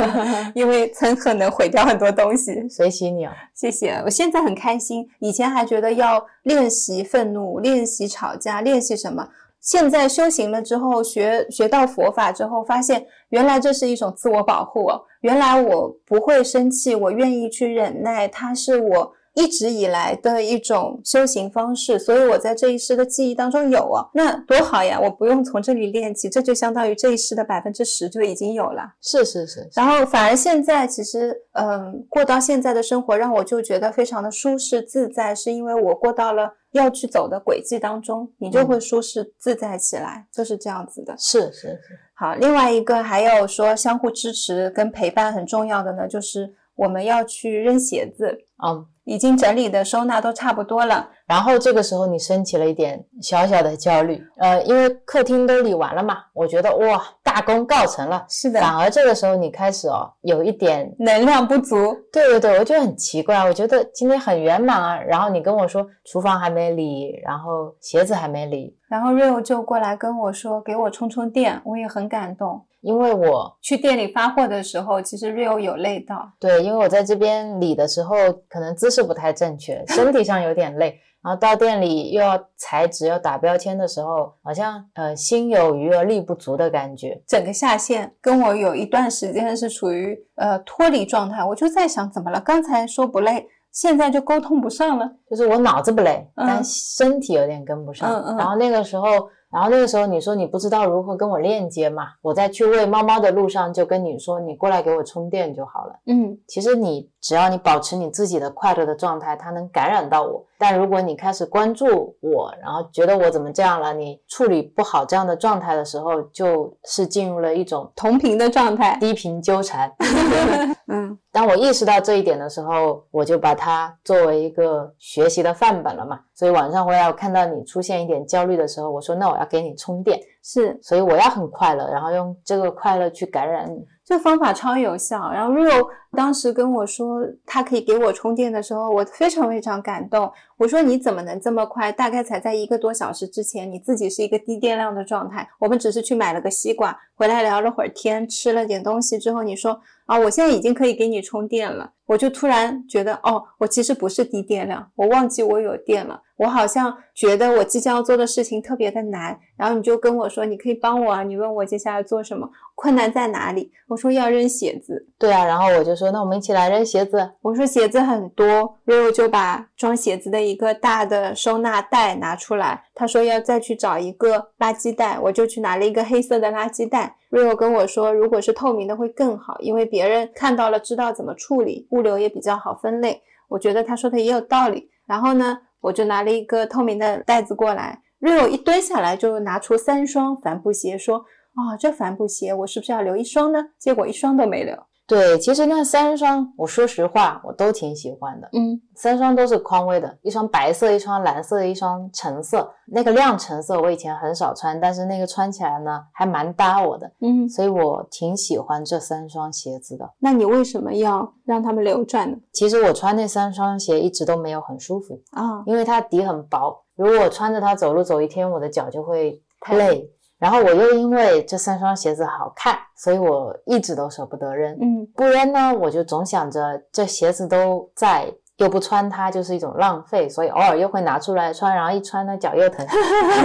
[LAUGHS] 因为憎恨能毁掉很多东西。随喜你啊！谢谢，我现在很开心。以前还觉得要练习愤怒、练习吵架、练习什么，现在修行了之后，学学到佛法之后，发现原来这是一种自我保护哦。原来我不会生气，我愿意去忍耐，它是我。一直以来的一种修行方式，所以我在这一世的记忆当中有啊，那多好呀！我不用从这里练起，这就相当于这一世的百分之十就已经有了。是是是，然后反而现在其实，嗯，过到现在的生活，让我就觉得非常的舒适自在，是因为我过到了要去走的轨迹当中，你就会舒适自在起来，就是这样子的。是是是，好，另外一个还有说相互支持跟陪伴很重要的呢，就是我们要去扔鞋子，嗯。已经整理的收纳都差不多了，然后这个时候你升起了一点小小的焦虑，呃，因为客厅都理完了嘛，我觉得哇，大功告成了，是的。反而这个时候你开始哦，有一点能量不足。对对对，我就很奇怪，我觉得今天很圆满啊，然后你跟我说厨房还没理，然后鞋子还没理，然后 Rio 就过来跟我说给我充充电，我也很感动。因为我去店里发货的时候，其实 Rio 有累到。对，因为我在这边理的时候，可能姿势不太正确，身体上有点累。然后到店里又要裁纸、要打标签的时候，好像呃心有余而力不足的感觉。整个下线跟我有一段时间是处于呃脱离状态，我就在想怎么了？刚才说不累，现在就沟通不上了。就是我脑子不累，但身体有点跟不上。嗯嗯。然后那个时候。然后那个时候你说你不知道如何跟我链接嘛？我在去喂猫猫的路上就跟你说，你过来给我充电就好了。嗯，其实你只要你保持你自己的快乐的状态，它能感染到我。但如果你开始关注我，然后觉得我怎么这样了，你处理不好这样的状态的时候，就是进入了一种同频的状态，低频纠缠。[LAUGHS] 嗯，当我意识到这一点的时候，我就把它作为一个学习的范本了嘛。所以晚上回来，我看到你出现一点焦虑的时候，我说那我要给你充电，是，所以我要很快乐，然后用这个快乐去感染你。这方法超有效。然后 Rio 当时跟我说他可以给我充电的时候，我非常非常感动。我说你怎么能这么快？大概才在一个多小时之前，你自己是一个低电量的状态。我们只是去买了个西瓜，回来聊了会儿天，吃了点东西之后，你说啊，我现在已经可以给你充电了。我就突然觉得，哦，我其实不是低电量，我忘记我有电了。我好像觉得我即将要做的事情特别的难，然后你就跟我说，你可以帮我啊。你问我接下来做什么，困难在哪里？我说要扔鞋子。对啊，然后我就说，那我们一起来扔鞋子。我说鞋子很多，Rio 就把装鞋子的一个大的收纳袋拿出来。他说要再去找一个垃圾袋，我就去拿了一个黑色的垃圾袋。Rio 跟我说，如果是透明的会更好，因为别人看到了知道怎么处理，物流也比较好分类。我觉得他说的也有道理。然后呢？我就拿了一个透明的袋子过来，Rio 一蹲下来就拿出三双帆布鞋，说：“啊，这帆布鞋我是不是要留一双呢？”结果一双都没留。对，其实那三双，我说实话，我都挺喜欢的。嗯，三双都是匡威的，一双白色，一双蓝色，一双橙色。那个亮橙色我以前很少穿，但是那个穿起来呢还蛮搭我的。嗯，所以我挺喜欢这三双鞋子的。那你为什么要让他们流转呢？其实我穿那三双鞋一直都没有很舒服啊，因为它底很薄。如果我穿着它走路走一天，我的脚就会太累。然后我又因为这三双鞋子好看，所以我一直都舍不得扔。嗯，不扔呢，我就总想着这鞋子都在，又不穿它就是一种浪费，所以偶尔又会拿出来穿，然后一穿呢脚又疼，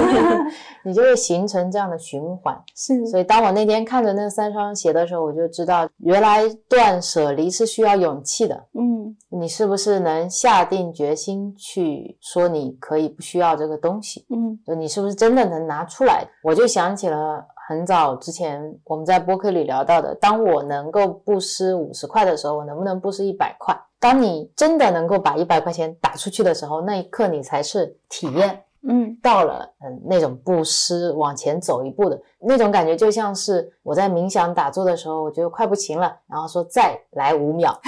[LAUGHS] 你就会形成这样的循环。是，所以当我那天看着那三双鞋的时候，我就知道原来断舍离是需要勇气的。嗯，你是不是能下定决心去说你可以不需要这个东西？嗯，就你是不是真的能拿出来？我就想起了很早之前我们在播客里聊到的，当我能够布施五十块的时候，我能不能布施一百块？当你真的能够把一百块钱打出去的时候，那一刻你才是体验。嗯，到了嗯那种布施往前走一步的那种感觉，就像是我在冥想打坐的时候，我觉得快不行了，然后说再来五秒 [LAUGHS]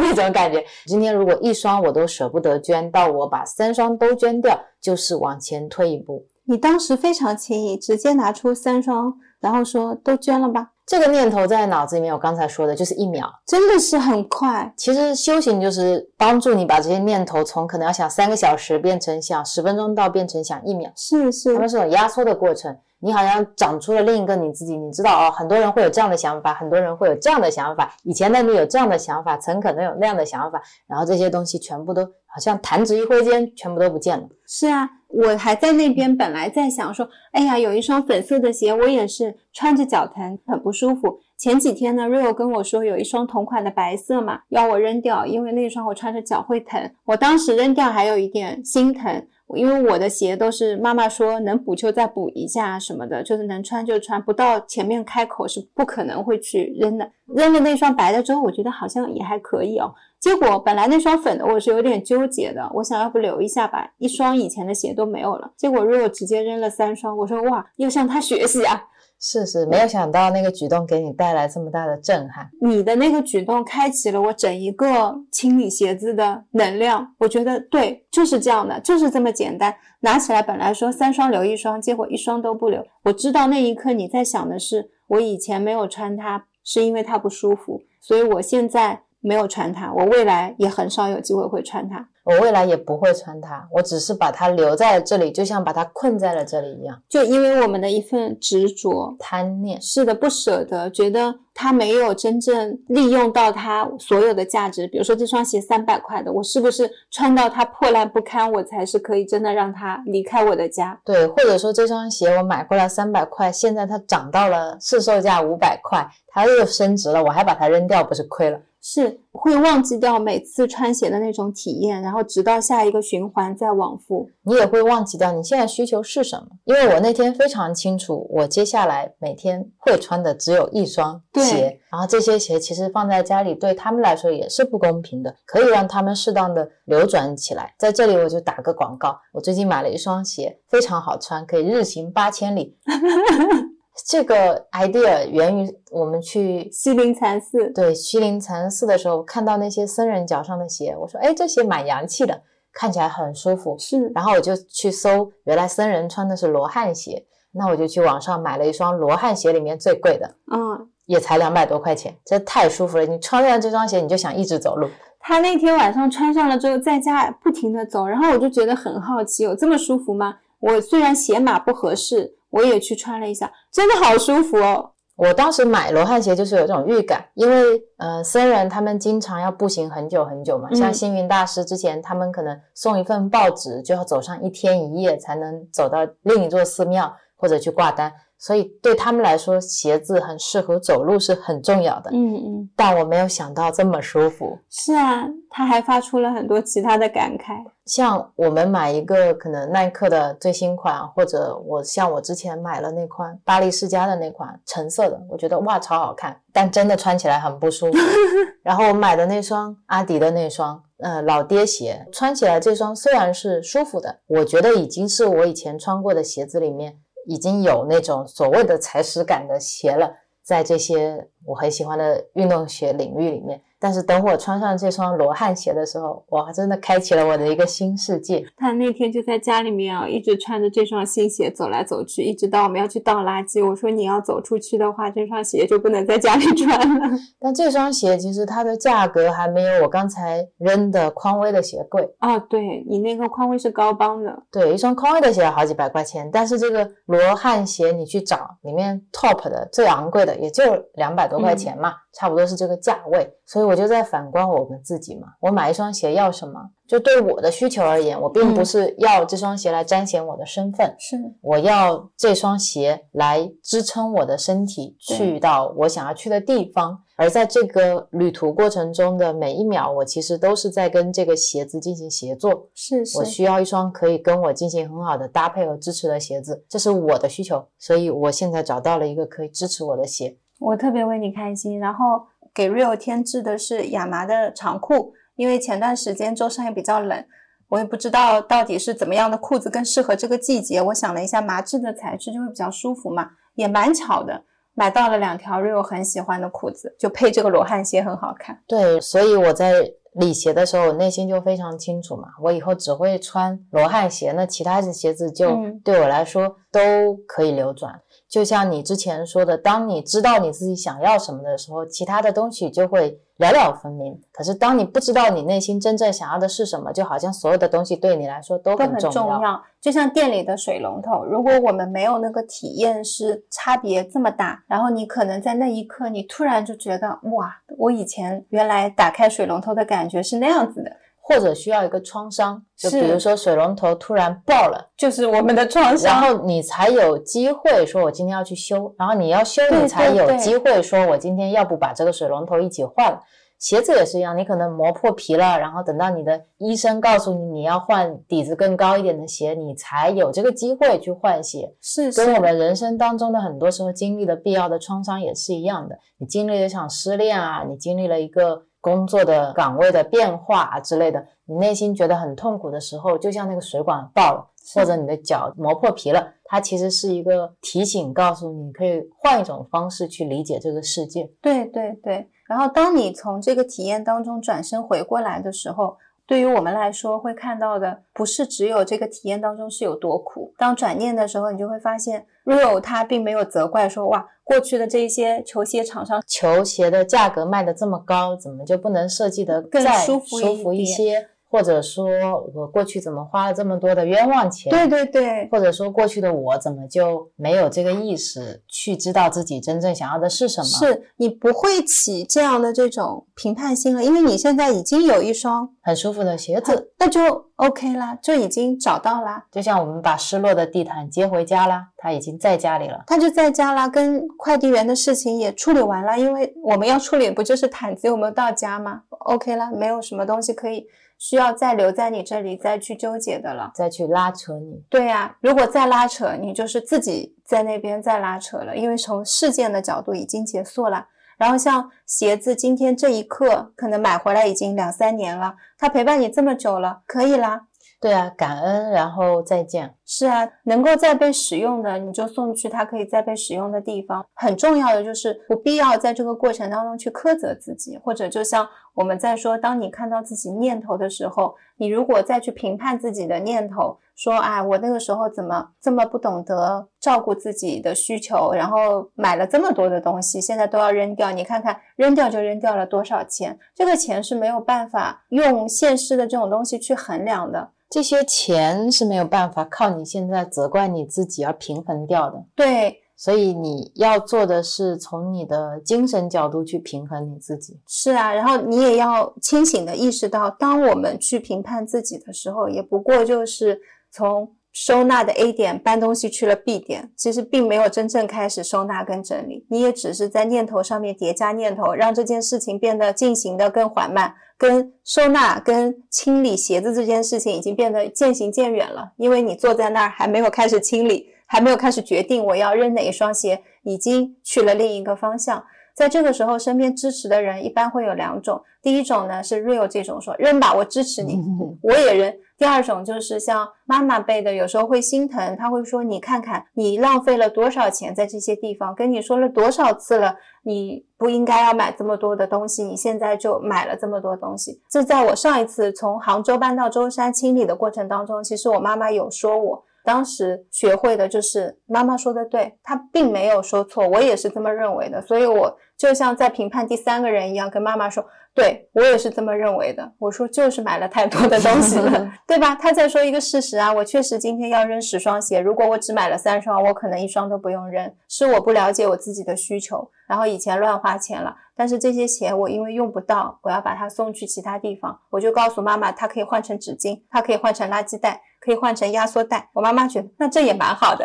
那种感觉。今天如果一双我都舍不得捐，到我把三双都捐掉，就是往前推一步。你当时非常轻易，直接拿出三双，然后说都捐了吧。这个念头在脑子里面，我刚才说的就是一秒，真的是很快。其实修行就是帮助你把这些念头从可能要想三个小时变成想十分钟到变成想一秒，是是，它们是种压缩的过程。你好像长出了另一个你自己，你知道哦，很多人会有这样的想法，很多人会有这样的想法，以前的你有这样的想法，曾可能有那样的想法，然后这些东西全部都好像弹指一挥间，全部都不见了。是啊，我还在那边，本来在想说，哎呀，有一双粉色的鞋，我也是穿着脚疼，很不舒服。前几天呢，Rio 跟我说有一双同款的白色嘛，要我扔掉，因为那双我穿着脚会疼。我当时扔掉还有一点心疼。因为我的鞋都是妈妈说能补就再补一下什么的，就是能穿就穿，不到前面开口是不可能会去扔的。扔了那双白的之后，我觉得好像也还可以哦。结果本来那双粉的我是有点纠结的，我想要不留一下吧，一双以前的鞋都没有了。结果如果直接扔了三双，我说哇，要向他学习啊。是是，没有想到那个举动给你带来这么大的震撼。你的那个举动开启了我整一个清理鞋子的能量。我觉得对，就是这样的，就是这么简单。拿起来本来说三双留一双，结果一双都不留。我知道那一刻你在想的是，我以前没有穿它，是因为它不舒服，所以我现在没有穿它，我未来也很少有机会会穿它。我未来也不会穿它，我只是把它留在这里，就像把它困在了这里一样。就因为我们的一份执着、贪念，是的，不舍得，觉得它没有真正利用到它所有的价值。比如说这双鞋三百块的，我是不是穿到它破烂不堪，我才是可以真的让它离开我的家？对，或者说这双鞋我买过来三百块，现在它涨到了市售价五百块，它又升值了，我还把它扔掉，不是亏了？是会忘记掉每次穿鞋的那种体验，然后直到下一个循环再往复。你也会忘记掉你现在需求是什么，因为我那天非常清楚，我接下来每天会穿的只有一双鞋，然后这些鞋其实放在家里对他们来说也是不公平的，可以让他们适当的流转起来。在这里我就打个广告，我最近买了一双鞋，非常好穿，可以日行八千里。[LAUGHS] 这个 idea 源于我们去西林禅寺，对，西林禅寺的时候看到那些僧人脚上的鞋，我说，哎，这鞋蛮洋气的，看起来很舒服。是，然后我就去搜，原来僧人穿的是罗汉鞋，那我就去网上买了一双罗汉鞋里面最贵的，嗯，也才两百多块钱，这太舒服了。你穿上这双鞋，你就想一直走路。他那天晚上穿上了之后，在家不停的走，然后我就觉得很好奇，有这么舒服吗？我虽然鞋码不合适。我也去穿了一下，真的好舒服哦！我当时买罗汉鞋就是有这种预感，因为呃，僧人他们经常要步行很久很久嘛，像星云大师之前，他们可能送一份报纸就要走上一天一夜才能走到另一座寺庙或者去挂单。所以对他们来说，鞋子很适合走路是很重要的。嗯嗯，但我没有想到这么舒服。是啊，他还发出了很多其他的感慨，像我们买一个可能耐克的最新款，或者我像我之前买了那款巴黎世家的那款橙色的，我觉得哇超好看，但真的穿起来很不舒服。[LAUGHS] 然后我买的那双阿迪的那双呃老爹鞋，穿起来这双虽然是舒服的，我觉得已经是我以前穿过的鞋子里面。已经有那种所谓的踩屎感的鞋了，在这些我很喜欢的运动鞋领域里面。但是等我穿上这双罗汉鞋的时候，哇，真的开启了我的一个新世界。他那天就在家里面啊，一直穿着这双新鞋走来走去，一直到我们要去倒垃圾。我说你要走出去的话，这双鞋就不能在家里穿了。[LAUGHS] 但这双鞋其实它的价格还没有我刚才扔的匡威的鞋贵哦。对你那个匡威是高帮的，对，一双匡威的鞋要好几百块钱，但是这个罗汉鞋你去找里面 top 的最昂贵的也就两百多块钱嘛。差不多是这个价位，所以我就在反观我们自己嘛。我买一双鞋要什么？就对我的需求而言，我并不是要这双鞋来彰显我的身份，是我要这双鞋来支撑我的身体去到我想要去的地方。而在这个旅途过程中的每一秒，我其实都是在跟这个鞋子进行协作。是，是我需要一双可以跟我进行很好的搭配和支持的鞋子，这是我的需求。所以我现在找到了一个可以支持我的鞋。我特别为你开心，然后给 Real 添置的是亚麻的长裤，因为前段时间舟山也比较冷，我也不知道到底是怎么样的裤子更适合这个季节。我想了一下，麻质的材质就会比较舒服嘛，也蛮巧的，买到了两条 Rio 很喜欢的裤子，就配这个罗汉鞋很好看。对，所以我在理鞋的时候，我内心就非常清楚嘛，我以后只会穿罗汉鞋，那其他的鞋子就对我来说都可以流转。就像你之前说的，当你知道你自己想要什么的时候，其他的东西就会了了分明。可是当你不知道你内心真正想要的是什么，就好像所有的东西对你来说都很重要。就像店里的水龙头，如果我们没有那个体验是差别这么大，然后你可能在那一刻，你突然就觉得哇，我以前原来打开水龙头的感觉是那样子的。或者需要一个创伤，就比如说水龙头突然爆了，就是我们的创伤，然后你才有机会说，我今天要去修，然后你要修，你才有机会说，我今天要不把这个水龙头一起换了。鞋子也是一样，你可能磨破皮了，然后等到你的医生告诉你你要换底子更高一点的鞋，你才有这个机会去换鞋。是跟我们人生当中的很多时候经历的必要的创伤也是一样的，你经历了一场失恋啊，你经历了一个。工作的岗位的变化啊之类的，你内心觉得很痛苦的时候，就像那个水管爆了，或者你的脚磨破皮了，它其实是一个提醒，告诉你可以换一种方式去理解这个世界。对对对，然后当你从这个体验当中转身回过来的时候。对于我们来说，会看到的不是只有这个体验当中是有多苦。当转念的时候，你就会发现，Rio 他并没有责怪说，哇，过去的这些球鞋厂商，球鞋的价格卖的这么高，怎么就不能设计的更舒服一些？或者说，我过去怎么花了这么多的冤枉钱？对对对。或者说，过去的我怎么就没有这个意识去知道自己真正想要的是什么？是你不会起这样的这种评判心了，因为你现在已经有一双很舒服的鞋子，那就 OK 啦，就已经找到啦。就像我们把失落的地毯接回家啦，他已经在家里了，他就在家啦，跟快递员的事情也处理完了，因为我们要处理不就是毯子有没有到家吗？OK 啦，没有什么东西可以。需要再留在你这里再去纠结的了，再去拉扯你。对呀，如果再拉扯，你就是自己在那边再拉扯了，因为从事件的角度已经结束了。然后像鞋子，今天这一刻可能买回来已经两三年了，它陪伴你这么久了，可以啦。对啊，感恩，然后再见。是啊，能够再被使用的，你就送去它可以再被使用的地方。很重要的就是不必要在这个过程当中去苛责自己，或者就像我们在说，当你看到自己念头的时候，你如果再去评判自己的念头，说啊，我那个时候怎么这么不懂得照顾自己的需求，然后买了这么多的东西，现在都要扔掉。你看看，扔掉就扔掉了多少钱？这个钱是没有办法用现实的这种东西去衡量的。这些钱是没有办法靠你现在责怪你自己而平衡掉的。对，所以你要做的是从你的精神角度去平衡你自己。是啊，然后你也要清醒的意识到，当我们去评判自己的时候，也不过就是从收纳的 A 点搬东西去了 B 点，其实并没有真正开始收纳跟整理。你也只是在念头上面叠加念头，让这件事情变得进行的更缓慢。跟收纳、跟清理鞋子这件事情已经变得渐行渐远了，因为你坐在那儿还没有开始清理，还没有开始决定我要扔哪一双鞋，已经去了另一个方向。在这个时候，身边支持的人一般会有两种，第一种呢是 real 这种说扔吧，我支持你，[LAUGHS] 我也扔。第二种就是像妈妈辈的，有时候会心疼，他会说：“你看看，你浪费了多少钱在这些地方，跟你说了多少次了，你不应该要买这么多的东西，你现在就买了这么多东西。”这在我上一次从杭州搬到舟山清理的过程当中，其实我妈妈有说我。当时学会的就是妈妈说的对，她并没有说错，我也是这么认为的，所以我就像在评判第三个人一样，跟妈妈说，对我也是这么认为的。我说就是买了太多的东西了，[LAUGHS] 对吧？他在说一个事实啊，我确实今天要扔十双鞋，如果我只买了三双，我可能一双都不用扔，是我不了解我自己的需求，然后以前乱花钱了。但是这些鞋我因为用不到，我要把它送去其他地方，我就告诉妈妈，它可以换成纸巾，它可以换成垃圾袋。可以换成压缩袋，我妈妈觉得那这也蛮好的，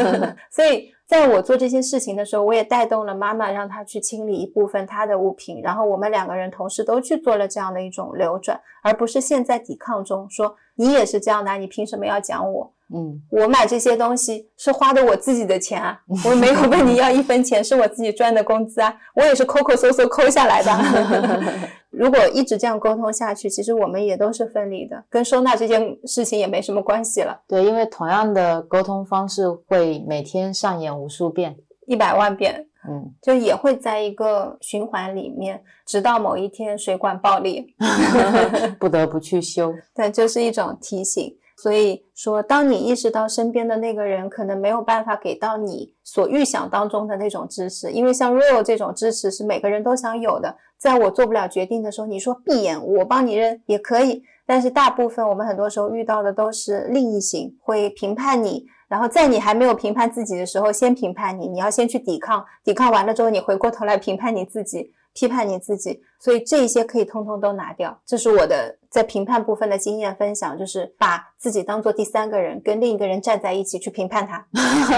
[LAUGHS] 所以在我做这些事情的时候，我也带动了妈妈，让她去清理一部分她的物品，然后我们两个人同时都去做了这样的一种流转，而不是现在抵抗中说你也是这样的，你凭什么要讲我？嗯，我买这些东西是花的我自己的钱啊，[LAUGHS] 我没有问你要一分钱，是我自己赚的工资啊，我也是抠抠搜搜抠下来的。[LAUGHS] [LAUGHS] 如果一直这样沟通下去，其实我们也都是分离的，跟收纳这件事情也没什么关系了。对，因为同样的沟通方式会每天上演无数遍，一百万遍，嗯，就也会在一个循环里面，直到某一天水管爆裂，不得不去修。对这是一种提醒。所以说，当你意识到身边的那个人可能没有办法给到你所预想当中的那种支持，因为像 real 这种支持是每个人都想有的。在我做不了决定的时候，你说闭眼，我帮你扔也可以。但是大部分我们很多时候遇到的都是另一型，会评判你，然后在你还没有评判自己的时候，先评判你，你要先去抵抗，抵抗完了之后，你回过头来评判你自己，批判你自己。所以这一些可以通通都拿掉。这是我的在评判部分的经验分享，就是把自己当做第三个人，跟另一个人站在一起去评判他，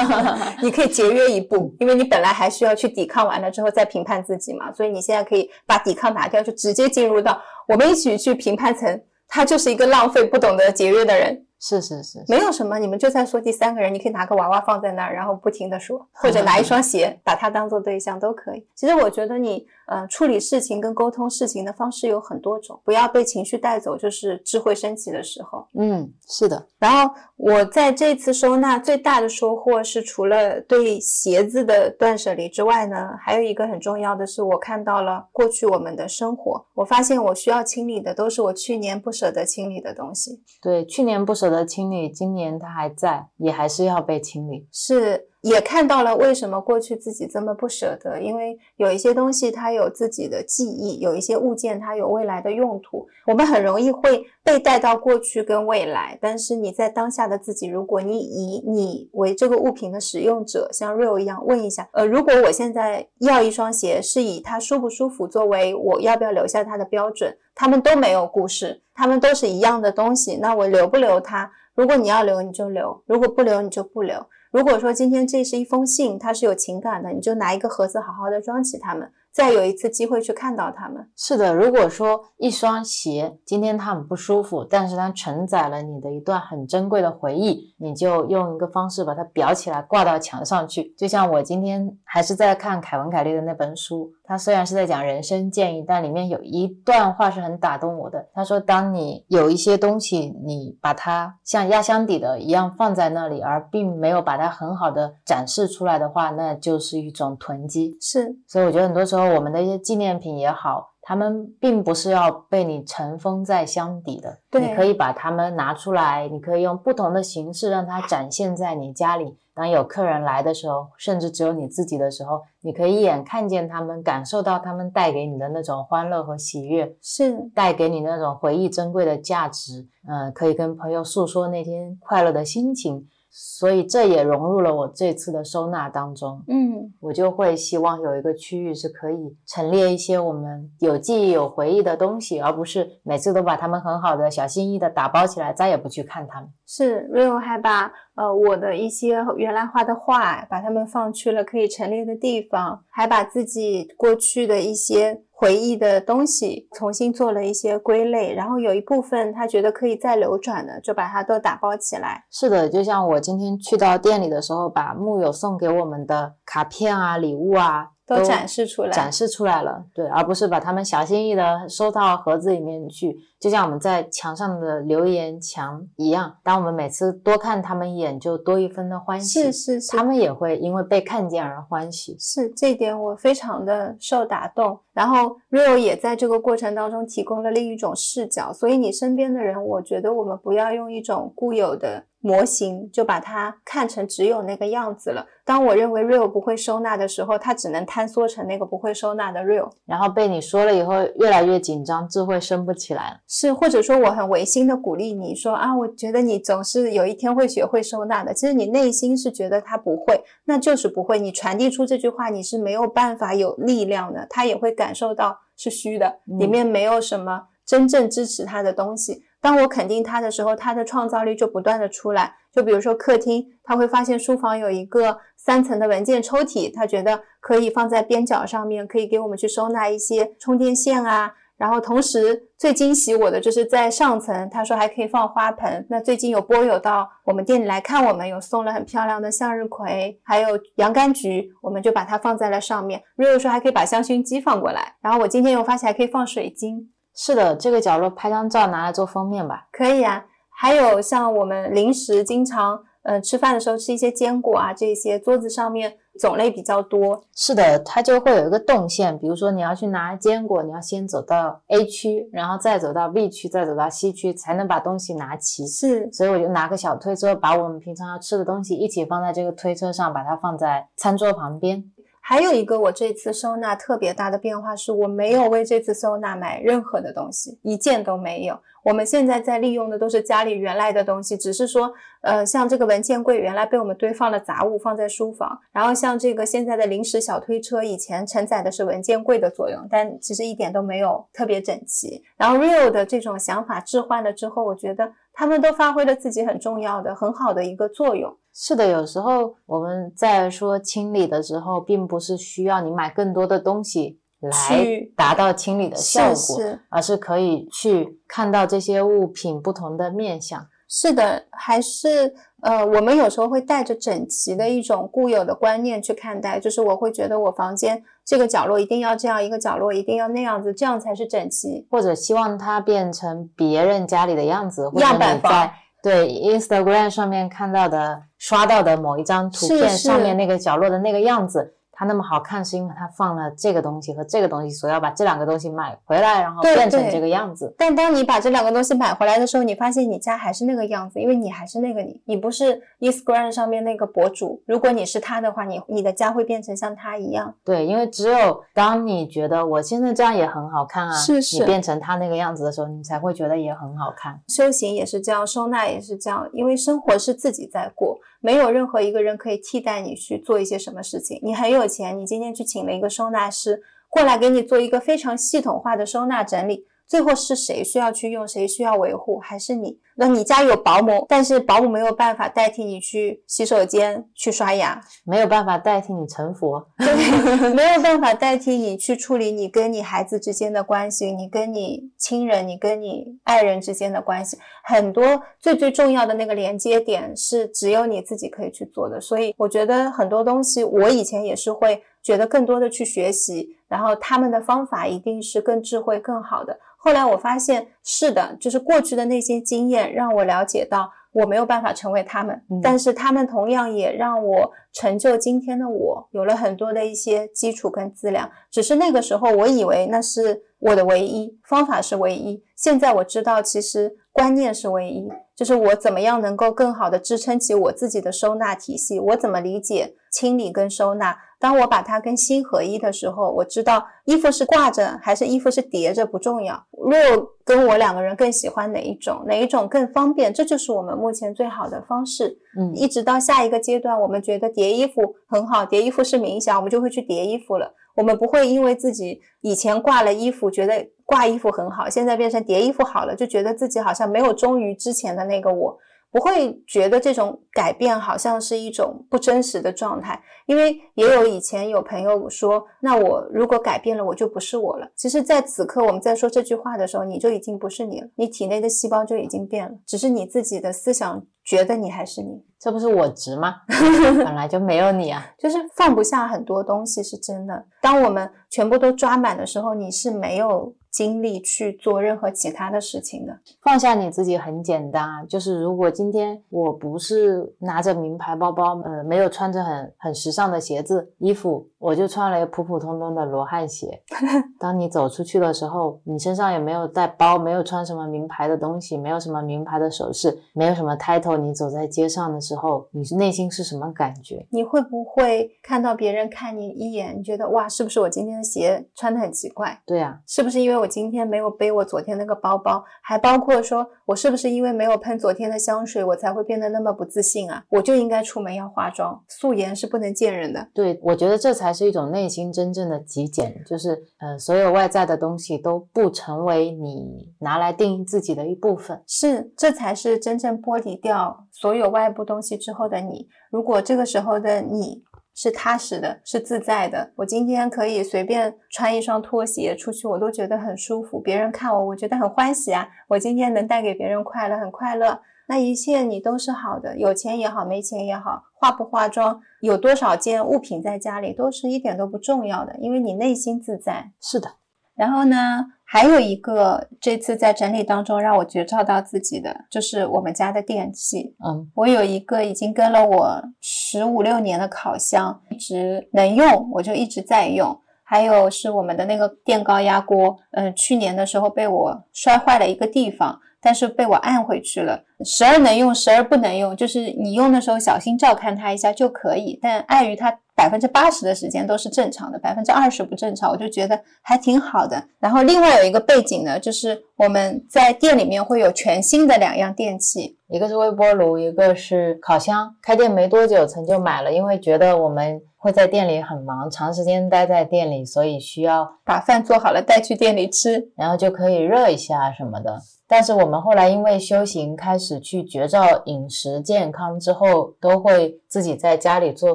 [LAUGHS] 你可以节约一步，因为你本来还需要去抵抗完了之后再评判自己嘛，所以你现在可以把抵抗拿掉，就直接进入到我们一起去评判层。他就是一个浪费、不懂得节约的人。是是是，没有什么，你们就在说第三个人，你可以拿个娃娃放在那儿，然后不停的说，或者拿一双鞋把它当做对象都可以。其实我觉得你呃处理事情跟沟通事情的方式有很多种，不要被情绪带走，就是智慧升级的时候。嗯，是的。然后我在这次收纳最大的收获是，除了对鞋子的断舍离之外呢，还有一个很重要的是，我看到了过去我们的生活，我发现我需要清理的都是我去年不舍得清理的东西。对，去年不舍得清理，今年它还在，也还是要被清理。是，也看到了为什么过去自己这么不舍得，因为有一些东西它有自己的记忆，有一些物件它有未来的用途，我们很容易会被带到过去跟未来。但是你在当下的自己，如果你以你为这个物品的使用者，像 real 一样问一下，呃，如果我现在要一双鞋，是以它舒不舒服作为我要不要留下它的标准，他们都没有故事，他们都是一样的东西，那我留不留它？如果你要留，你就留；如果不留，你就不留。如果说今天这是一封信，它是有情感的，你就拿一个盒子好好的装起它们，再有一次机会去看到它们。是的，如果说一双鞋今天它很不舒服，但是它承载了你的一段很珍贵的回忆，你就用一个方式把它裱起来，挂到墙上去。就像我今天还是在看凯文·凯利的那本书，他虽然是在讲人生建议，但里面有一段话是很打动我的。他说：“当你有一些东西，你把它像压箱底的一样放在那里，而并没有把它很好的展示出来的话，那就是一种囤积。是，所以我觉得很多时候我们的一些纪念品也好，他们并不是要被你尘封在箱底的，你可以把它们拿出来，你可以用不同的形式让它展现在你家里。当有客人来的时候，甚至只有你自己的时候，你可以一眼看见他们，感受到他们带给你的那种欢乐和喜悦，是，带给你那种回忆珍贵的价值。嗯、可以跟朋友诉说那天快乐的心情。所以这也融入了我这次的收纳当中。嗯，我就会希望有一个区域是可以陈列一些我们有记忆、有回忆的东西，而不是每次都把它们很好的、小心翼翼的打包起来，再也不去看它们。是，Real 还把呃我的一些原来画的画，把它们放去了可以陈列的地方，还把自己过去的一些回忆的东西重新做了一些归类，然后有一部分他觉得可以再流转的，就把它都打包起来。是的，就像我今天去到店里的时候，把木友送给我们的卡片啊、礼物啊。都展示出来，展示出来了，对，而不是把它们小心翼翼的收到盒子里面去，就像我们在墙上的留言墙一样。当我们每次多看他们一眼，就多一分的欢喜，是是是，他们也会因为被看见而欢喜。是这一点我非常的受打动。然后 Real 也在这个过程当中提供了另一种视角，所以你身边的人，我觉得我们不要用一种固有的。模型就把它看成只有那个样子了。当我认为 real 不会收纳的时候，它只能坍缩成那个不会收纳的 real。然后被你说了以后，越来越紧张，智慧升不起来了。是，或者说我很违心的鼓励你说啊，我觉得你总是有一天会学会收纳的。其实你内心是觉得他不会，那就是不会。你传递出这句话，你是没有办法有力量的，他也会感受到是虚的，里面没有什么真正支持他的东西。当我肯定他的时候，他的创造力就不断的出来。就比如说客厅，他会发现书房有一个三层的文件抽屉，他觉得可以放在边角上面，可以给我们去收纳一些充电线啊，然后同时最惊喜我的就是在上层，他说还可以放花盆。那最近有波友到我们店里来看我们，有送了很漂亮的向日葵，还有洋甘菊，我们就把它放在了上面。Rio 说还可以把香薰机放过来，然后我今天又发现还可以放水晶。是的，这个角落拍张照拿来做封面吧。可以啊，还有像我们零食经常。嗯，吃饭的时候吃一些坚果啊，这些桌子上面种类比较多。是的，它就会有一个动线，比如说你要去拿坚果，你要先走到 A 区，然后再走到 B 区，再走到 C 区，才能把东西拿齐。是，所以我就拿个小推车，把我们平常要吃的东西一起放在这个推车上，把它放在餐桌旁边。还有一个，我这次收纳特别大的变化是，我没有为这次收纳买任何的东西，一件都没有。我们现在在利用的都是家里原来的东西，只是说，呃，像这个文件柜原来被我们堆放了杂物，放在书房。然后像这个现在的临时小推车，以前承载的是文件柜的作用，但其实一点都没有特别整齐。然后 Real 的这种想法置换了之后，我觉得他们都发挥了自己很重要的、很好的一个作用。是的，有时候我们在说清理的时候，并不是需要你买更多的东西。来达到清理的效果，而是可以去看到这些物品不同的面相。是的，还是呃，我们有时候会带着整齐的一种固有的观念去看待，就是我会觉得我房间这个角落一定要这样，一个角落一定要那样子，这样才是整齐，或者希望它变成别人家里的样子，样板房。对，Instagram 上面看到的、刷到的某一张图片上面那个角落的那个样子。它那么好看，是因为它放了这个东西和这个东西，所以要把这两个东西买回来，然后变成这个样子。但当你把这两个东西买回来的时候，你发现你家还是那个样子，因为你还是那个你，你不是 Instagram 上面那个博主。如果你是他的话，你你的家会变成像他一样。对，因为只有当你觉得我现在这样也很好看啊，是是，你变成他那个样子的时候，你才会觉得也很好看。修行也是这样，收纳也是这样，因为生活是自己在过。没有任何一个人可以替代你去做一些什么事情。你很有钱，你今天去请了一个收纳师过来给你做一个非常系统化的收纳整理。最后是谁需要去用，谁需要维护，还是你？那你家有保姆，但是保姆没有办法代替你去洗手间去刷牙，没有办法代替你成佛，对，[LAUGHS] 没有办法代替你去处理你跟你孩子之间的关系，你跟你亲人，你跟你爱人之间的关系，很多最最重要的那个连接点是只有你自己可以去做的。所以我觉得很多东西，我以前也是会觉得更多的去学习，然后他们的方法一定是更智慧、更好的。后来我发现是的，就是过去的那些经验让我了解到我没有办法成为他们，但是他们同样也让我成就今天的我，有了很多的一些基础跟资料。只是那个时候我以为那是我的唯一方法是唯一，现在我知道其实观念是唯一，就是我怎么样能够更好的支撑起我自己的收纳体系，我怎么理解清理跟收纳。当我把它跟心合一的时候，我知道衣服是挂着还是衣服是叠着不重要。若跟我两个人更喜欢哪一种，哪一种更方便，这就是我们目前最好的方式。嗯，一直到下一个阶段，我们觉得叠衣服很好，叠衣服是冥想，我们就会去叠衣服了。我们不会因为自己以前挂了衣服，觉得挂衣服很好，现在变成叠衣服好了，就觉得自己好像没有忠于之前的那个我。不会觉得这种改变好像是一种不真实的状态，因为也有以前有朋友说，那我如果改变了，我就不是我了。其实，在此刻我们在说这句话的时候，你就已经不是你了，你体内的细胞就已经变了，只是你自己的思想觉得你还是你，这不是我值吗？[LAUGHS] 本来就没有你啊，就是放不下很多东西是真的。当我们全部都抓满的时候，你是没有。精力去做任何其他的事情的，放下你自己很简单啊，就是如果今天我不是拿着名牌包包，呃，没有穿着很很时尚的鞋子、衣服，我就穿了一个普普通通的罗汉鞋。[LAUGHS] 当你走出去的时候，你身上也没有带包，没有穿什么名牌的东西，没有什么名牌的首饰，没有什么 title，你走在街上的时候，你内心是什么感觉？你会不会看到别人看你一眼，你觉得哇，是不是我今天的鞋穿的很奇怪？对呀，是不是因为我？今天没有背我昨天那个包包，还包括说我是不是因为没有喷昨天的香水，我才会变得那么不自信啊？我就应该出门要化妆，素颜是不能见人的。对，我觉得这才是一种内心真正的极简，就是呃，所有外在的东西都不成为你拿来定义自己的一部分，是，这才是真正剥离掉所有外部东西之后的你。如果这个时候的你。是踏实的，是自在的。我今天可以随便穿一双拖鞋出去，我都觉得很舒服。别人看我，我觉得很欢喜啊。我今天能带给别人快乐，很快乐。那一切你都是好的，有钱也好，没钱也好，化不化妆，有多少件物品在家里，都是一点都不重要的，因为你内心自在。是的。然后呢，还有一个这次在整理当中让我觉照到自己的，就是我们家的电器。嗯，我有一个已经跟了我十五六年的烤箱，一直能用，我就一直在用。还有是我们的那个电高压锅，嗯，去年的时候被我摔坏了一个地方。但是被我按回去了，时而能用，时而不能用。就是你用的时候小心照看它一下就可以，但碍于它百分之八十的时间都是正常的，百分之二十不正常，我就觉得还挺好的。然后另外有一个背景呢，就是我们在店里面会有全新的两样电器，一个是微波炉，一个是烤箱。开店没多久，曾就买了，因为觉得我们会在店里很忙，长时间待在店里，所以需要把饭做好了带去店里吃，然后就可以热一下什么的。但是我们后来因为修行，开始去觉照饮食健康之后，都会自己在家里做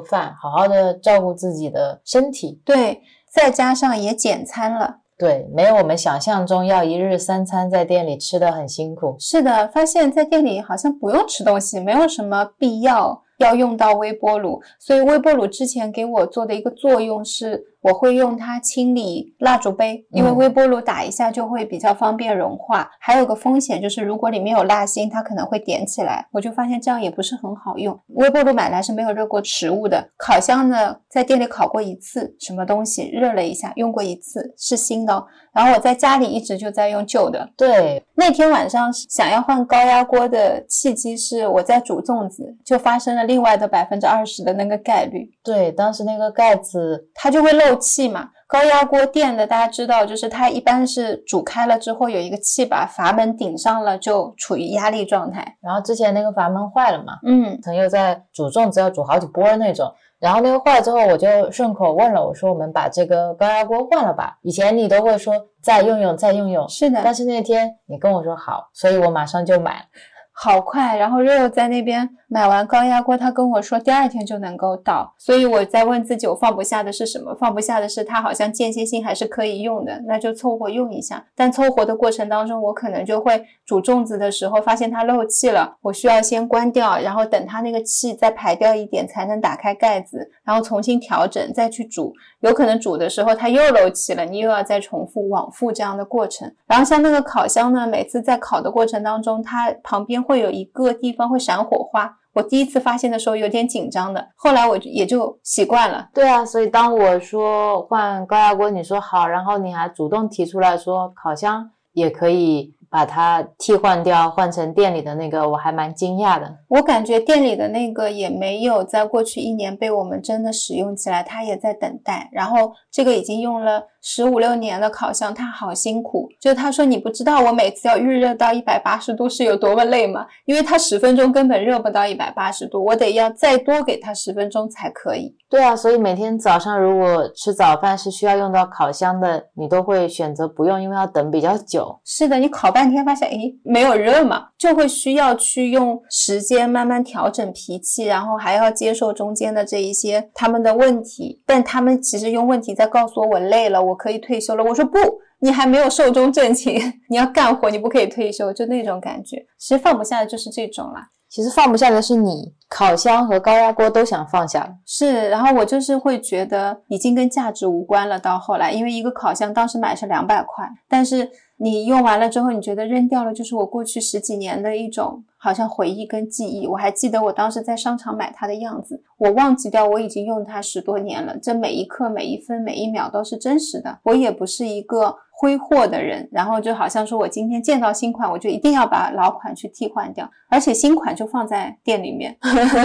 饭，好好的照顾自己的身体。对，再加上也减餐了。对，没有我们想象中要一日三餐在店里吃的很辛苦。是的，发现在店里好像不用吃东西，没有什么必要要用到微波炉。所以微波炉之前给我做的一个作用是。我会用它清理蜡烛杯，因为微波炉打一下就会比较方便融化。还有个风险就是，如果里面有蜡芯，它可能会点起来。我就发现这样也不是很好用。微波炉买来是没有热过食物的，烤箱呢在店里烤过一次，什么东西热了一下，用过一次是新的。然后我在家里一直就在用旧的。对，那天晚上想要换高压锅的契机是我在煮粽子，就发生了另外的百分之二十的那个概率。对，当时那个盖子它就会漏。气嘛，高压锅电的大家知道，就是它一般是煮开了之后有一个气把阀门顶上了，就处于压力状态。然后之前那个阀门坏了嘛，嗯，朋友在煮粽子要煮好几波那种，然后那个坏了之后，我就顺口问了，我说我们把这个高压锅换了吧。以前你都会说再用用再用用，是的，但是那天你跟我说好，所以我马上就买了。好快，然后瑞欧在那边买完高压锅，他跟我说第二天就能够到，所以我在问自己，我放不下的是什么？放不下的是它好像间歇性还是可以用的，那就凑合用一下。但凑合的过程当中，我可能就会煮粽子的时候发现它漏气了，我需要先关掉，然后等它那个气再排掉一点，才能打开盖子，然后重新调整再去煮。有可能煮的时候它又漏气了，你又要再重复往复这样的过程。然后像那个烤箱呢，每次在烤的过程当中，它旁边会有一个地方会闪火花。我第一次发现的时候有点紧张的，后来我就也就习惯了。对啊，所以当我说换高压锅，你说好，然后你还主动提出来说烤箱也可以。把它替换掉，换成店里的那个，我还蛮惊讶的。我感觉店里的那个也没有在过去一年被我们真的使用起来，它也在等待。然后这个已经用了十五六年的烤箱，它好辛苦。就他说你不知道我每次要预热到一百八十度是有多么累吗？因为它十分钟根本热不到一百八十度，我得要再多给它十分钟才可以。对啊，所以每天早上如果吃早饭是需要用到烤箱的，你都会选择不用，因为要等比较久。是的，你烤半。半天发现哎没有热嘛，就会需要去用时间慢慢调整脾气，然后还要接受中间的这一些他们的问题。但他们其实用问题在告诉我我累了，我可以退休了。我说不，你还没有寿终正寝，[LAUGHS] 你要干活，你不可以退休，就那种感觉。其实放不下的就是这种啦。其实放不下的是你，烤箱和高压锅都想放下。是，然后我就是会觉得已经跟价值无关了。到后来，因为一个烤箱当时买是两百块，但是。你用完了之后，你觉得扔掉了，就是我过去十几年的一种好像回忆跟记忆。我还记得我当时在商场买它的样子，我忘记掉我已经用它十多年了，这每一刻、每一分、每一秒都是真实的。我也不是一个挥霍的人，然后就好像说我今天见到新款，我就一定要把老款去替换掉，而且新款就放在店里面，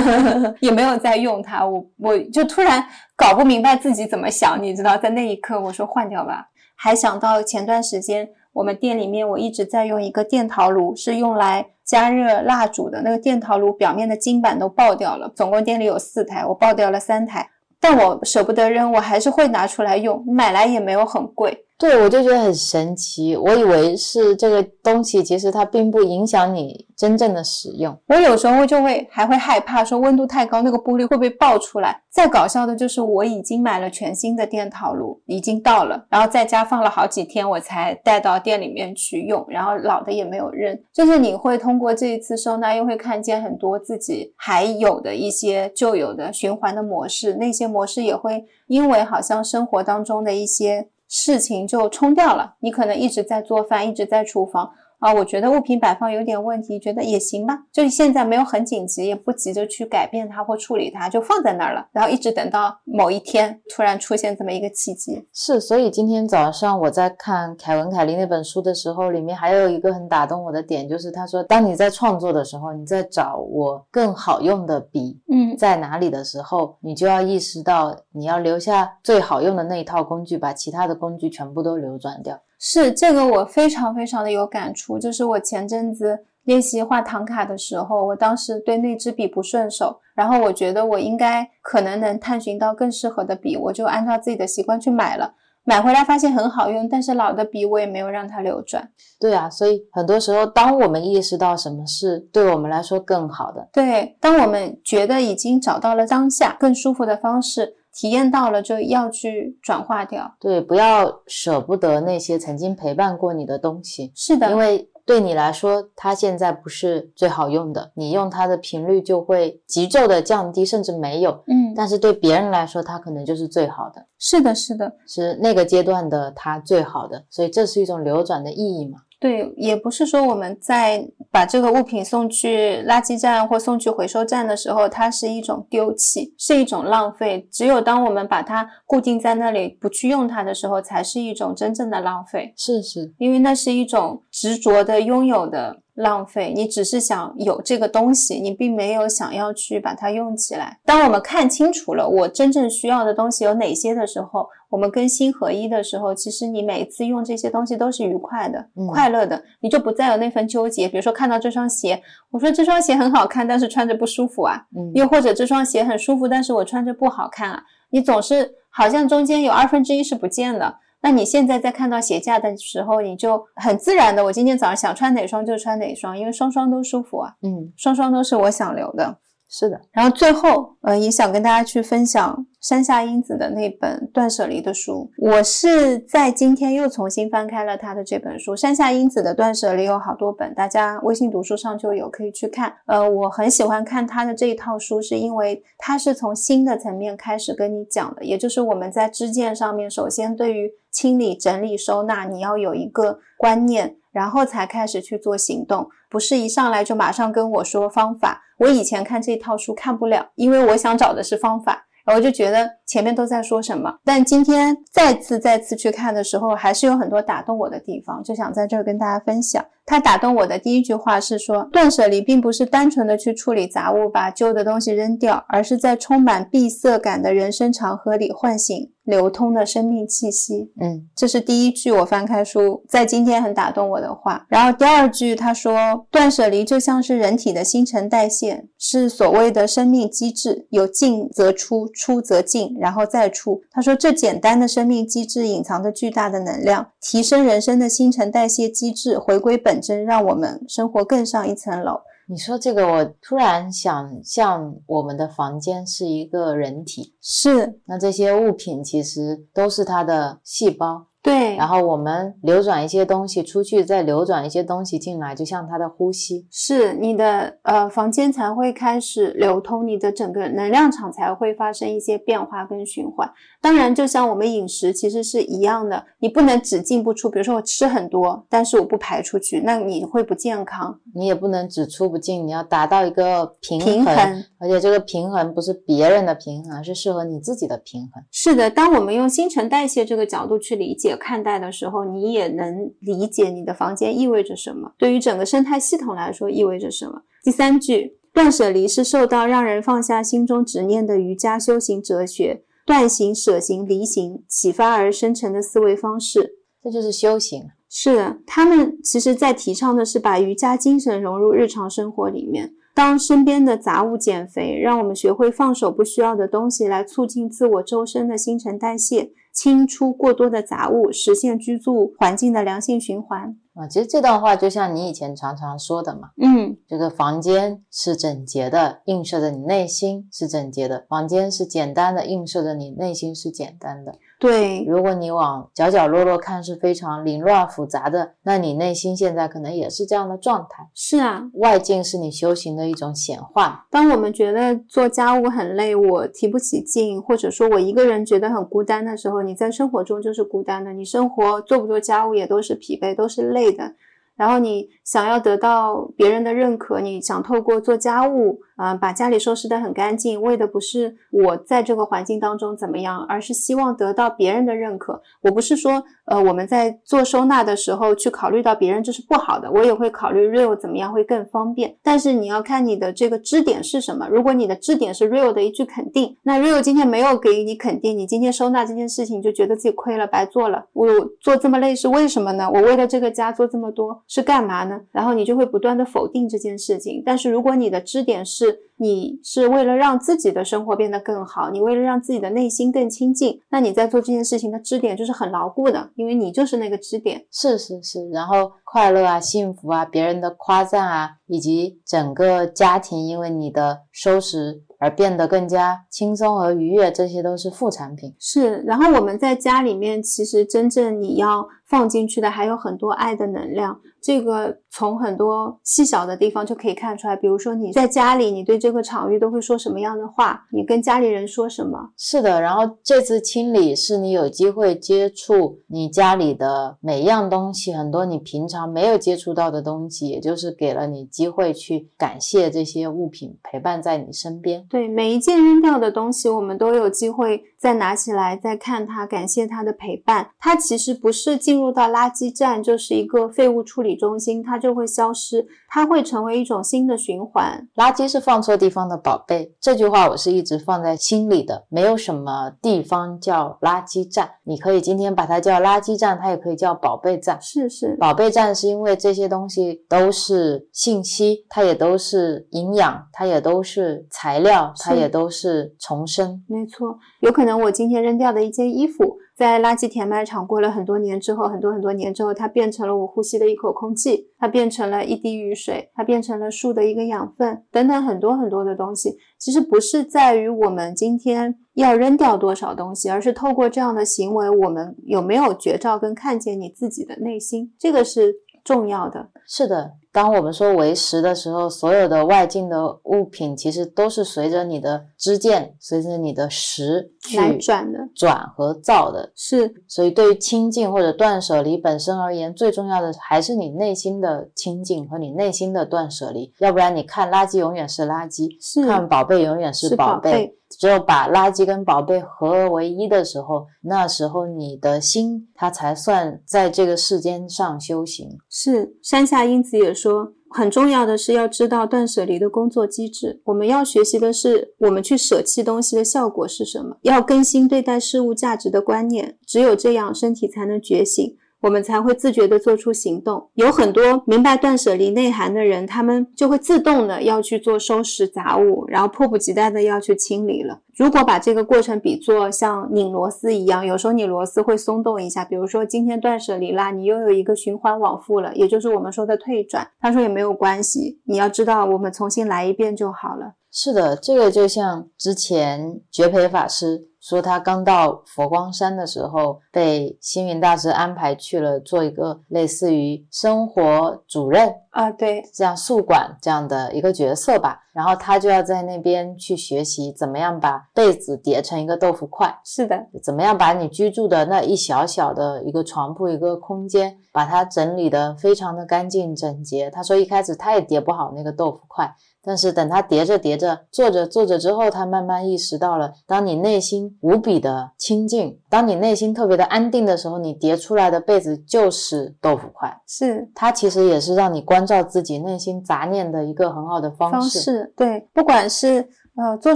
[LAUGHS] 也没有在用它。我我就突然搞不明白自己怎么想，你知道，在那一刻我说换掉吧，还想到前段时间。我们店里面，我一直在用一个电陶炉，是用来加热蜡烛的。那个电陶炉表面的金板都爆掉了，总共店里有四台，我爆掉了三台。但我舍不得扔，我还是会拿出来用。买来也没有很贵，对，我就觉得很神奇。我以为是这个东西，其实它并不影响你真正的使用。我有时候就会还会害怕，说温度太高，那个玻璃会不会爆出来？再搞笑的就是，我已经买了全新的电陶炉，已经到了，然后在家放了好几天，我才带到店里面去用，然后老的也没有扔。就是你会通过这一次收纳，又会看见很多自己还有的一些旧有的循环的模式，那些模式也会因为好像生活当中的一些。事情就冲掉了，你可能一直在做饭，一直在厨房。啊，我觉得物品摆放有点问题，觉得也行吧，就是现在没有很紧急，也不急着去改变它或处理它，就放在那儿了。然后一直等到某一天突然出现这么一个契机。是，所以今天早上我在看凯文·凯利那本书的时候，里面还有一个很打动我的点，就是他说，当你在创作的时候，你在找我更好用的笔，嗯，在哪里的时候，你就要意识到你要留下最好用的那一套工具，把其他的工具全部都流转掉。是这个，我非常非常的有感触。就是我前阵子练习画唐卡的时候，我当时对那支笔不顺手，然后我觉得我应该可能能探寻到更适合的笔，我就按照自己的习惯去买了。买回来发现很好用，但是老的笔我也没有让它流转。对啊，所以很多时候，当我们意识到什么是对我们来说更好的，对，当我们觉得已经找到了当下更舒服的方式。体验到了就要去转化掉，对，不要舍不得那些曾经陪伴过你的东西。是的，因为对你来说，它现在不是最好用的，你用它的频率就会急骤的降低，甚至没有。嗯，但是对别人来说，它可能就是最好的。是的，是的，是那个阶段的它最好的，所以这是一种流转的意义嘛。对，也不是说我们在把这个物品送去垃圾站或送去回收站的时候，它是一种丢弃，是一种浪费。只有当我们把它固定在那里不去用它的时候，才是一种真正的浪费。是是，因为那是一种执着的拥有的。浪费，你只是想有这个东西，你并没有想要去把它用起来。当我们看清楚了我真正需要的东西有哪些的时候，我们跟心合一的时候，其实你每次用这些东西都是愉快的、快乐的，你就不再有那份纠结。比如说看到这双鞋，我说这双鞋很好看，但是穿着不舒服啊；又或者这双鞋很舒服，但是我穿着不好看啊。你总是好像中间有二分之一是不见的。那你现在在看到鞋架的时候，你就很自然的，我今天早上想穿哪双就穿哪双，因为双双都舒服啊，嗯，双双都是我想留的。是的，然后最后，呃，也想跟大家去分享山下英子的那本断舍离的书。我是在今天又重新翻开了他的这本书。山下英子的断舍离有好多本，大家微信读书上就有，可以去看。呃，我很喜欢看他的这一套书，是因为他是从新的层面开始跟你讲的，也就是我们在支见上面，首先对于清理、整理、收纳，你要有一个观念。然后才开始去做行动，不是一上来就马上跟我说方法。我以前看这套书看不了，因为我想找的是方法，然后就觉得前面都在说什么。但今天再次再次去看的时候，还是有很多打动我的地方，就想在这儿跟大家分享。他打动我的第一句话是说，断舍离并不是单纯的去处理杂物，把旧的东西扔掉，而是在充满闭塞感的人生长河里唤醒。流通的生命气息，嗯，这是第一句我翻开书在今天很打动我的话。然后第二句他说，断舍离就像是人体的新陈代谢，是所谓的生命机制，有进则出，出则进，然后再出。他说这简单的生命机制隐藏着巨大的能量，提升人生的新陈代谢机制，回归本真，让我们生活更上一层楼。你说这个，我突然想象我们的房间是一个人体，是那这些物品其实都是它的细胞。对，然后我们流转一些东西出去，再流转一些东西进来，就像它的呼吸，是你的呃房间才会开始流通，你的整个能量场才会发生一些变化跟循环。当然，就像我们饮食其实是一样的，你不能只进不出。比如说我吃很多，但是我不排出去，那你会不健康。你也不能只出不进，你要达到一个平衡，而且这个平衡不是别人的平衡，而是适合你自己的平衡。是的，当我们用新陈代谢这个角度去理解。看待的时候，你也能理解你的房间意味着什么，对于整个生态系统来说意味着什么。第三句，断舍离是受到让人放下心中执念的瑜伽修行哲学，断行、舍行、离行启发而生成的思维方式，这就是修行。是的，他们其实在提倡的是把瑜伽精神融入日常生活里面。当身边的杂物减肥，让我们学会放手不需要的东西，来促进自我周身的新陈代谢。清出过多的杂物，实现居住环境的良性循环。啊，其实这段话就像你以前常常说的嘛，嗯，这个房间是整洁的，映射着你内心是整洁的；房间是简单的，映射着你内心是简单的。对，如果你往角角落落看是非常凌乱复杂的，那你内心现在可能也是这样的状态。是啊，外境是你修行的一种显化。当我们觉得做家务很累，我提不起劲，或者说我一个人觉得很孤单的时候，你在生活中就是孤单的。你生活做不做家务也都是疲惫，都是累的。然后你想要得到别人的认可，你想透过做家务。啊，把家里收拾得很干净，为的不是我在这个环境当中怎么样，而是希望得到别人的认可。我不是说，呃，我们在做收纳的时候去考虑到别人这是不好的，我也会考虑 real 怎么样会更方便。但是你要看你的这个支点是什么。如果你的支点是 real 的一句肯定，那 real 今天没有给你肯定，你今天收纳这件事情就觉得自己亏了，白做了。我做这么累是为什么呢？我为了这个家做这么多是干嘛呢？然后你就会不断的否定这件事情。但是如果你的支点是，你是为了让自己的生活变得更好，你为了让自己的内心更清净，那你在做这件事情的支点就是很牢固的，因为你就是那个支点。是是是，然后快乐啊、幸福啊、别人的夸赞啊，以及整个家庭因为你的收拾而变得更加轻松和愉悦，这些都是副产品。是，然后我们在家里面，其实真正你要放进去的还有很多爱的能量。这个从很多细小的地方就可以看出来，比如说你在家里，你对这个场域都会说什么样的话？你跟家里人说什么？是的，然后这次清理是你有机会接触你家里的每一样东西，很多你平常没有接触到的东西，也就是给了你机会去感谢这些物品陪伴在你身边。对，每一件扔掉的东西，我们都有机会再拿起来再看它，感谢它的陪伴。它其实不是进入到垃圾站，就是一个废物处理。中心它就会消失，它会成为一种新的循环。垃圾是放错地方的宝贝，这句话我是一直放在心里的。没有什么地方叫垃圾站，你可以今天把它叫垃圾站，它也可以叫宝贝站。是是，宝贝站是因为这些东西都是信息，它也都是营养，它也都是材料，它也都是重生。没错，有可能我今天扔掉的一件衣服。在垃圾填埋场过了很多年之后，很多很多年之后，它变成了我呼吸的一口空气，它变成了一滴雨水，它变成了树的一个养分，等等很多很多的东西。其实不是在于我们今天要扔掉多少东西，而是透过这样的行为，我们有没有觉照跟看见你自己的内心，这个是重要的。是的。当我们说为实的时候，所有的外境的物品其实都是随着你的知见，随着你的识来转的，转和造的。是，所以对于清净或者断舍离本身而言，最重要的还是你内心的清净和你内心的断舍离。要不然，你看垃圾永远是垃圾，看宝贝永远是宝贝。只有把垃圾跟宝贝合而为一的时候，那时候你的心它才算在这个世间上修行。是，山下英子也说，很重要的是要知道断舍离的工作机制。我们要学习的是，我们去舍弃东西的效果是什么？要更新对待事物价值的观念，只有这样，身体才能觉醒。我们才会自觉地做出行动。有很多明白断舍离内涵的人，他们就会自动的要去做收拾杂物，然后迫不及待的要去清理了。如果把这个过程比作像拧螺丝一样，有时候你螺丝会松动一下。比如说今天断舍离啦，你又有一个循环往复了，也就是我们说的退转。他说也没有关系，你要知道，我们重新来一遍就好了。是的，这个就像之前觉培法师。说他刚到佛光山的时候，被星云大师安排去了做一个类似于生活主任啊，对，这样宿管这样的一个角色吧。然后他就要在那边去学习怎么样把被子叠成一个豆腐块，是的，怎么样把你居住的那一小小的一个床铺一个空间，把它整理的非常的干净整洁。他说一开始他也叠不好那个豆腐块。但是等他叠着叠着，做着做着之后，他慢慢意识到了，当你内心无比的清净，当你内心特别的安定的时候，你叠出来的被子就是豆腐块。是，它其实也是让你关照自己内心杂念的一个很好的方式。方式对，不管是呃做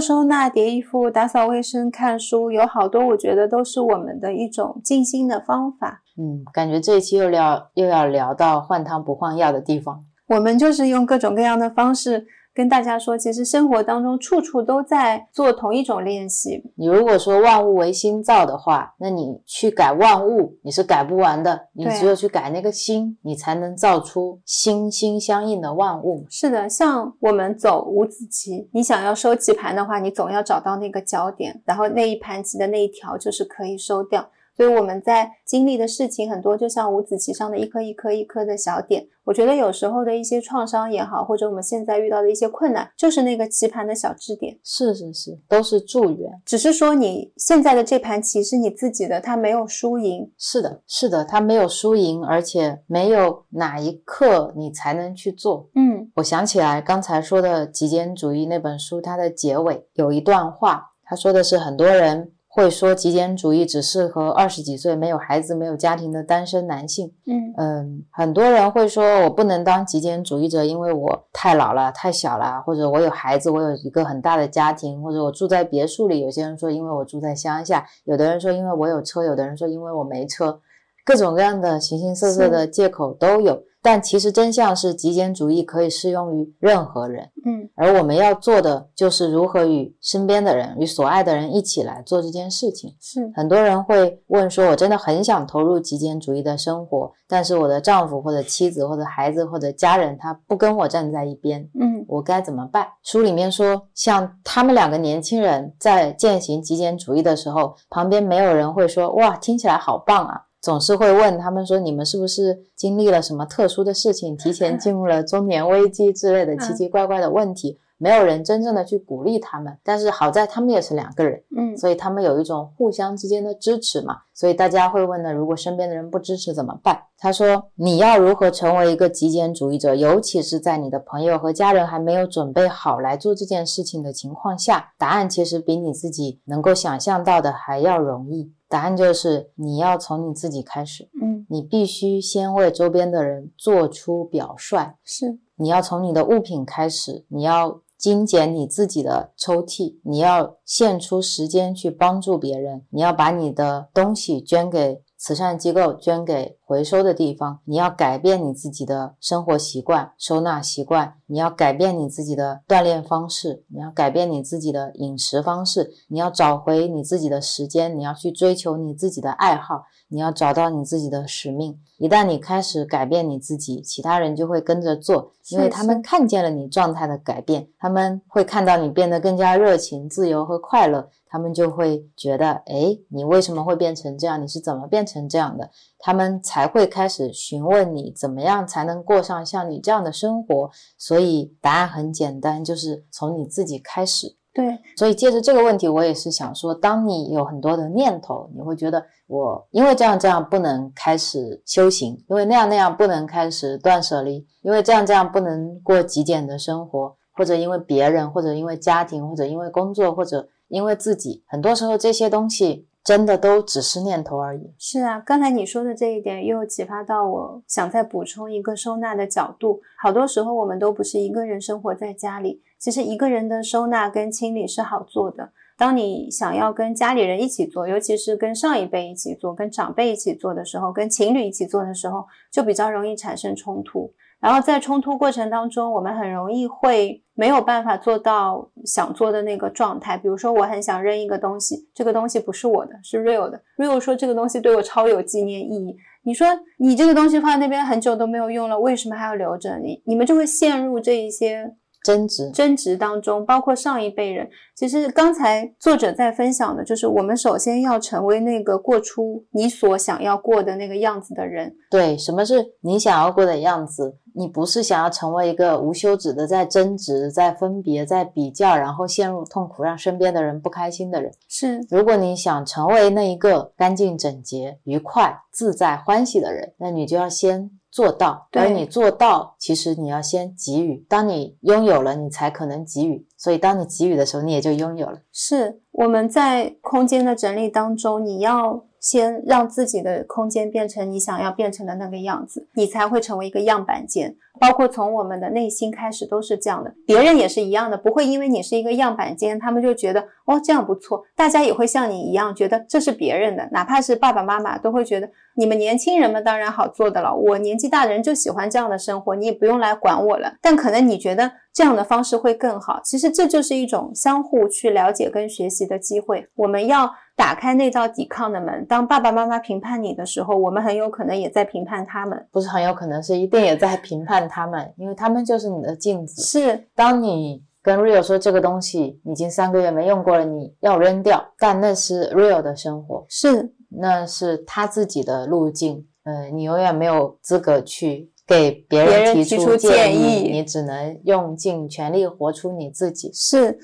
收纳、叠衣服、打扫卫生、看书，有好多我觉得都是我们的一种静心的方法。嗯，感觉这一期又聊又要聊到换汤不换药的地方。我们就是用各种各样的方式。跟大家说，其实生活当中处处都在做同一种练习。你如果说万物为心造的话，那你去改万物，你是改不完的。你只有去改那个心，你才能造出心心相印的万物。是的，像我们走五子棋，你想要收棋盘的话，你总要找到那个焦点，然后那一盘棋的那一条就是可以收掉。所以我们在经历的事情很多，就像五子棋上的一颗一颗一颗的小点。我觉得有时候的一些创伤也好，或者我们现在遇到的一些困难，就是那个棋盘的小支点。是是是，都是助缘。只是说你现在的这盘棋是你自己的，它没有输赢。是的，是的，它没有输赢，而且没有哪一刻你才能去做。嗯，我想起来刚才说的《极简主义》那本书，它的结尾有一段话，他说的是很多人。会说极简主义只适合二十几岁没有孩子、没有家庭的单身男性。嗯嗯，很多人会说，我不能当极简主义者，因为我太老了、太小了，或者我有孩子，我有一个很大的家庭，或者我住在别墅里。有些人说，因为我住在乡下；有的人说，因为我有车；有的人说，因为我没车。各种各样的形形色色的借口都有。但其实真相是，极简主义可以适用于任何人。嗯，而我们要做的就是如何与身边的人、与所爱的人一起来做这件事情。是很多人会问说：“我真的很想投入极简主义的生活，但是我的丈夫或者妻子或者孩子或者家人他不跟我站在一边，嗯，我该怎么办？”书里面说，像他们两个年轻人在践行极简主义的时候，旁边没有人会说：“哇，听起来好棒啊！”总是会问他们说：“你们是不是经历了什么特殊的事情，[LAUGHS] 提前进入了中年危机之类的奇奇怪怪的问题？”没有人真正的去鼓励他们。但是好在他们也是两个人，嗯，所以他们有一种互相之间的支持嘛。所以大家会问呢：如果身边的人不支持怎么办？他说：“你要如何成为一个极简主义者？尤其是在你的朋友和家人还没有准备好来做这件事情的情况下，答案其实比你自己能够想象到的还要容易。”答案就是你要从你自己开始，嗯，你必须先为周边的人做出表率，是，你要从你的物品开始，你要精简你自己的抽屉，你要献出时间去帮助别人，你要把你的东西捐给慈善机构，捐给。回收的地方，你要改变你自己的生活习惯、收纳习惯，你要改变你自己的锻炼方式，你要改变你自己的饮食方式，你要找回你自己的时间，你要去追求你自己的爱好，你要找到你自己的使命。一旦你开始改变你自己，其他人就会跟着做，因为他们看见了你状态的改变，他们会看到你变得更加热情、自由和快乐，他们就会觉得，哎，你为什么会变成这样？你是怎么变成这样的？他们才会开始询问你怎么样才能过上像你这样的生活。所以答案很简单，就是从你自己开始。对，所以借着这个问题，我也是想说，当你有很多的念头，你会觉得我因为这样这样不能开始修行，因为那样那样不能开始断舍离，因为这样这样不能过极简的生活，或者因为别人，或者因为家庭，或者因为工作，或者因为自己，很多时候这些东西。真的都只是念头而已。是啊，刚才你说的这一点又启发到我，想再补充一个收纳的角度。好多时候我们都不是一个人生活在家里，其实一个人的收纳跟清理是好做的。当你想要跟家里人一起做，尤其是跟上一辈一起做、跟长辈一起做的时候，跟情侣一起做的时候，就比较容易产生冲突。然后在冲突过程当中，我们很容易会没有办法做到想做的那个状态。比如说，我很想扔一个东西，这个东西不是我的，是 real 的。real 说这个东西对我超有纪念意义。你说你这个东西放在那边很久都没有用了，为什么还要留着？你你们就会陷入这一些。争执争执当中，包括上一辈人。其实刚才作者在分享的，就是我们首先要成为那个过出你所想要过的那个样子的人。对，什么是你想要过的样子？你不是想要成为一个无休止的在争执、在分别、在比较，然后陷入痛苦，让身边的人不开心的人。是，如果你想成为那一个干净整洁、愉快、自在、欢喜的人，那你就要先。做到，而你做到，其实你要先给予。当你拥有了，你才可能给予。所以，当你给予的时候，你也就拥有了。是我们在空间的整理当中，你要先让自己的空间变成你想要变成的那个样子，你才会成为一个样板间。包括从我们的内心开始都是这样的，别人也是一样的，不会因为你是一个样板间，他们就觉得哦这样不错，大家也会像你一样觉得这是别人的，哪怕是爸爸妈妈都会觉得你们年轻人们当然好做的了，我年纪大的人就喜欢这样的生活，你也不用来管我了。但可能你觉得这样的方式会更好，其实这就是一种相互去了解跟学习的机会。我们要打开那道抵抗的门，当爸爸妈妈评判你的时候，我们很有可能也在评判他们，不是很有可能是一定也在评判。他们，因为他们就是你的镜子。是，当你跟 Real 说这个东西已经三个月没用过了，你要扔掉，但那是 Real 的生活，是，那是他自己的路径。呃，你永远没有资格去给别人提出建议，你只能用尽全力活出你自己。是。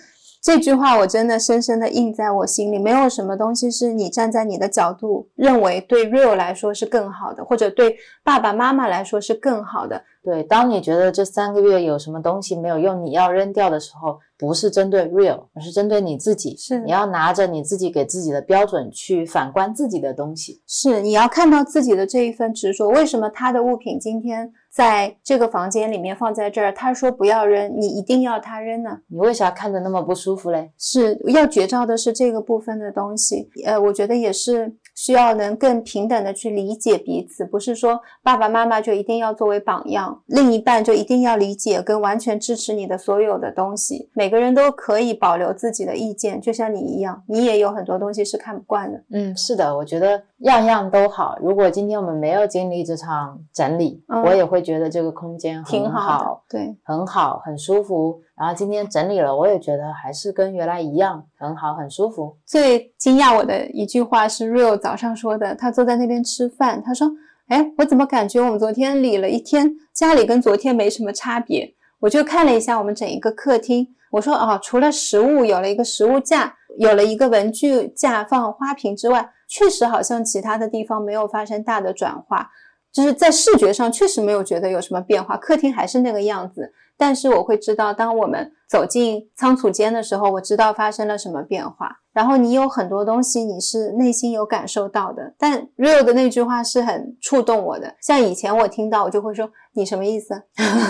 这句话我真的深深的印在我心里。没有什么东西是你站在你的角度认为对 real 来说是更好的，或者对爸爸妈妈来说是更好的。对，当你觉得这三个月有什么东西没有用，你要扔掉的时候，不是针对 real，而是针对你自己。是，你要拿着你自己给自己的标准去反观自己的东西。是，你要看到自己的这一份执着。为什么他的物品今天？在这个房间里面放在这儿，他说不要扔，你一定要他扔呢？你为啥看着那么不舒服嘞？是要绝招的是这个部分的东西，呃，我觉得也是需要能更平等的去理解彼此，不是说爸爸妈妈就一定要作为榜样，另一半就一定要理解跟完全支持你的所有的东西。每个人都可以保留自己的意见，就像你一样，你也有很多东西是看不惯的。嗯，是的，我觉得样样都好。如果今天我们没有经历这场整理，我也会。觉得这个空间挺好，对，很好，很舒服。然后今天整理了，我也觉得还是跟原来一样，很好，很舒服。最惊讶我的一句话是 Real 早上说的，他坐在那边吃饭，他说：“哎，我怎么感觉我们昨天理了一天，家里跟昨天没什么差别？”我就看了一下我们整一个客厅，我说：“哦，除了食物有了一个食物架，有了一个文具架放花瓶之外，确实好像其他的地方没有发生大的转化。”就是在视觉上确实没有觉得有什么变化，客厅还是那个样子。但是我会知道，当我们走进仓储间的时候，我知道发生了什么变化。然后你有很多东西，你是内心有感受到的。但 Real 的那句话是很触动我的。像以前我听到，我就会说：“你什么意思？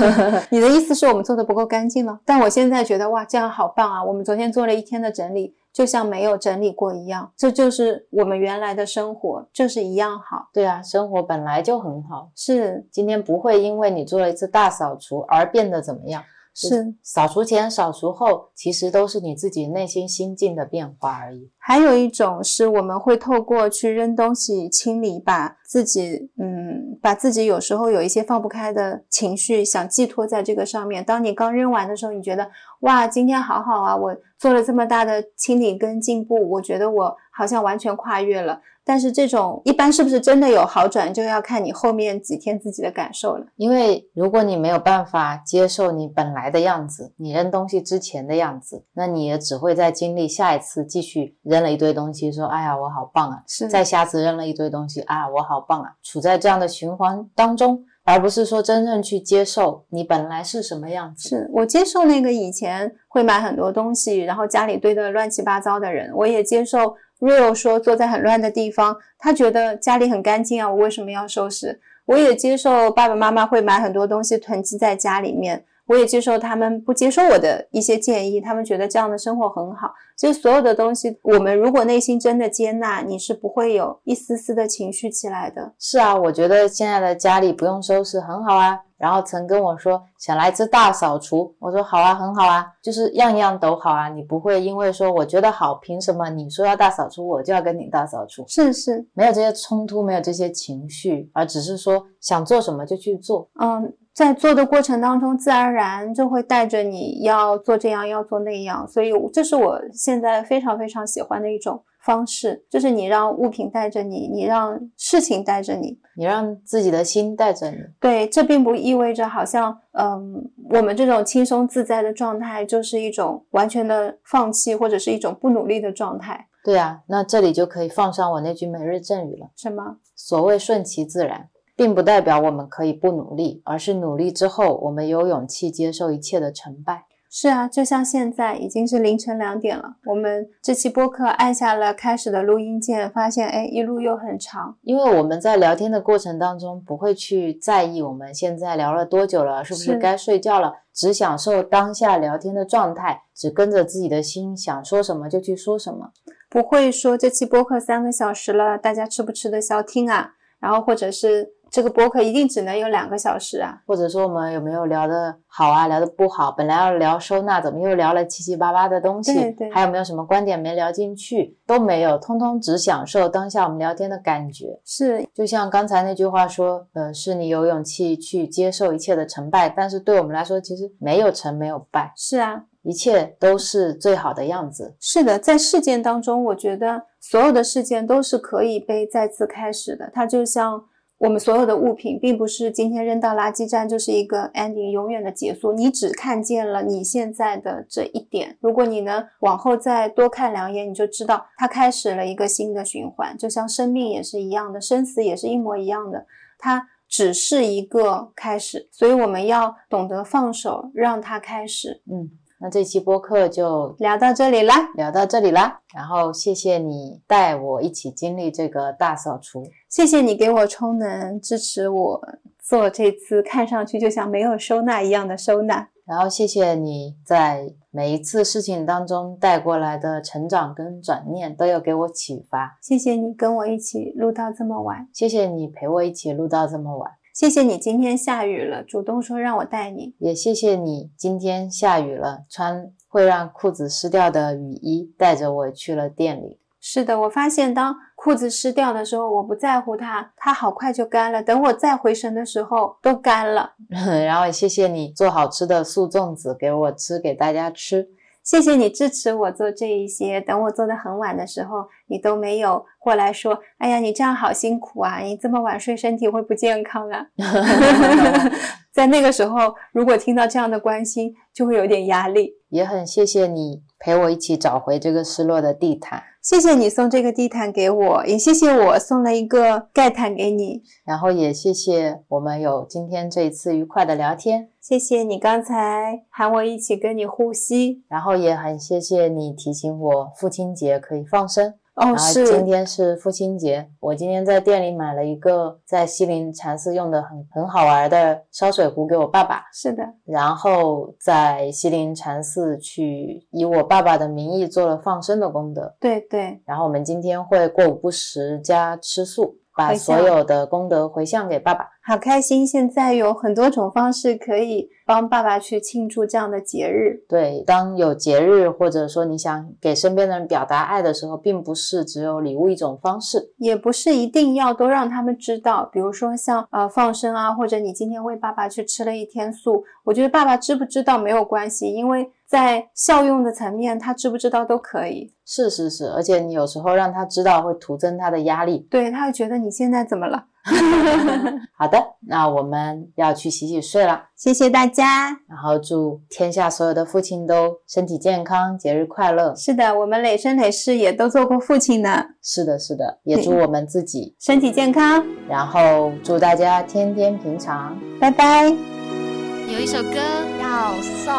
[LAUGHS] 你的意思是我们做的不够干净吗？”但我现在觉得，哇，这样好棒啊！我们昨天做了一天的整理。就像没有整理过一样，这就是我们原来的生活，就是一样好。对啊，生活本来就很好，是今天不会因为你做了一次大扫除而变得怎么样。是扫除前、扫除后，其实都是你自己内心心境的变化而已。还有一种是我们会透过去扔东西清理，把自己，嗯，把自己有时候有一些放不开的情绪，想寄托在这个上面。当你刚扔完的时候，你觉得哇，今天好好啊，我做了这么大的清理跟进步，我觉得我好像完全跨越了。但是这种一般是不是真的有好转，就要看你后面几天自己的感受了。因为如果你没有办法接受你本来的样子，你扔东西之前的样子，那你也只会在经历下一次继续扔了一堆东西，说哎呀我好棒啊，是再下次扔了一堆东西啊我好棒啊，处在这样的循环当中，而不是说真正去接受你本来是什么样子。是我接受那个以前会买很多东西，然后家里堆得乱七八糟的人，我也接受。Rio 说坐在很乱的地方，他觉得家里很干净啊，我为什么要收拾？我也接受爸爸妈妈会买很多东西囤积在家里面，我也接受他们不接受我的一些建议，他们觉得这样的生活很好。其实所有的东西，我们如果内心真的接纳，你是不会有一丝丝的情绪起来的。是啊，我觉得现在的家里不用收拾很好啊。然后曾跟我说想来次大扫除，我说好啊，很好啊，就是样样都好啊。你不会因为说我觉得好，凭什么你说要大扫除，我就要跟你大扫除？是是，没有这些冲突，没有这些情绪，而只是说想做什么就去做。嗯，在做的过程当中，自然而然就会带着你要做这样，要做那样。所以这是我现在非常非常喜欢的一种。方式就是你让物品带着你，你让事情带着你，你让自己的心带着你。对，这并不意味着好像，嗯，我们这种轻松自在的状态就是一种完全的放弃或者是一种不努力的状态。对啊，那这里就可以放上我那句每日赠语了。什么？所谓顺其自然，并不代表我们可以不努力，而是努力之后，我们有勇气接受一切的成败。是啊，就像现在已经是凌晨两点了，我们这期播客按下了开始的录音键，发现哎，一路又很长。因为我们在聊天的过程当中，不会去在意我们现在聊了多久了，是不是是该睡觉了，只享受当下聊天的状态，只跟着自己的心想说什么就去说什么。不会说这期播客三个小时了，大家吃不吃得消听啊？然后或者是这个播客一定只能有两个小时啊？或者说我们有没有聊的好啊，聊的不好？本来要聊收纳，怎么又聊了七七八八的东西？对对还有没有什么观点没聊进去？都没有，通通只享受当下我们聊天的感觉。是就像刚才那句话说，呃，是你有勇气去接受一切的成败，但是对我们来说，其实没有成，没有败，是啊，一切都是最好的样子。是的，在事件当中，我觉得所有的事件都是可以被再次开始的。它就像我们所有的物品，并不是今天扔到垃圾站就是一个 ending，永远的结束。你只看见了你现在的这一点，如果你能往后再多看两眼，你就知道它开始了一个新的循环。就像生命也是一样的，生死也是一模一样的，它只是一个开始。所以我们要懂得放手，让它开始。嗯，那这期播客就聊到这里啦。聊到这里啦，然后谢谢你带我一起经历这个大扫除。谢谢你给我充能，支持我做这次看上去就像没有收纳一样的收纳。然后谢谢你在每一次事情当中带过来的成长跟转念，都有给我启发。谢谢你跟我一起录到这么晚，谢谢你陪我一起录到这么晚，谢谢你今天下雨了，主动说让我带你。也谢谢你今天下雨了，穿会让裤子湿掉的雨衣，带着我去了店里。是的，我发现当裤子湿掉的时候，我不在乎它，它好快就干了。等我再回神的时候，都干了。[LAUGHS] 然后也谢谢你做好吃的素粽子给我吃，给大家吃。谢谢你支持我做这一些。等我做的很晚的时候，你都没有过来说：“哎呀，你这样好辛苦啊，你这么晚睡身体会不健康啊。[LAUGHS] [LAUGHS] ”在那个时候，如果听到这样的关心，就会有点压力。也很谢谢你陪我一起找回这个失落的地毯。谢谢你送这个地毯给我，也谢谢我送了一个盖毯给你。然后也谢谢我们有今天这一次愉快的聊天，谢谢你刚才喊我一起跟你呼吸。然后也很谢谢你提醒我父亲节可以放生。哦，是今天是父亲节，我今天在店里买了一个在西林禅寺用的很很好玩的烧水壶给我爸爸，是的，然后在西林禅寺去以我爸爸的名义做了放生的功德。对对，然后我们今天会过午不食加吃素，把所有的功德回向给爸爸。好开心！现在有很多种方式可以帮爸爸去庆祝这样的节日。对，当有节日或者说你想给身边的人表达爱的时候，并不是只有礼物一种方式。也不是一定要都让他们知道，比如说像呃放生啊，或者你今天为爸爸去吃了一天素，我觉得爸爸知不知道没有关系，因为在效用的层面，他知不知道都可以。是是是，而且你有时候让他知道，会徒增他的压力。对，他会觉得你现在怎么了？[LAUGHS] 好的，那我们要去洗洗睡了。谢谢大家。然后祝天下所有的父亲都身体健康，节日快乐。是的，我们累生累世也都做过父亲呢，是的，是的，也祝我们自己，身体健康，然后祝大家天天平常。拜拜。有一首歌要送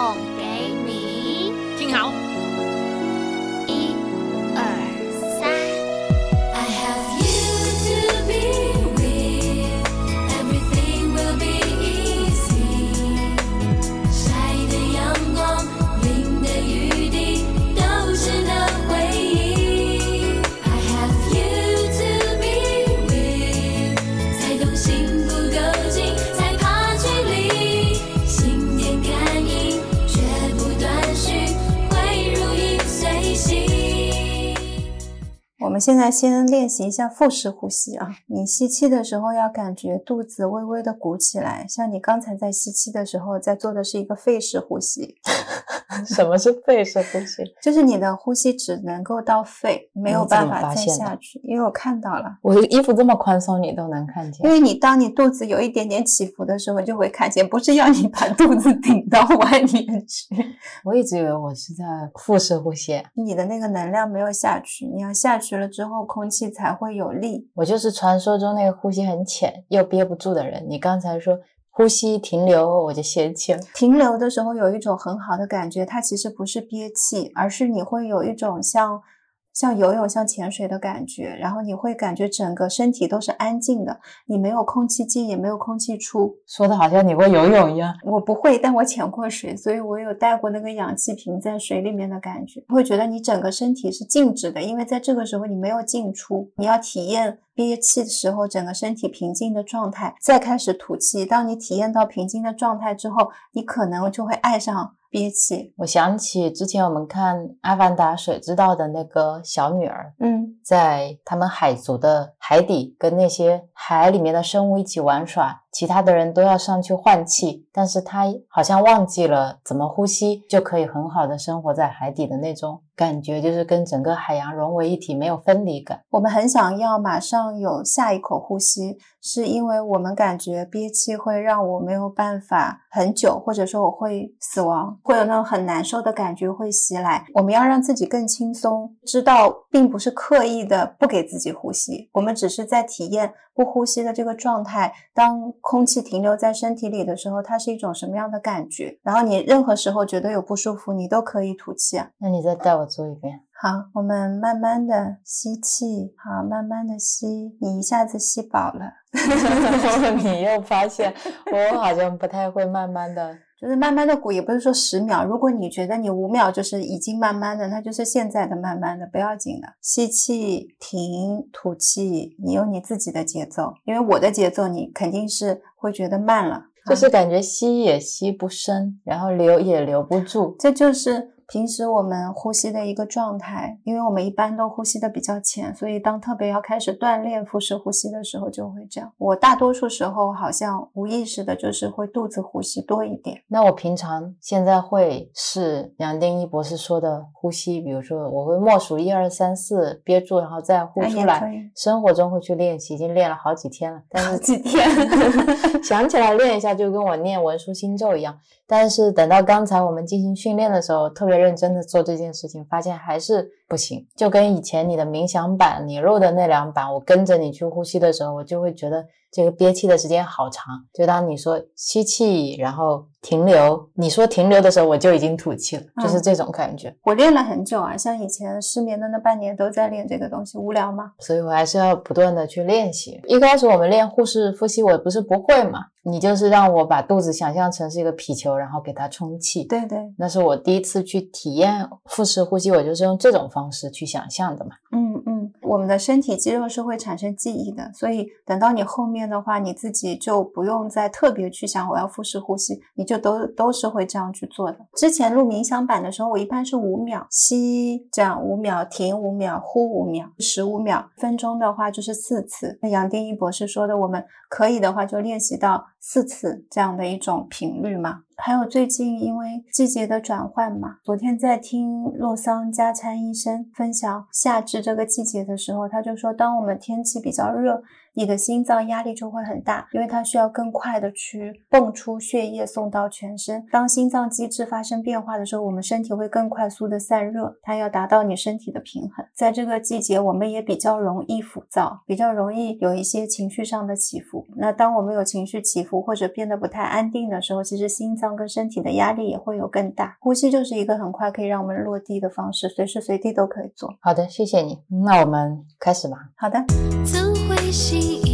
你，好。我们现在先练习一下腹式呼吸啊。你吸气的时候要感觉肚子微微的鼓起来，像你刚才在吸气的时候在做的是一个肺式呼吸，什么是肺式呼吸？就是你的呼吸只能够到肺，没有办法再下去。因为我看到了，我的衣服这么宽松，你都能看见因。为你当你肚子有一点点起伏的时候，就会看见，不是要你把肚子顶到外面去，[LAUGHS] 我一直以为我是在腹式呼吸，你的那个能量没有下去，你要下去了之后，空气才会有力。我就是传说中那个呼吸很浅又憋不住的人。你刚才说呼吸停留我就泄气了。停留的时候有一种很好的感觉，它其实不是憋气，而是你会有一种像像游泳、像潜水的感觉，然后你会感觉整个身体都是安静的，你没有空气进，也没有空气出。说的好像你会游泳一样。我不会，但我潜过水，所以我有带过那个氧气瓶在水里面的感觉，会觉得你整个身体是静止的，因为在这个时候你没有进出，你要体验憋气的时候整个身体平静的状态，再开始吐气。当你体验到平静的状态之后，你可能就会爱上憋气。我想起之前我们看《阿凡达：水之道》的那个小女儿，嗯，在他们海族的海底跟那些海里面的生物一起玩耍，其他的人都要上去换气，但是他好像忘记了怎么呼吸，就可以很好的生活在海底的那种感觉，就是跟整个海洋融为一体，没有分离感。我们很想要马上有下一口呼吸，是因为我们感觉憋气会让我没有办法很久，或者说我会死亡，会有那种很难受的感觉会袭来。我们要让自己更轻松，知道并不是刻意的不给自己呼吸，我们只是在体验不呼吸的这个状态。当空气停留在身体里的时候，它是一种什么样的感觉？然后你任何时候觉得有不舒服，你都可以吐气啊。那你再带我做一遍。好，我们慢慢的吸气，好，慢慢的吸，你一下子吸饱了，[LAUGHS] [LAUGHS] 你又发现我好像不太会慢慢的。就是慢慢的鼓，也不是说十秒，如果你觉得你五秒就是已经慢慢的，那就是现在的慢慢的，不要紧的。吸气，停，吐气，你有你自己的节奏，因为我的节奏你肯定是会觉得慢了，就是感觉吸也吸不深，然后留也留不住。这就是平时我们呼吸的一个状态，因为我们一般都呼吸的比较浅，所以当特别要开始锻炼腹式呼吸的时候就会这样。我大多数时候好像无意识的就是会肚子呼吸多一点。那我平常现在会是杨定一博士说的呼吸，比如说我会默数一二三四，憋住，然后再呼哎出来。生活中会去练习，已经练了好几天了，但是几天 [LAUGHS] [LAUGHS] 想起来练一下，就跟我念文殊心咒一样。但是等到刚才我们进行训练的时候，特别认真的做这件事情，发现还是不行。就跟以前你的冥想版、你录的那两版，我跟着你去呼吸的时候，我就会觉得这个憋气的时间好长。就当你说吸气，然后停留，你说停留的时候，我就已经吐气了，就是嗯这种感觉。我练了很久啊，像以前失眠的那半年都在练这个东西，无聊吗？所以我还是要不断的去练习。一开始我们练腹式呼吸，我不是不会嘛，你就是让我把肚子想象成是一个皮球，然后给它充气。对对，那是我第一次去体验腹式呼吸，我就是用这种方式去想象的嘛。嗯嗯，我们的身体肌肉是会产生记忆的，所以等到你后面的话，你自己就不用再特别去想我要腹式呼吸，你就都都是会这样去做的。之前录冥想版的时候，我一般是五秒吸，这样五秒停，五秒呼，五秒十五秒，分钟的话就是四次。那杨定一博士说的，我们可以的话就练习到四次这样的一种频率嘛。还有最近因为季节的转换嘛，昨天在听洛桑加餐医生分享夏至这个季节的时候，他就说，当我们天气比较热，你的心脏压力就会很大，因为它需要更快的去泵出血液送到全身。当心脏机制发生变化的时候，我们身体会更快速的散热，它要达到你身体的平衡。在这个季节，我们也比较容易浮躁，比较容易有一些情绪上的起伏。那当我们有情绪起伏或者变得不太安定的时候，其实心脏跟身体的压力也会有更大。呼吸就是一个很快可以让我们落地的方式，随时随地都可以做。好的，谢谢你。那我们开始吧。好的。心